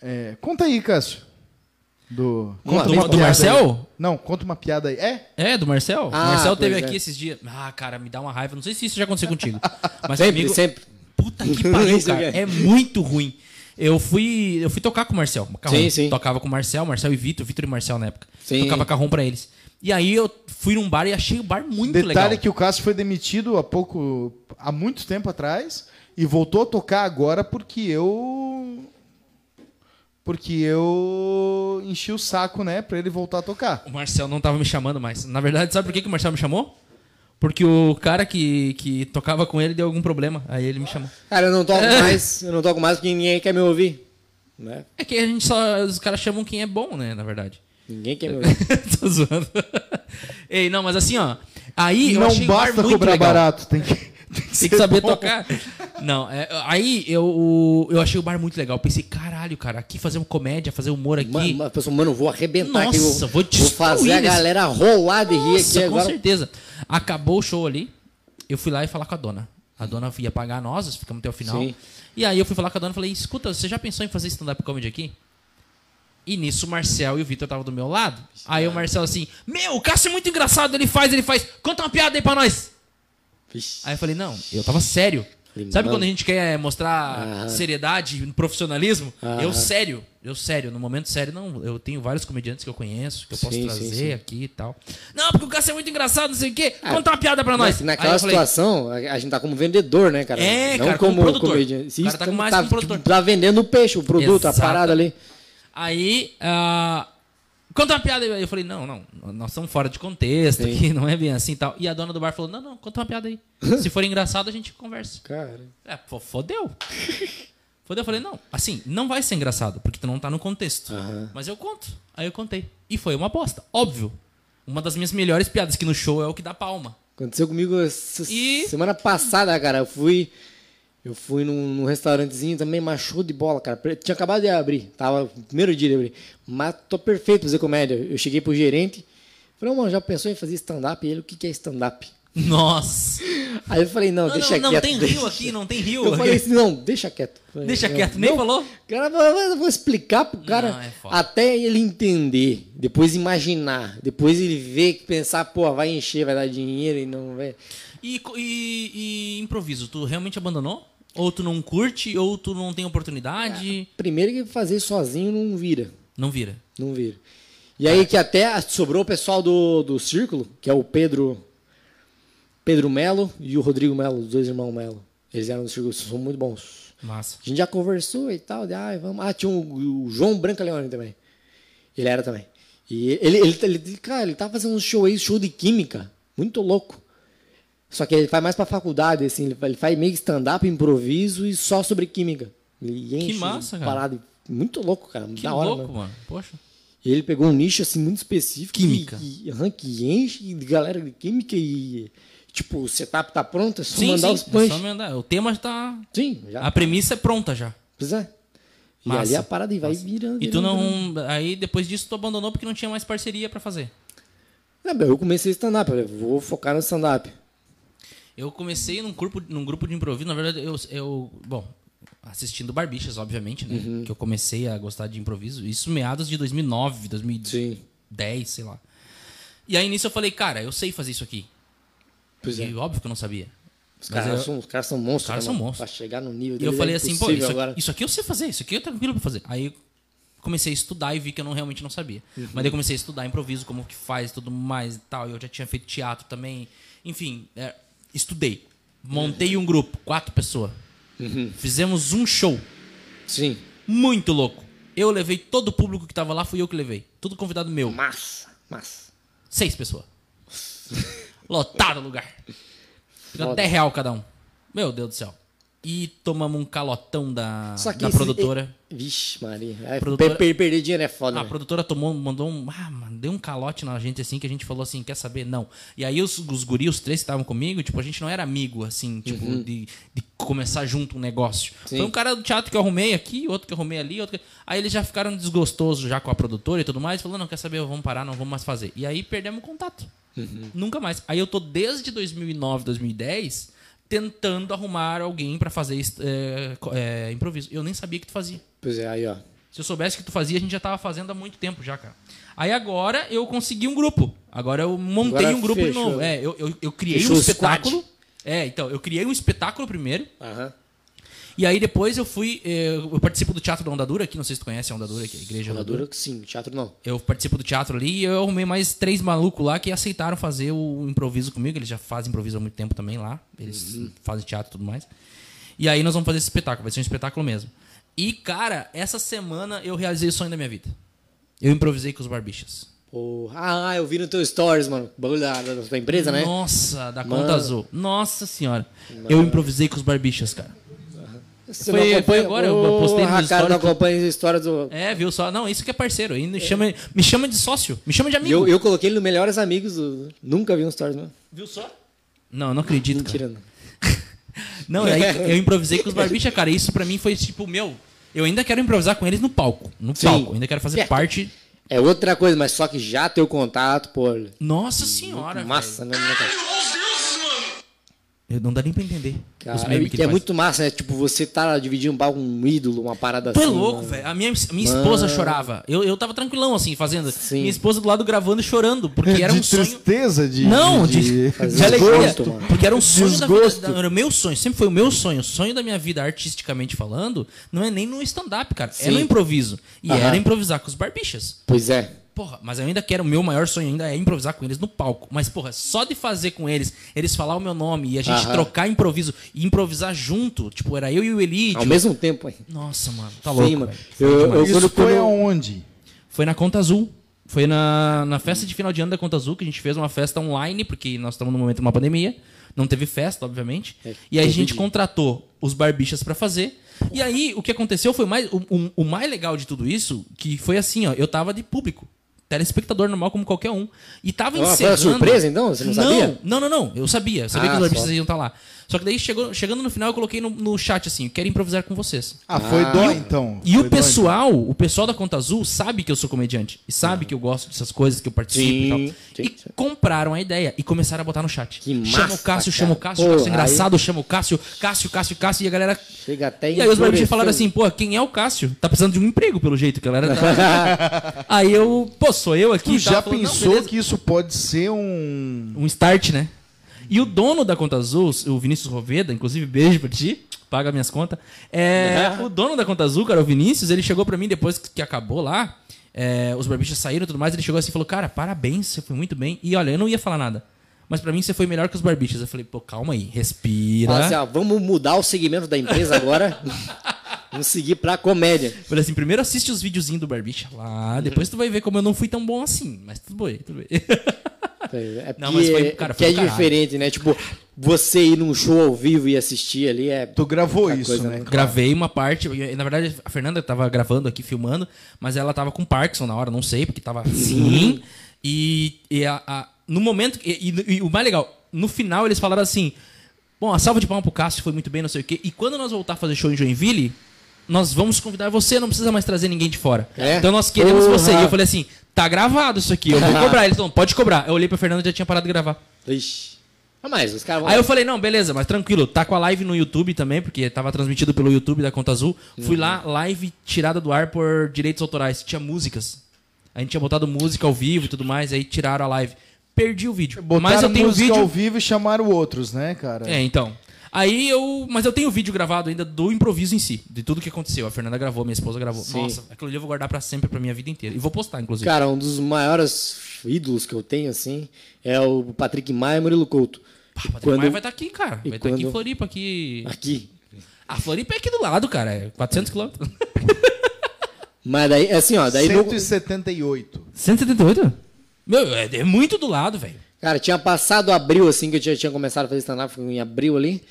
É, conta aí, Cássio. Do, conta do- uma do Marcel? aí. Não, conta uma piada aí. É? É, do Marcel? o Ah, Marcel teve pois aqui é. esses dias. Ah, cara, me dá uma raiva. Não sei se isso já aconteceu contigo. Mas Sempre, comigo, sempre. Puta que pariu, cara. é. É muito ruim. Eu fui, eu fui tocar com o Marcel. Carrom. Sim, sim. Tocava com o Marcel, Marcel e Vitor, Vitor e Marcel na época. Sim. Tocava carrom pra eles. E aí eu fui num bar e achei o bar muito Detalhe legal. que o Cássio foi demitido há pouco, há muito tempo atrás e voltou a tocar agora porque eu porque eu enchi o saco, né, pra ele voltar a tocar. O Marcel não tava me chamando mais. Na verdade, sabe por que, que o Marcel me chamou? Porque o cara que, que tocava com ele deu algum problema. Aí ele me chamou. Cara, eu não toco mais, eu não toco mais porque ninguém quer me ouvir. Né? É que a gente só. Os caras chamam quem é bom, né? Na verdade. Ninguém quer me ouvir. Tô zoando. Ei, não, mas assim, ó. Aí eu não achei o bar basta muito cobrar legal. barato, tem que, tem que, que saber bom. tocar. Não, é, aí eu, eu achei o bar muito legal. Pensei, caralho, cara, aqui fazer uma comédia, fazer humor aqui. Mano, pessoa, mano, eu vou arrebentar aqui. Nossa, vou destruir fazer a galera rolar de rir Nossa, aqui com agora. certeza. Acabou o show ali. Eu fui lá e falar com a dona. A dona ia pagar nós, nós ficamos até o final. Sim. E aí eu fui falar com a dona e falei: escuta, você já pensou em fazer stand-up comedy aqui? E nisso o Marcel e o Vitor estavam do meu lado. Aí o Marcel assim: Meu, o Cássio é muito engraçado, ele faz, ele faz. Conta uma piada aí pra nós. Vixe. Aí eu falei: Não, eu tava sério. Falei, Sabe quando a gente quer mostrar Aham. seriedade, profissionalismo? Eu Aham. sério, eu sério, no momento sério, não, eu tenho vários comediantes que eu conheço, que eu posso Sim, sim, trazer sim. aqui e tal. Não, porque o Cássio é muito engraçado, não sei o quê. Ah, Conta uma piada pra nós. Naquela eu falei, situação, a, gente tá como vendedor, né, cara? É, Não cara, como como, produtor. comediante. O cara tá mais tá, como produtor. tipo, tá vendendo o peixe, o produto, Exato. a parada ali. Aí, ah, conta uma piada aí. Eu falei, não, não, nós estamos fora de contexto Sim. aqui, não é bem assim e tal. E a dona do bar falou, não, não, conta uma piada aí. Se for engraçado, a gente conversa. Cara. É, fo- fodeu. Fodeu, eu falei, não, assim, não vai ser engraçado, porque tu não tá no contexto. Aham. Mas eu conto. Aí eu contei. E foi uma bosta, óbvio. Uma das minhas melhores piadas, que no show é o que dá palma. Aconteceu comigo E- semana passada, cara. Eu fui. Eu fui num, num restaurantezinho também, mas show de bola, cara. Tinha acabado de abrir. Tava no primeiro dia de abrir. Mas tô perfeito pra fazer comédia. Eu cheguei pro gerente. Falei, "Ô, mano, já pensou em fazer stand-up? E ele, o que, que é stand-up? Nossa. Aí eu falei, não, Não, deixa não, não quieto. tem deixa- rio aqui, não tem rio. Eu falei assim, não, deixa quieto. Falei, Deixa não, quieto, nem não. falou? Cara, eu vou explicar pro cara Não, é até ele entender, depois imaginar, depois ele ver, pensar, pô, vai encher, vai dar dinheiro e não vai. E, e- e improviso, tu realmente abandonou? Ou tu não curte, ou tu não tem oportunidade? Primeiro que fazer sozinho não vira. Não vira. Não vira. E aí que até sobrou o pessoal do, do Círculo, que é o Pedro Pedro Melo e o Rodrigo Melo, os dois irmãos Melo. Eles eram do Círculo, são muito bons. Massa. A gente já conversou e tal, de, ah, vamos. Ah, tinha o, o João Branca Leone também. Ele era também. E ele, ele, ele, cara, ele tá fazendo um show aí, show de química, muito louco. Só que ele faz mais pra faculdade, assim, ele, faz meio que stand-up, improviso e só sobre química. Ele enche massa, cara. parada. Muito louco, cara. Que da hora, louco, mano. mano. Poxa. E ele pegou um nicho assim muito específico. Química. E, e, que enche de galera de química e. Tipo, o setup tá pronto, é só Sim, mandar sim, os é punch. só mandar. O tema já tá... Sim, já. A premissa é pronta já. Pois é. E Massa. ali a parada e vai virando. E tu virando, virando. não... Aí depois disso tu abandonou porque não tinha mais parceria pra fazer. Não, eu comecei stand-up, vou focar no stand-up. Eu comecei num grupo, num grupo de improviso, na verdade, eu, eu bom, assistindo Barbichas, obviamente, né? Uhum. Que eu comecei a gostar de improviso. Isso meados de 2009, 2010, sei lá. E aí nisso eu falei, cara, eu sei fazer isso aqui. Pois é. E óbvio que eu não sabia. Os caras, eu- são, os caras são monstros. Os caras né, são monstros. Pra chegar no nível E eu deles falei é assim, pô, isso, agora. isso aqui eu sei fazer, isso aqui é tranquilo pra fazer. Aí eu comecei a estudar e vi que eu não, realmente não sabia. Uhum. Mas eu comecei a estudar improviso, como que faz, tudo mais e tal. E eu já tinha feito teatro também. Enfim, é, estudei. Montei um grupo, quatro pessoas. Uhum. Fizemos um show Sim. muito louco. Eu levei todo o público que tava lá, fui eu que levei. Tudo convidado meu. Massa, massa. Seis pessoas. Lotado o lugar. Até real cada um. Meu Deus do céu. E tomamos um calotão da, da esse- produtora. e- Vixe, Maria. É, Produtora- per- per- perder dinheiro é foda. A né? produtora tomou, mandou um. Ah, mano, deu um calote na gente assim que a gente falou assim: quer saber? Não. E aí os, os guris, os três que estavam comigo, tipo, a gente não era amigo, assim, tipo, de, de começar junto um negócio. Uhum. Sim. Foi um cara do teatro que eu arrumei aqui, outro que eu arrumei ali, outro que... Aí eles já ficaram desgostosos já com a produtora e tudo mais, falou: não, quer saber? Vamos parar, não vamos mais fazer. E aí perdemos o contato. Uhum. Nunca mais. Aí eu tô desde 2009, 2010 tentando arrumar alguém pra fazer é, é, improviso. Eu nem sabia que tu fazia. Pois é, aí, ó. Se eu soubesse que tu fazia, a gente já tava fazendo há muito tempo já, cara. Aí agora eu consegui um grupo. Agora eu montei Agora um grupo de fechou. novo. É, eu, eu, eu criei Fechou um espetáculo. É, então, eu criei um espetáculo primeiro. Aham. E aí depois eu fui. eh, Eu participo do Teatro da Ondadura aqui, não sei se tu conhece a Ondadura, que é a igreja Ondadura. Jogadora, sim, teatro não. Eu participo do teatro ali e eu arrumei mais três malucos lá que aceitaram fazer o improviso comigo. Eles já fazem improviso há muito tempo também lá. Eles fazem teatro e tudo mais. E aí nós vamos fazer esse espetáculo. Vai ser um espetáculo mesmo. E, cara, essa semana eu realizei o sonho da minha vida. Eu improvisei com os barbichas. Porra. Ah, eu vi no teu stories, mano. O Bagulho da, da tua empresa, né? Nossa, da Mano. conta azul. Nossa senhora. Eu improvisei com os barbichas, cara. Você Foi- não acompanha- agora, eu postei no cara, não acompanha as histórias do... É, viu só? Não, isso que é parceiro. Ainda chama, me chama de sócio. Me chama de amigo. eu, eu coloquei ele no Melhores Amigos do... Nunca vi um stories, não. Viu só? Não, não acredito, cara. Mentira, não. Não, aí eu improvisei com os barbichas, cara. Isso pra mim foi tipo, meu, eu ainda quero improvisar com eles no palco. No Sim. palco. Eu ainda quero fazer É. parte. É outra coisa, mas só que já teu contato, pô... Nossa senhora. Massa, né, né, cara? Não dá nem pra entender. Cara, os memes que ele é faz. muito massa, né? Tipo, você tá dividindo um palco com um ídolo, uma parada Tu é assim. louco, né? velho. A minha, a minha esposa chorava. Eu, eu tava tranquilão, assim, fazendo. Sim. Minha esposa do lado gravando e chorando. Porque era de um sonho. tristeza, de. Não, de, Fazer de alegria. desgosto, mano. Porque era um sonho da Desgosto. vida. Era o meu sonho. Sempre foi o meu sonho. O sonho da minha vida, artisticamente falando, não é nem no stand-up, cara. É Sim. no improviso. E Aham. era improvisar com os barbichas. Pois é. Porra, mas eu ainda quero, o meu maior sonho ainda é improvisar com eles no palco. Mas, porra, só de fazer com eles, eles falar o meu nome e a gente Aham. trocar improviso e improvisar junto, tipo, era eu e o Eli. Ao tipo, mesmo tempo, hein? Nossa, mano, tá Sim, louco. mano. velho. Foi Eu- demais. eu- Isso quando- foi quando- aonde? Foi na Conta Azul. Foi na, na festa de final de ano da Conta Azul, que a gente fez uma festa online, porque nós estamos no momento de uma pandemia. Não teve festa, obviamente. É, e aí a gente contratou os barbichas pra fazer. E aí o que aconteceu foi mais. O, o- o mais legal de tudo isso, que foi assim, ó, eu tava de público. Telespectador normal como qualquer um. E tava Ah, foi uma encerrando. surpresa, então? Você não sabia? Não, não, não. Eu sabia. Eu sabia Ah, que os barbichas só. iam estar lá. Só que daí, chegou, chegando no final, eu coloquei no, no chat assim: quero improvisar com vocês. Ah, foi Ah. dó então. E Foi o dó, pessoal, o pessoal da Conta Azul sabe que eu sou comediante. E sabe que eu gosto dessas coisas, que eu participo Sim, e tal. sim, E sim. compraram a ideia e começaram a botar no chat. Que chama o massa, Cássio, cara. chama o Cássio, Pô, Cássio aí- engraçado, chama o Cássio, Cássio, Cássio, Cássio, e a galera. Chega até E aí os barbichos falaram assim, pô, quem é o Cássio? Tá precisando de um emprego, pelo jeito, que a galera tá... aí eu, pô, sou eu aqui. Tu e já Falou, "Não, pensou beleza." que isso pode ser um. um start, né? E o dono da Conta Azul, o Vinícius Roveda, inclusive beijo pra ti, paga minhas contas. É, o dono da Conta Azul, cara, o Vinícius, ele chegou pra mim depois que acabou lá, é, os barbichas saíram e tudo mais, ele chegou assim e falou, cara, parabéns, você foi muito bem. E olha, eu não ia falar nada. Mas pra mim você foi melhor que os barbichas. Eu falei, pô, calma aí, respira. Fala assim, ó, vamos mudar o segmento da empresa agora. vamos seguir pra comédia. Falei assim, primeiro assiste os videozinhos do Barbicha lá, depois tu vai ver como eu não fui tão bom assim. Mas tudo bem, tudo bem. É Não, mas porque- foi- cara, que foi é do caralho. diferente, né? Tipo, você ir num show ao vivo e assistir ali é. Tu gravou isso, coisa, né? né? Gravei uma parte. e, Na verdade, a Fernanda tava gravando aqui, filmando, mas ela tava com Parkinson na hora, não sei, porque tava assim. E, e a- a- no momento. E, e- e o mais legal, no final eles falaram assim: Bom, a salva de palmas pro Cássio foi muito bem, não sei o quê. E quando nós voltar a fazer show em Joinville, nós vamos convidar você, não precisa mais trazer ninguém de fora. É? Então nós queremos Porra. você. E eu falei assim: tá gravado isso aqui, eu vou cobrar. Eles falaram, pode cobrar. Eu olhei pra Fernanda e já tinha parado de gravar. Ixi. Ah, mas os caras vão. Aí eu falei, não, beleza, mas tranquilo, tá com a live no YouTube também, porque tava transmitido pelo YouTube da Conta Azul. Fui lá, live tirada do ar por direitos autorais. Tinha músicas. A gente tinha botado música ao vivo e tudo mais, aí tiraram a live. Perdi o vídeo. Botaram mas eu tenho o música vídeo. ao vivo e chamaram outros, né, cara? É, então. Aí eu. Mas eu tenho o vídeo gravado ainda do improviso em si, de tudo que aconteceu. A Fernanda gravou, minha esposa gravou. Sim. Nossa, aquilo ali eu vou guardar pra sempre, pra minha vida inteira. E vou postar, inclusive. Cara, um dos maiores ídolos que eu tenho, assim, é o Patrick Maia e Murilo Couto. Pá, Patrick quando- Maia vai estar aqui, cara. Vai estar aqui em quando- Floripa, aqui. Aqui. A Floripa é aqui do lado, cara. É 400 quilômetros. Mas daí, assim, ó, daí no- 178. 178? Meu, é, é muito do lado, velho. Cara, tinha passado abril, assim, que eu já tinha começado a fazer stand-up, foi em abril ali.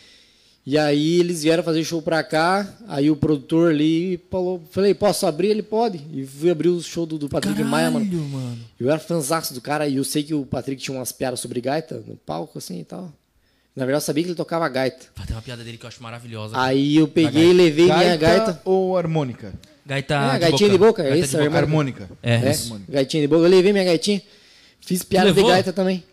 E aí eles vieram fazer show pra cá, aí o produtor ali falou, falei, posso abrir? Ele pode. E fui abrir o show do, do Patrick Maia, mano. mano. Eu era fanzaço do cara e eu sei que o Patrick tinha umas piadas sobre gaita no palco, assim e tal. Na verdade, eu sabia que ele tocava gaita. Pá, tem uma piada dele que eu acho maravilhosa. Aí eu peguei gaita. e levei minha Gaita, gaita. ou harmônica? Gaita É, gaitinha de boca, é Gaita isso, de boca. Harmônica. É, É, gaitinha de boca. Eu levei minha gaitinha. Fiz piada de gaita também.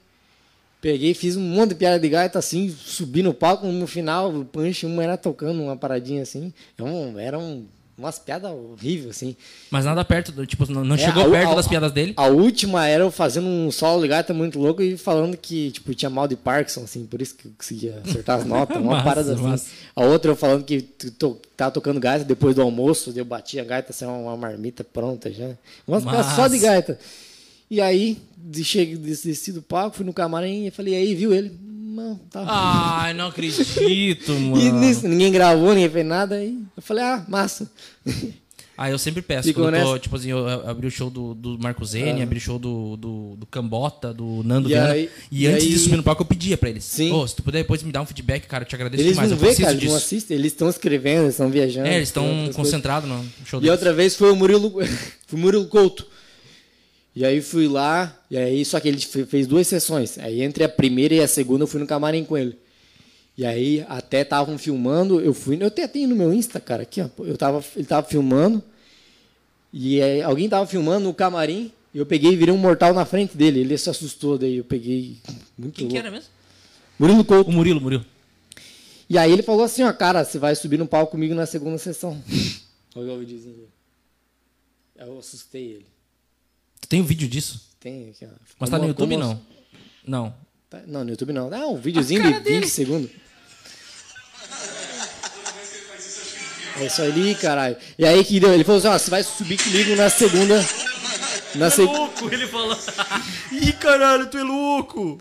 Peguei, fiz um monte de piada de gaita assim, subi no palco, no final, o punch, uma era tocando uma paradinha assim. Um, era um Umas piadas horríveis, assim. Mas nada perto, do, tipo, não, não É, chegou a- perto a- das piadas dele? A última era eu fazendo um solo de gaita muito louco e falando que, tipo, tinha mal de Parkinson, assim, por isso que eu conseguia acertar as notas, uma Massa, parada assim. massa. A outra eu falando que to, tava tocando gaita depois do almoço, eu bati a gaita, assim, uma marmita pronta já. Umas piadas só de gaita. E aí, cheguei, desci do palco, fui no camarim e falei, e aí, viu ele? Não, tá. Ai, não acredito, mano. E nisso, ninguém gravou, ninguém fez nada. E eu falei, ah, massa. Ah, eu sempre peço. Ficou quando eu tô, tipo assim, eu abri o show do, do Marco Zene, abri o show do, do, do Cambota, do Nando E Viana. aí- e, e antes aí- de subir no palco, eu pedia pra eles. Sim. Ô, se tu puder depois me dar um feedback, cara, eu te agradeço Eles demais. não eu vê, cara, eles disso. não assistem, eles estão escrevendo, eles estão viajando. É, eles estão concentrados no show E deles. outra vez foi o Murilo, foi o Murilo Couto. E aí fui lá, e aí só que ele fe- fez duas sessões. Aí entre a primeira e a segunda eu fui no camarim com ele. E aí até estavam filmando, eu fui, eu até tenho no meu Insta, cara, aqui, ó. Eu tava, ele tava filmando. E aí, alguém tava filmando no camarim, e eu peguei e virei um mortal na frente dele. Ele se assustou daí, eu peguei muito Quem que louco. era mesmo? Murilo Couto. O Murilo, Murilo. E aí ele falou assim, ó, cara, você vai subir no palco comigo na segunda sessão. Olha o videozinho dele. Eu assustei ele. Tu tem um vídeo disso? Tem aqui, ó. Mas tá no YouTube, como- não? Não. Tá- Não, no YouTube não. Ah, um videozinho de 20 segundos. É isso ali, caralho. E aí que deu? Ele falou assim, ó, você vai subir comigo na segunda... Na se... louco, ele falou. Ih, caralho, tu é louco.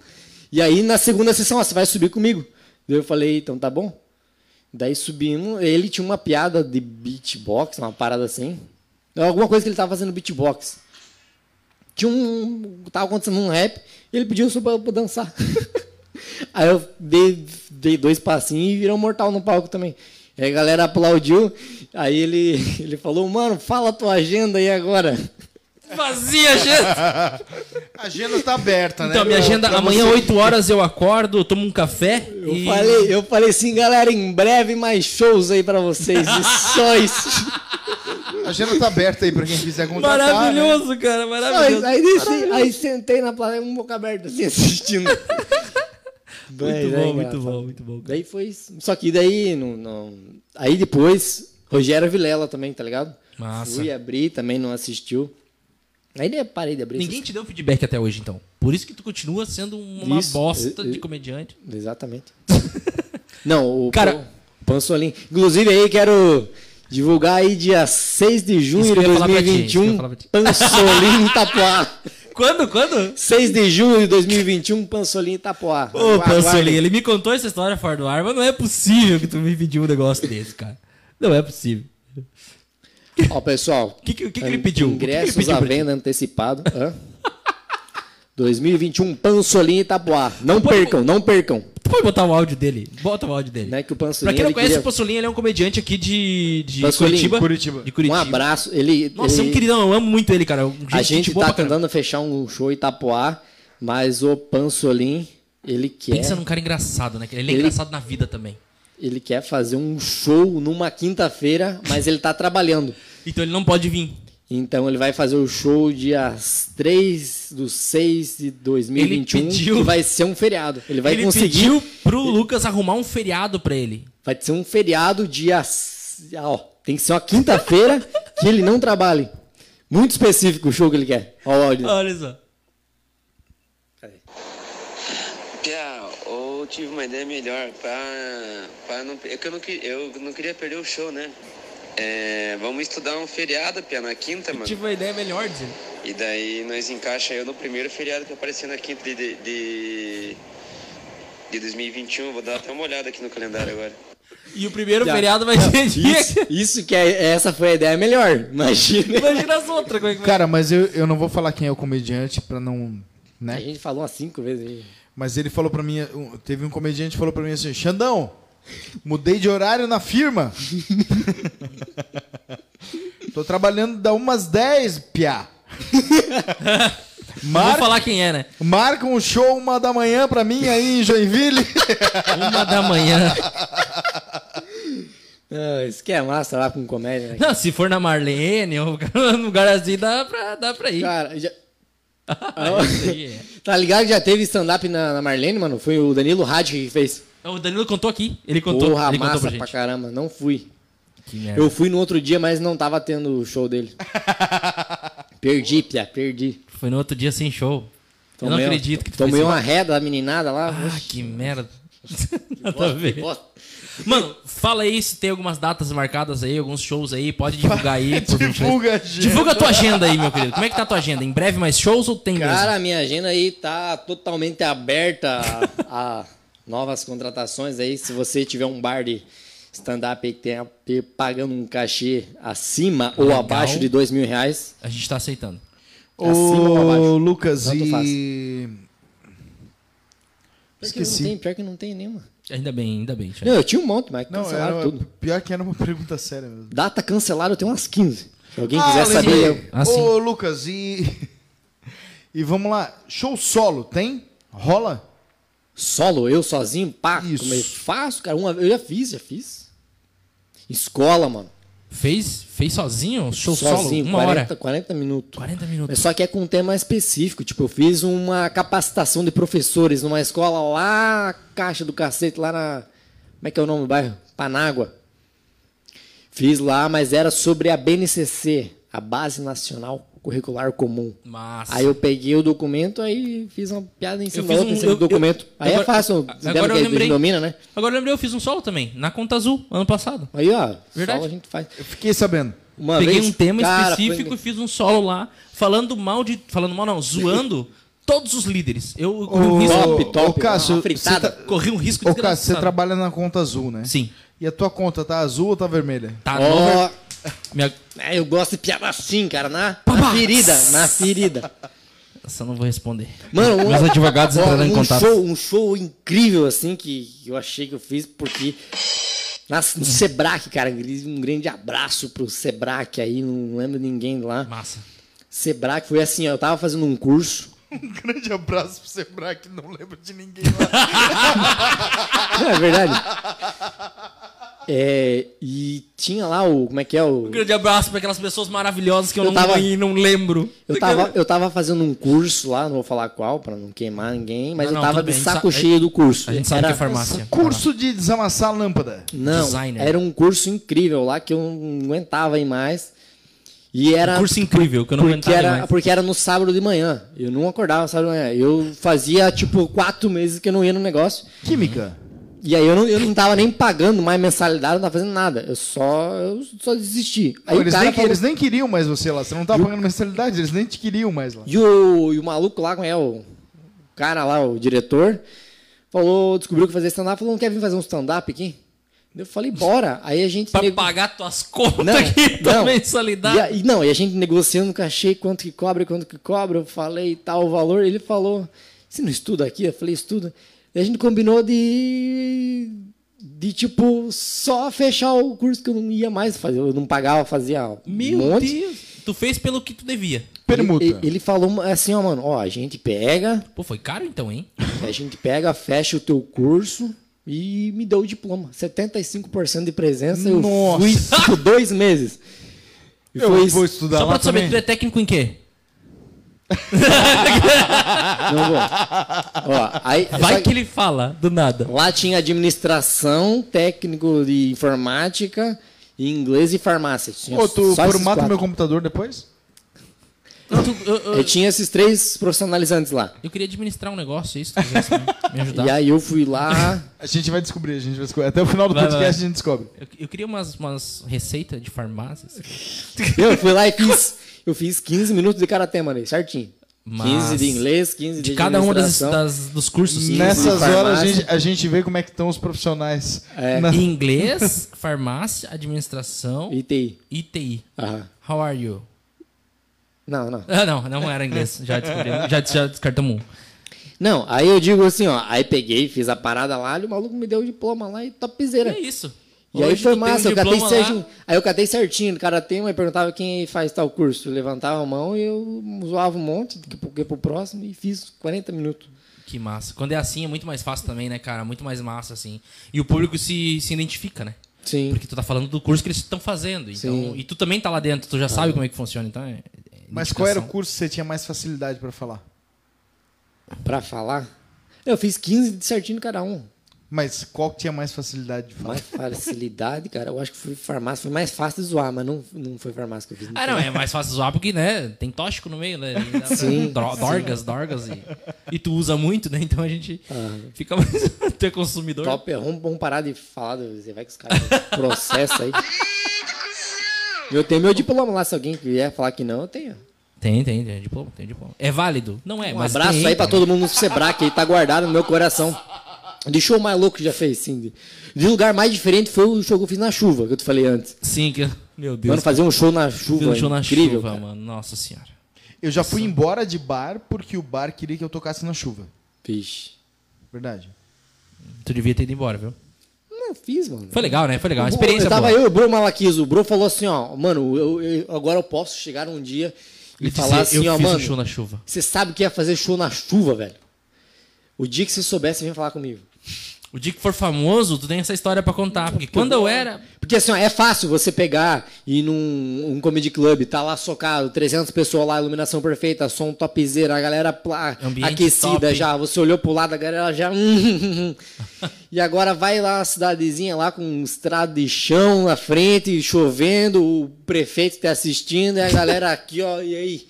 E aí na segunda sessão, ó, você vai subir comigo. Daí eu falei, então tá bom. Daí subimos, ele tinha uma piada de beatbox, uma parada assim. Alguma coisa que ele tava fazendo beatbox. Tinha um. Tava acontecendo um rap, ele pediu só pra, pra dançar. aí eu dei, dei dois passinhos e virou um mortal no palco também. Aí a galera aplaudiu. Aí ele, ele falou, mano, fala a tua agenda aí agora. Fazia, gente. A agenda tá aberta, né? Então, minha agenda, pra amanhã, você- 8 horas, eu acordo, tomo um café Eu e... falei, eu falei assim, galera, em breve mais shows aí pra vocês. E só isso. A agenda tá aberta aí pra quem quiser contratar. né? Maravilhoso, cara, Só maravilhoso. isso. Aí, desci, aí sentei na plateia com boca aberta, assim, assistindo. Muito Mas é bom, muito engraçado. bom, muito bom. Daí foi isso. Só que daí, não, não... aí depois, Rogério Vilela também, tá ligado? Massa. Fui abrir, também não assistiu. Aí eu parei de abrir. Ninguém te deu feedback até hoje, então. Por isso que tu continua sendo uma Isso. bosta E- e- de comediante. Exatamente. não, o Cara- Pan- Pansolim. Inclusive aí quero divulgar aí dia 6 de junho de que eu ia falar pra ti, isso que eu ia 2021, falar pra ti. Pansolim Itapuá. Quando, quando? 6 de junho de 2021, Pansolim Itapuá. Ô. Pansolim, ele me contou essa história fora do ar, mas não é possível que tu me pediu um negócio desse, cara. Não é possível. Ó, pessoal. O que, que, que, que ele pediu? Que ele Ingressos pediu à venda antecipado. Hã? 2021, Pansolim Itapuá. Não Pode- percam, não percam. Pode botar o áudio dele? Bota o áudio dele. Não é que o Pra quem não ele conhece, queria- o Pansolim ele é um comediante aqui de, de Curitiba. Curitiba. De Curitiba. Um abraço. Ele, Nossa, é um ele- queridão, eu amo muito ele, cara. Um A gente tá tentando fechar um show em Itapuá, mas o Pansolim, ele quer, Pensa num cara engraçado, né? Ele é Ele- engraçado na vida também. ele quer fazer um show numa quinta-feira, mas ele tá trabalhando. Então ele não pode vir. Então ele vai fazer o show dia 3 do 6 de 2021, Ele pediu- que vai ser um feriado. Ele vai ele conseguir, pediu pro Lucas arrumar um feriado pra ele. vai ser um feriado dia, ó, tem que ser uma quinta-feira que ele não trabalhe. Muito específico o show que ele quer. Ó, o áudio. Olha só. Pia, eu tive uma ideia melhor pra, pra não. É eu não, eu não queria perder o show, né? É, vamos estudar um feriado, Pia, na quinta, mano. Tive uma ideia melhor, dizendo. E daí nós encaixa eu no primeiro feriado que apareceu na quinta de, de, de, de 2021. Vou dar até uma olhada aqui no calendário agora. E o primeiro Já. feriado vai ser dia. Isso, isso que é, essa foi a ideia melhor. Imagina. Imagina as outras, como é que vai. Cara, mas eu, eu não vou falar quem é o comediante pra não. A Né? gente falou umas cinco vezes aí. Mas ele falou pra mim. Teve um comediante que falou pra mim assim: Xandão, mudei de horário na firma. Tô trabalhando da umas 10, piá. Não vou falar quem é, né? marca um show uma da manhã pra mim aí em Joinville. Uma da manhã. Ah, isso que é massa lá com comédia, né? Não, se for na Marlene ou num lugar assim, dá pra, dá pra ir. Cara, já- aí é. tá ligado que já teve stand-up na, na Marlene, mano? Foi o Danilo Rádio que fez. O Danilo contou aqui. Ele contou. Porra, ele contou massa pra pra, gente. caramba. Não fui. Que merda. Eu fui no outro dia, mas não tava tendo o show dele. perdi, Pia, perdi. Foi no outro dia sem show. eu não Tomei- acredito que tu Tomei uma ré da meninada lá. Ah, Oxe, que merda. Nada a ver. que. Mano, fala aí se tem algumas datas marcadas aí, alguns shows aí, pode divulgar aí. por gentileza. Divulga a agenda. Divulga a tua agenda aí, meu querido. Como é que tá a tua agenda? Em breve mais shows ou tem Cara, mesmo? a minha agenda aí tá totalmente aberta a novas contratações aí. Se você tiver um bar de stand-up aí que tenha pagando um cachê acima ou Legal. abaixo de dois mil reais, A gente tá aceitando. acima ou Ô, abaixo? Lucas, Tanto e... Pior que não Esqueci. tem, pior que não tem nenhuma. Ainda bem, ainda bem. Não, eu tinha um monte, mas Não, cancelaram era, tudo. pior que era uma pergunta séria mesmo. Data cancelada eu tenho umas 15. Se alguém Ah, quiser lembrei. saber, eu- Ah, sim. Ô, Lucas, e... E vamos lá, show solo, tem? Rola? Solo, eu sozinho, pá, Isso. como eu faço, cara. Uma, eu já fiz, já fiz. Escola, mano. Fez, fez sozinho? Show sozinho, solo? Uma 40, hora? 40 minutos. 40 minutos. Só que é com um tema específico. Tipo, eu fiz uma capacitação de professores numa escola lá, Caixa do Cacete, lá na. Como é que é o nome do bairro? Panágua. Fiz lá, mas era sobre a BNCC, a Base Nacional Curricular Comum. Massa. Aí eu peguei o documento, aí fiz uma piada em cima da outra um- em cima eu- do documento. eu- aí agora- é fácil, agora eu lembrei. domina, né? Agora eu lembrei, eu fiz um solo também, na Conta Azul, ano passado. Aí, ó, Verdade. solo a gente faz. Eu fiquei sabendo. Uma Peguei vez, um tema cara, foi- específico e fiz um solo lá, falando mal de. Falando mal, não, zoando todos os líderes. Eu corri um risco, Top, top, Ô, Cássio, uma fritada. você tá- corri um risco Ô, Cássio, você trabalha na conta azul, né? Sim. E a tua conta tá azul ou tá vermelha? Tá ver- Minha... É, eu gosto de piada assim, cara, na, na ferida, na ferida. Essa eu não vou responder. Mano, um, Meus advogados ó, entrarão em um contato. Show, um show incrível, assim, que eu achei que eu fiz, porque na, no Sebrae, cara, um grande abraço pro Sebrae aí, não lembro ninguém lá. Massa. Sebrae foi assim, ó, eu tava fazendo um curso, Um grande abraço pro Sebrae, que não lembro de ninguém lá. é verdade? É, e tinha lá o, como é que é o... Um grande abraço para aquelas pessoas maravilhosas que eu, Eu não, tava- não lembro. Eu tava, eu tava fazendo um curso lá, não vou falar qual, pra não queimar ninguém, mas Não, eu tava de bem, saco cheio do curso. A gente sabe Era- que é farmácia. Curso de desamassar lâmpada. Não, Designer. era um curso incrível lá que eu não aguentava ir mais. E era Um curso incrível, que eu não porque aguentava era, mais. porque era no sábado de manhã. Eu não acordava sábado de manhã. Eu fazia tipo quatro meses que eu não ia no negócio. Química. E aí eu não, eu não tava nem pagando mais mensalidade, não tava fazendo nada. Eu só, eu só desisti. Aí o eles, cara nem, falou- eles nem queriam mais você lá. Você não tava pagando mensalidade, eles nem te queriam mais lá. E o, e o maluco lá, como é o cara lá, o diretor, falou, descobriu que fazia stand-up, falou, não quer vir fazer um stand-up aqui? Eu falei, bora. Aí a gente... Pra nego- pagar tuas contas Não, aqui, tua não. mensalidade. E, a- e não, e a gente negociando cachê, quanto que cobra, quanto que cobra, eu falei tal o valor, ele falou, você não estuda aqui? Eu falei, estuda. E a gente combinou de, de tipo, só fechar o curso que eu não ia mais fazer, eu não pagava, fazia um Meu monte. Deus. Tu fez pelo que tu devia. Permuta. Ele, ele falou assim, ó, mano, ó, a gente pega, Pô, foi caro então, hein? a gente pega, fecha o teu curso e me deu o diploma. 75% de presença, eu Nossa. fui tipo, dois meses. E Eu foi vou estudar Só lá pra tu saber, tu é técnico em quê? Não vou. Ó, aí, Vai só- que ele fala, do nada. Lá tinha administração, técnico de informática, inglês e farmácia. Tinha Ô, tu formata meu computador depois? Não, tu- eu, eu- Eu tinha esses três profissionalizantes lá. eu queria administrar um negócio, isso, se tu quisesse me, me ajudar. E aí eu fui lá. A gente vai descobrir, a gente vai descobrir. Até o final do Vai, podcast vai. a gente descobre. Eu, eu queria umas, umas receitas de farmácias. eu fui lá e fiz. Eu fiz 15 minutos de cada tema ali, certinho. 15 Mas de inglês, 15 de, De cada um das, das- dos cursos. Nessas horas a gente, a gente vê como é que estão os profissionais. É. Na- Inglês, farmácia, administração E TI. e TI. Aham. How are you? Não, não. Ah, não, não era inglês. Já, já, já descartamos um. Não, aí eu digo assim, ó. Aí peguei, fiz a parada lá, e o maluco me deu o diploma lá e É topzera. isso. E aí foi tem um massa, eu catei certinho. Aí eu catei certinho, o cara tem, mas perguntava quem faz tal curso. Eu levantava a mão e eu zoava um monte, ia pro próximo e fiz 40 minutos. Que massa. Quando é assim é muito mais fácil também, né, cara? Muito mais massa, assim. E o público se, se identifica, né? Sim. Porque tu tá falando do curso que eles estão fazendo. Então, Sim. e tu também tá lá dentro, tu já sabe como é que funciona. Então é, é Mas qual era o curso que você tinha mais facilidade pra falar? Pra falar, eu fiz 15 de certinho cada um. Mas qual que tinha mais facilidade de falar? Mais facilidade, cara. Eu acho que foi farmácia. Foi mais fácil de zoar, mas não, não foi farmácia que eu fiz. Ah, não, é mais fácil zoar porque, né, tem tóxico no meio, né? Sim. Dorgas, dorgas. E, e tu usa muito, né? Então a gente Ah. fica mais... tu é consumidor. Top, é, vamos, vamos parar de falar. Você vai que os caras processam aí. Eu tenho meu diploma lá, se alguém vier falar que não, eu tenho. Tem, tem, tem diploma, tem diploma. É válido? Não é, Um mas abraço tem, aí pra todo mundo no Sebrae, aí tá guardado no meu coração. De show mais louco que já fez, sim. De, lugar mais diferente foi o show que eu fiz na chuva, que eu te falei antes. Sim, que... Meu Deus. Mano, fazer um show na chuva. um show na incrível, chuva, cara. mano. Nossa senhora. Eu já fui embora de bar porque o bar queria que eu tocasse na chuva. Vixe. Verdade. Tu devia ter ido embora, viu? Não, fiz, mano. Foi legal, né? Foi legal. Uma experiência eu tava boa. eu e o Bro Malaquias. O Bro falou assim, ó, mano, eu, eu- agora eu posso chegar um dia e, E dizer, falar assim, eu ó, fiz mano, um show na chuva. você sabe que ia fazer show na chuva, velho. O dia que você soubesse, vem falar comigo. O dia que for famoso, tu tem essa história pra contar. Porque quando eu era... Porque assim, ó, é fácil você pegar e ir num um comedy club, tá lá socado, 300 pessoas lá, iluminação perfeita, som topzera, a galera aquecida top. já, você olhou pro lado, a galera já... e agora vai lá a cidadezinha lá com um estrado de chão na frente, chovendo, o prefeito tá assistindo, e a galera aqui, ó, e aí?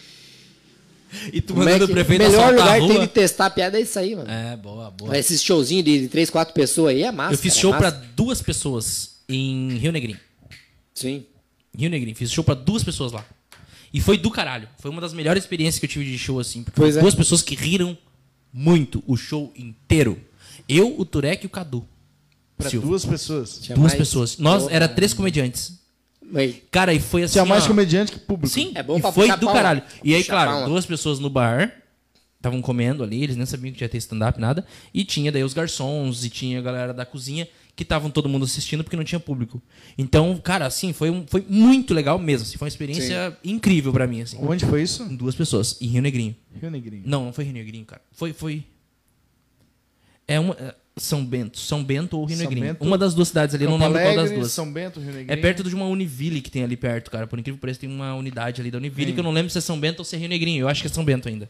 E tu é mandando que- o prefeito melhor assaltar lugar que tem de testar a piada é isso aí, mano. É, boa, boa. Esses showzinho de, de 3, 4 pessoas aí é massa. Eu fiz cara, é show massa. pra duas pessoas em Rio Negrinho. Sim. Rio Negrinho. Fiz show pra duas pessoas lá. E foi do caralho. Foi uma das melhores experiências que eu tive de show, assim. Porque Pois é. duas pessoas que riram muito o show inteiro. Eu, o Turek e o Cadu. Pra Silva. duas pessoas. Tinha Duas pessoas. Nós, era três comediantes. Mas- Cara, e foi assim. Tinha mais ó, comediante que público. Sim, É bom e pra foi do pau, caralho. E aí, claro, pau, duas pessoas no bar. Estavam comendo ali, eles nem sabiam que ia ter stand-up, nada. E tinha daí os garçons e tinha a galera da cozinha que estavam todo mundo assistindo porque não tinha público. Então, cara, assim, foi, um, foi muito legal mesmo. Assim, foi uma experiência incrível pra mim, assim. Onde foi isso? Duas pessoas, em Rio Negrinho. Rio Negrinho. Não, não foi Rio Negrinho, cara. Foi, foi... É uma... é São Bento. São Bento ou Rio São Negrinho. Bento, uma das duas cidades ali, eu não Campo lembro qual das Alegre, duas. São Bento, Rio Negrinho. É perto de uma Univille que tem ali perto, cara. Por incrível que pareça, tem uma unidade ali da Univille que eu não lembro se é São Bento ou se é Rio Negrinho. Eu acho que é São Bento ainda.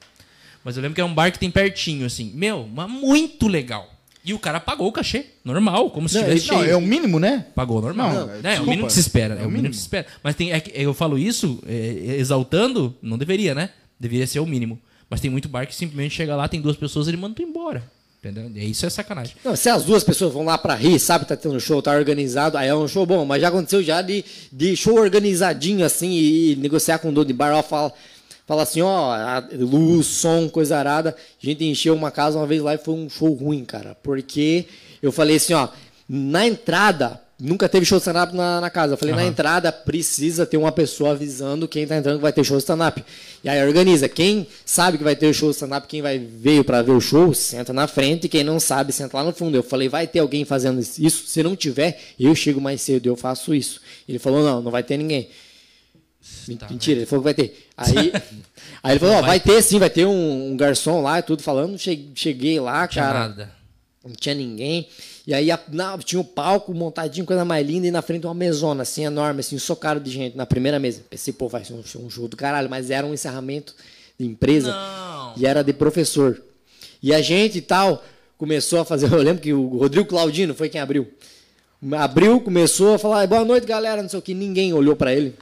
Mas eu lembro que é um bar que tem pertinho, assim. Meu, mas muito legal. E o cara pagou o cachê. Normal, como se Não, tivesse Não, cheio. é o mínimo, né? Pagou normal. Não, é, é o desculpa. mínimo que se espera. É, É o o mínimo mínimo. que se espera. Mas tem, é que eu falo isso é, exaltando, não deveria, né? Deveria ser o mínimo. Mas tem muito bar que simplesmente chega lá, tem duas pessoas e ele manda tu embora. Entendeu? Isso é sacanagem. Não, se as duas pessoas vão lá pra rir, sabe tá tendo show, tá organizado, aí é um show bom, mas já aconteceu já de, de show organizadinho assim e, e negociar com o dono de bar, ó, fala, fala assim, ó, luz, som, coisa arada. A gente encheu uma casa uma vez lá e foi um show ruim, cara, porque eu falei assim, ó, na entrada, nunca teve show de stand-up na, na casa. Eu falei, na entrada precisa ter uma pessoa avisando quem tá entrando que vai ter show de stand-up. E aí organiza. Quem sabe que vai ter show de stand-up, quem vai veio para ver o show, senta na frente. E quem não sabe, senta lá no fundo. Eu falei, vai ter alguém fazendo isso? Se não tiver, eu chego mais cedo e eu faço isso. Ele falou, não, não vai ter ninguém. Tá, Mentira, ele falou que vai ter. Aí, aí ele falou, ó, vai ter sim, vai ter um, um garçom lá e tudo falando. Cheguei, cheguei lá, Tinha cara nada. não tinha ninguém. E aí a- na- tinha o palco montadinho, coisa mais linda, e na frente uma mesona, assim, enorme, assim, socado de gente, na primeira mesa. Pensei, pô, vai ser um show, um show do caralho, mas era um encerramento de empresa Não. e era de professor. E a gente e tal começou a fazer. Eu lembro que o Rodrigo Claudino foi quem abriu. Abriu, começou a falar, boa noite, galera, não sei o que, ninguém olhou para ele.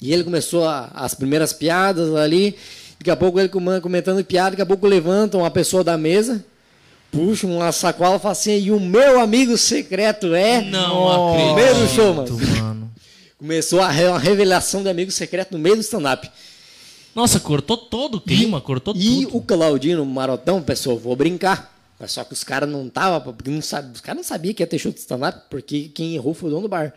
E ele começou a- as primeiras piadas ali. Daqui a pouco ele com- comentando piada, daqui a pouco levanta uma pessoa da mesa, puxa uma sacola e fala assim: e o meu amigo secreto é. Não acredito. Primeiro show, mano. mano. Começou a uma revelação de amigo secreto no meio do stand-up. Nossa, cortou todo o clima, cortou E tudo. o Claudino Marotão, pessoal, vou brincar. Mas só que os caras não estavam, porque não sabe, os caras não sabiam que ia ter show de stand-up, porque quem errou foi o dono do bar.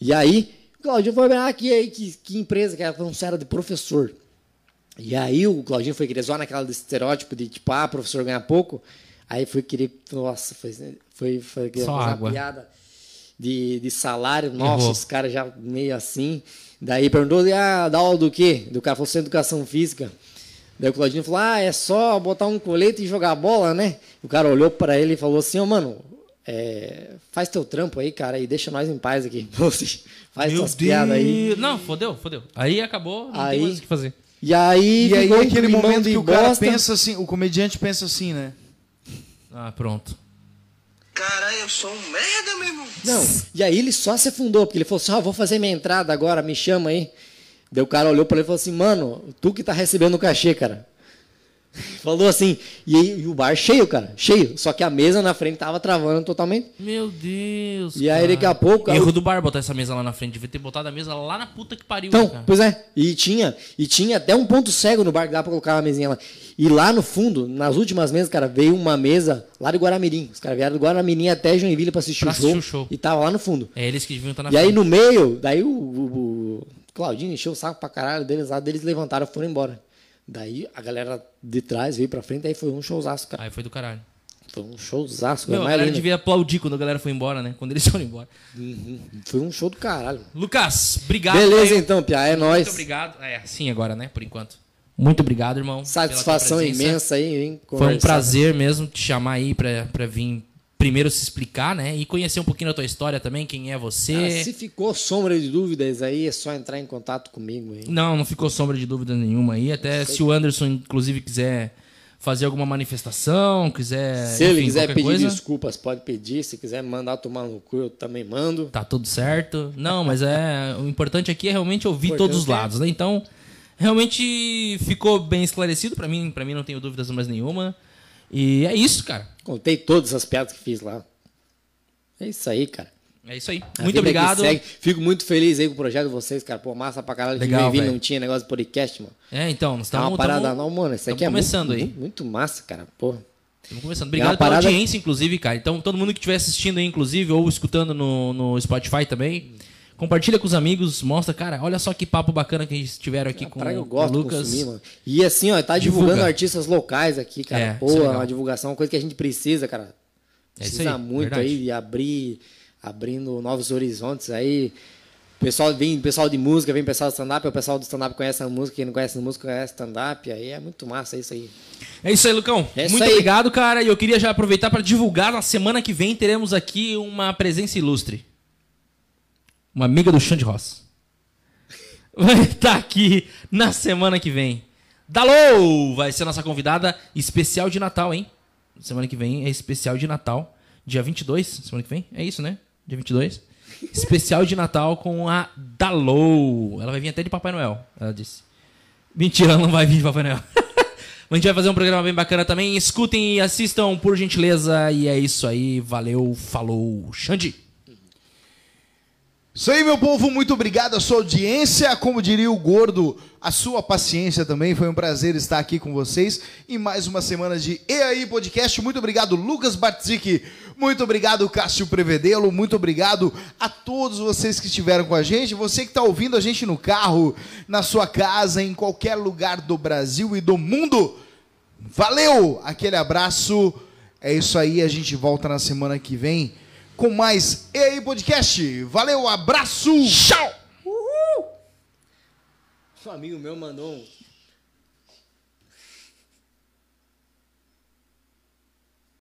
E aí, o Claudinho foi brincar aqui, aí, que, que empresa que era, era de professor. E aí o Claudinho foi querer zoar naquela desse estereótipo de tipo, ah, professor ganha pouco. Aí foi querer, nossa, foi, foi, foi Só água. uma piada de, de salário. Nossa, Errou. os caras já meio assim. Daí perguntou, ah, dá aula do quê? Do cara falou, "Sou educação física. Daí o Claudinho falou, ah, é só botar um colete e jogar bola, né? O cara olhou para ele e falou assim, ô, mano, é, faz teu trampo aí, cara, e deixa nós em paz aqui. Assim, faz Meu tuas piadas aí. Deus. Não, fodeu, fodeu. Aí acabou, não Aí- tem mais o que fazer. E aí, E aí aquele momento que o cara bosta. pensa assim, o comediante pensa assim, né? Ah, pronto. Caralho, eu sou um merda, meu irmão. Não, e aí ele só se afundou, porque ele falou assim, ó, vou fazer minha entrada agora, me chama aí. Daí o cara olhou pra ele e falou assim, mano, tu que tá recebendo o cachê, cara. Falou assim, e, aí, e o bar cheio, cara, cheio. Só que a mesa na frente tava travando totalmente. Meu Deus. E aí cara. daqui a pouco... Erro do bar botar essa mesa lá na frente. Devia ter botado a mesa lá na puta que pariu. Então, cara. pois é, e tinha, e tinha até um ponto cego no bar que dá pra colocar uma mesinha lá. E lá no fundo, nas últimas mesas, cara, veio uma mesa lá de Guaramirim. Os caras vieram do Guaramirim até Joinville pra assistir, Pra o, show, assistir o show. E tava lá no fundo. É eles que deviam estar na e aí frente. no meio, daí o, o, o Claudinho encheu o saco pra caralho deles lá, deles levantaram e foram embora. Daí a galera de trás veio pra frente, aí foi um showzaço, cara. Aí foi do caralho. Foi um showzaço, Meu, a galera devia aplaudir quando a galera foi embora, né? Quando eles foram embora. Foi um show do caralho. Lucas, obrigado. Beleza velho. então, Pia, é nóis. Muito obrigado. É, sim agora, né? Por enquanto. Muito obrigado, irmão. Satisfação imensa aí, hein? Foi um prazer mesmo te chamar aí pra, pra vir primeiro se explicar, né? E conhecer um pouquinho da tua história também, quem é você. Cara, se ficou sombra de dúvidas aí, é só entrar em contato comigo aí. Não, não ficou sombra de dúvida nenhuma aí. Até se o Anderson, inclusive, quiser fazer alguma manifestação, quiser. Se ele enfim, quiser pedir coisa, desculpas, pode pedir. Se quiser mandar tomar no cu, eu também mando. Tá tudo certo. Não, mas é. O importante aqui é realmente ouvir todos os é- lados, né? Então, realmente ficou bem esclarecido pra mim. Para mim não tenho dúvidas mais nenhuma. E é isso, cara. Contei todas as piadas que fiz lá. É isso aí, cara. É isso aí. A Muito que obrigado. Fico muito feliz aí com o projeto de vocês, cara. Pô, massa pra caralho. Legal, que não tinha negócio de podcast, mano. É, então, nós É uma estamos parada não, mano. Isso aqui é começando muito, aí. Muito, muito massa, cara. Pô. Estamos começando. É Obrigado pela parada- audiência, inclusive, cara. Então, todo mundo que estiver assistindo aí, inclusive, ou escutando no, no Spotify também, compartilha com os amigos, mostra, cara, olha só que papo bacana que eles tiveram aqui com, Praga eu com gosto o de Lucas. consumir, mano. E assim, ó, tá divulgando Divulga. artistas locais aqui, cara. É, isso é é uma divulgação, uma coisa que a gente precisa, cara. É isso Precisa aí, muito verdade. aí abrir, abrindo novos horizontes aí. Pessoal, vem pessoal de música, vem pessoal de stand-up, o pessoal do stand-up conhece a música, quem não conhece a música conhece stand-up, aí é muito massa isso aí. É isso aí, Lucão. É Muito aí. obrigado, cara. E eu queria já aproveitar para divulgar, na semana que vem teremos aqui uma presença ilustre. Uma amiga do Xande Ross. Vai estar aqui na semana que vem. Dalou vai ser nossa convidada especial de Natal, hein? Semana que vem é especial de Natal. Dia 22, semana que vem? É isso, né? Dia 22. Especial de Natal com a Dalou. Ela vai vir até de Papai Noel, ela disse. Mentira, ela não vai vir de Papai Noel. Mas a gente vai fazer um programa bem bacana também. Escutem e assistam, por gentileza. E é isso aí. Valeu, falou. Xande. Isso aí, meu povo, muito obrigado a sua audiência. Como diria o gordo, a sua paciência também. Foi um prazer estar aqui com vocês em mais uma semana de E aí Podcast. Muito obrigado, Lucas Bartzik. Muito obrigado, Cássio Prevedelo. Muito obrigado a todos vocês que estiveram com a gente. Você que está ouvindo a gente no carro, na sua casa, em qualquer lugar do Brasil e do mundo. Valeu! Aquele abraço. É isso aí, a gente volta na semana que vem com mais E aí Podcast. Valeu, abraço! Tchau! Um amigo meu mandou um